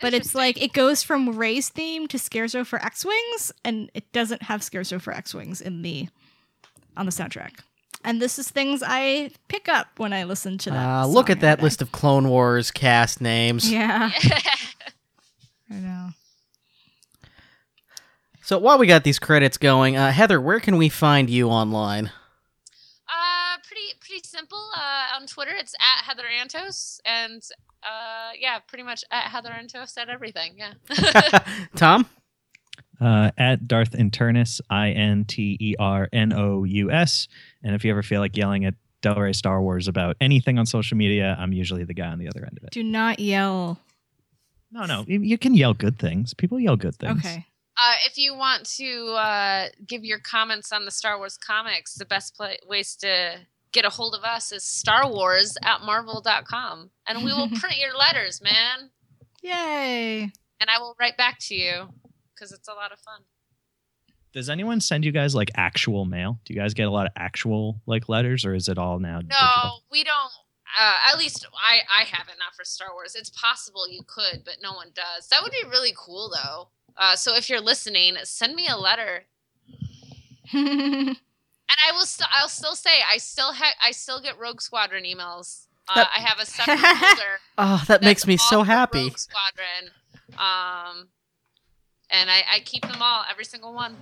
But it's like it goes from Rey's theme to Scherzo for X-wings, and it doesn't have Scherzo for X-wings in the on the soundtrack. And this is things I pick up when I listen to that. Uh, look at that every list of Clone Wars cast names. Yeah, Yeah. I know. So while we got these credits going, uh, Heather, where can we find you online? Uh, pretty pretty simple. Uh, on Twitter, it's at Heather Antos, and uh, yeah, pretty much at Heather Antos at everything. Yeah. Tom? Uh, at Darth Internous, I N T E R N O U S. And if you ever feel like yelling at Del Rey Star Wars about anything on social media, I'm usually the guy on the other end of it. Do not yell. No, no, you, you can yell good things. People yell good things. Okay. Uh, if you want to uh, give your comments on the Star Wars comics, the best pla ways to get a hold of us is Star Wars at marvel.com. And we will print your letters, man. Yay. And I will write back to you because it's a lot of fun. Does anyone send you guys like actual mail? Do you guys get a lot of actual like letters, or is it all now No, digital? we don't. Uh, at least I, I haven't, not for Star Wars. It's possible you could, but no one does. That would be really cool, though. Uh, so if you're listening, send me a letter, and I will. St- I'll still say I still have. I still get Rogue Squadron emails. Uh, That- I have a separate folder. Oh, that makes me so happy. Rogue Squadron. Um, and I, I keep them all, every single one.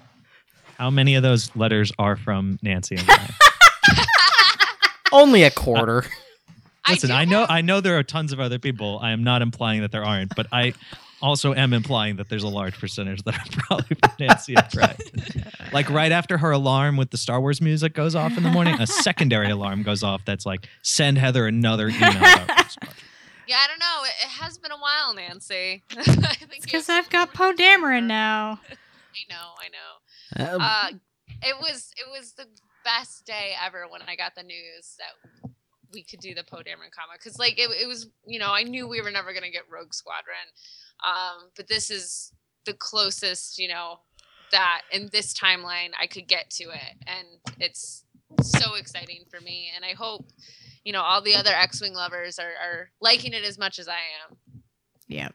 How many of those letters are from Nancy and Brian? Only a quarter. Listen, do I, know have- I know there are tons of other people. I am not implying that there aren't, but I also am implying that there's a large percentage that are probably from Nancy and Brian. like right after her alarm with the Star Wars music goes off in the morning, a secondary alarm goes off that's like send Heather another email. About Yeah, I don't know. It, it has been a while, Nancy. I think you Because I've got some Poe Dameron now. I know, I know. Uh, Uh, it was it was the best day ever when I got the news that we could do the Poe Dameron comic because like it, it was you know I knew we were never gonna get Rogue Squadron, um, but this is the closest you know that in this timeline I could get to it, and it's so exciting for me, and I hope you know all the other X-wing lovers are, are liking it as much as I am. Yeah.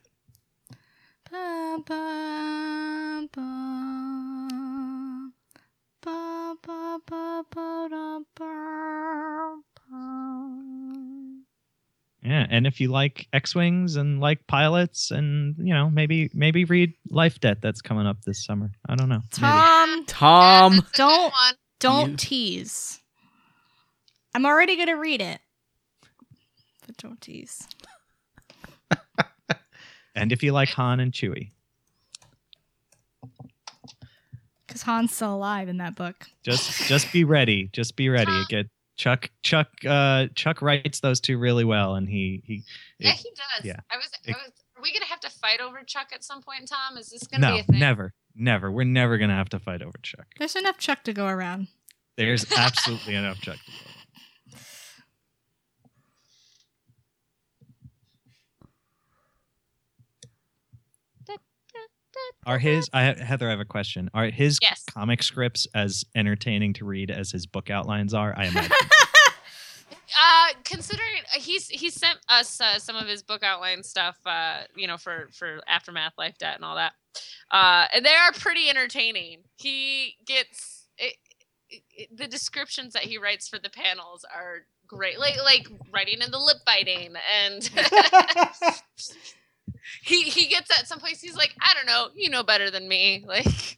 Yeah, and if you like X-wings and like pilots, and you know, maybe maybe read Life Debt that's coming up this summer. I don't know. Maybe. Tom, Tom. Yeah, that's a good don't- don't You- tease. I'm already gonna read it, but don't tease. And if you like Han and Chewie, Because Han's still alive in that book. just just be ready. Just be ready. Tom. Get Chuck Chuck uh Chuck writes those two really well, and he he. Yeah, it- he does. yeah. I was, I was. Are we gonna have to fight over Chuck at some point, Tom? Is this gonna be a thing? never, never. We're never gonna have to fight over Chuck. There's enough Chuck to go around. There's absolutely enough Chuck. To go. Are his I Heather? I have a question. Are his Yes. comic scripts as entertaining to read as his book outlines are? I imagine. Uh, considering uh, he's he sent us uh, some of his book outline stuff, uh, you know, for for aftermath, life debt, and all that, uh, and they are pretty entertaining. He gets it, it, it- the descriptions that he writes for the panels are great, like like writing in the lip biting, and he he gets at some place. He's like, I don't know, you know better than me, like.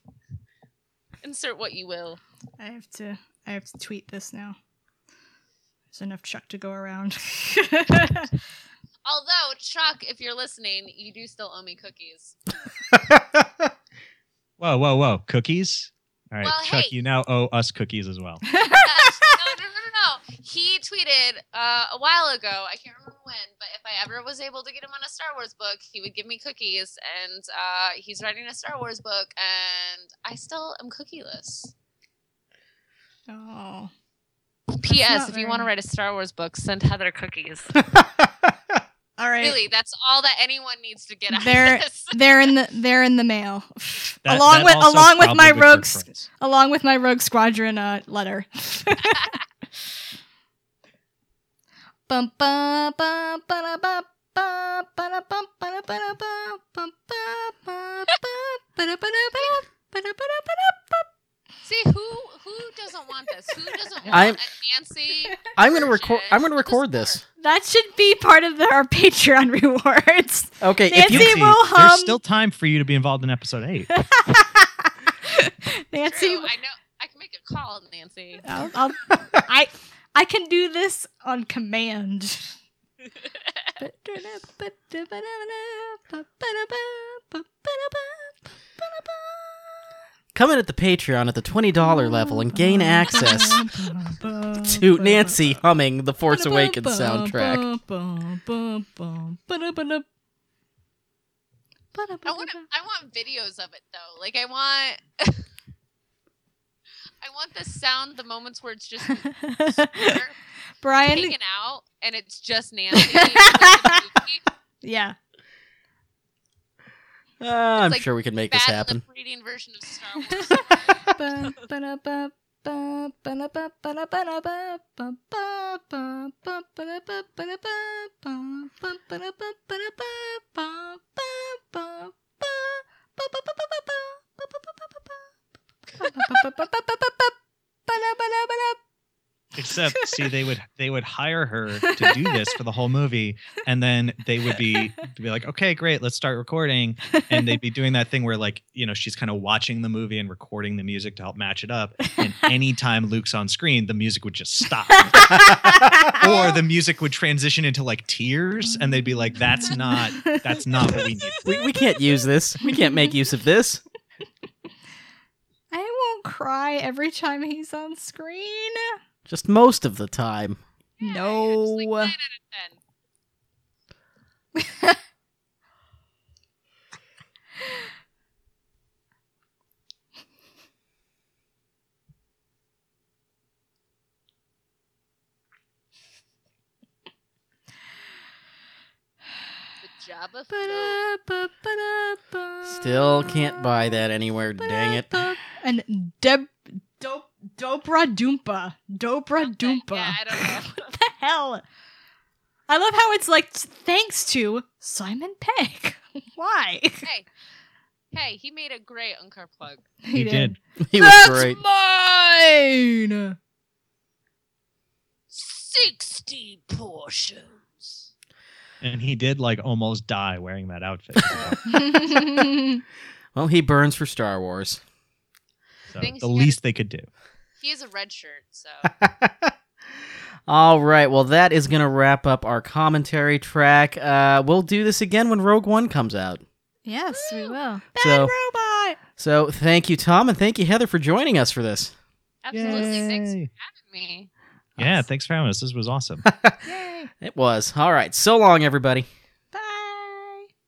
Insert what you will. I have to. I have to tweet this now. There's enough Chuck to go around. Although Chuck, if you're listening, you do still owe me cookies. whoa, whoa, whoa! Cookies. All right, Well, Chuck, hey. you now owe us cookies as well. no, no, no, no, no. He tweeted uh, a while ago. I can't remember when, but if I ever was able to get him on a Star Wars book, he would give me cookies. And uh, he's writing a Star Wars book, and I still am cookieless. oh. P.S. not If you want to write a Star Wars book, send Heather cookies. All right. Really, that's all that anyone needs to get out They're of this. they're in the they're in the mail. That- along that with along with my probably rogues along with my rogue squadron uh, letter. See who who doesn't want this? Who doesn't want I'm- a Nancy? I'm gonna record. I'm gonna record this. That should be part of the, our Patreon rewards. Okay, Nancy you Nancy, will hum. there's still time for you to be involved in episode eight. Nancy, True, I know. I can make a call, Nancy. I'll, I'll, I I can do this on command. come in at the Patreon at the twenty dollar level and gain access to Nancy humming the Force Awakens soundtrack. I want I want videos of it though. Like I want I want the sound the moments where it's just her Brian, taken out and it's just Nancy. like the movie, yeah. Uh, I'm like sure we can make this happen. lip reading version of Star Wars. Except, see, they would they would hire her to do this for the whole movie, and then they would be be like, "Okay, great, let's start recording." And they'd be doing that thing where, like, you know, she's kind of watching the movie and recording the music to help match it up. And anytime Luke's on screen, the music would just stop, or the music would transition into like tears, and they'd be like, "That's not that's not what we need." We, we can't use this. We can't make use of this. I won't cry every time he's on screen. Just most of the time. Yeah, No. just like nine out of ten. Jabba float. Still can't buy that anywhere. Dang it. And Deb Dope Dopra Doompa. Dopra Doompa. Yeah, I don't know. what the hell? I love how it's like thanks to Simon Pegg. Why? hey, hey, he made a great Unkar Plutt. He did. He was That's great. mine. Sixty portions. And he did like almost die wearing that outfit. Well, he burns for Star Wars. So Things the he had- least they could do. He has a red shirt, so All right. Well, that is going to wrap up our commentary track. Uh, we'll do this again when Rogue One comes out. yes, we will. So- robot. So thank you, Tom, and thank you, Heather, for joining us for this. absolutely. Thanks for having me. Yeah, thanks for having us. This was awesome. It was. All right. So long, everybody.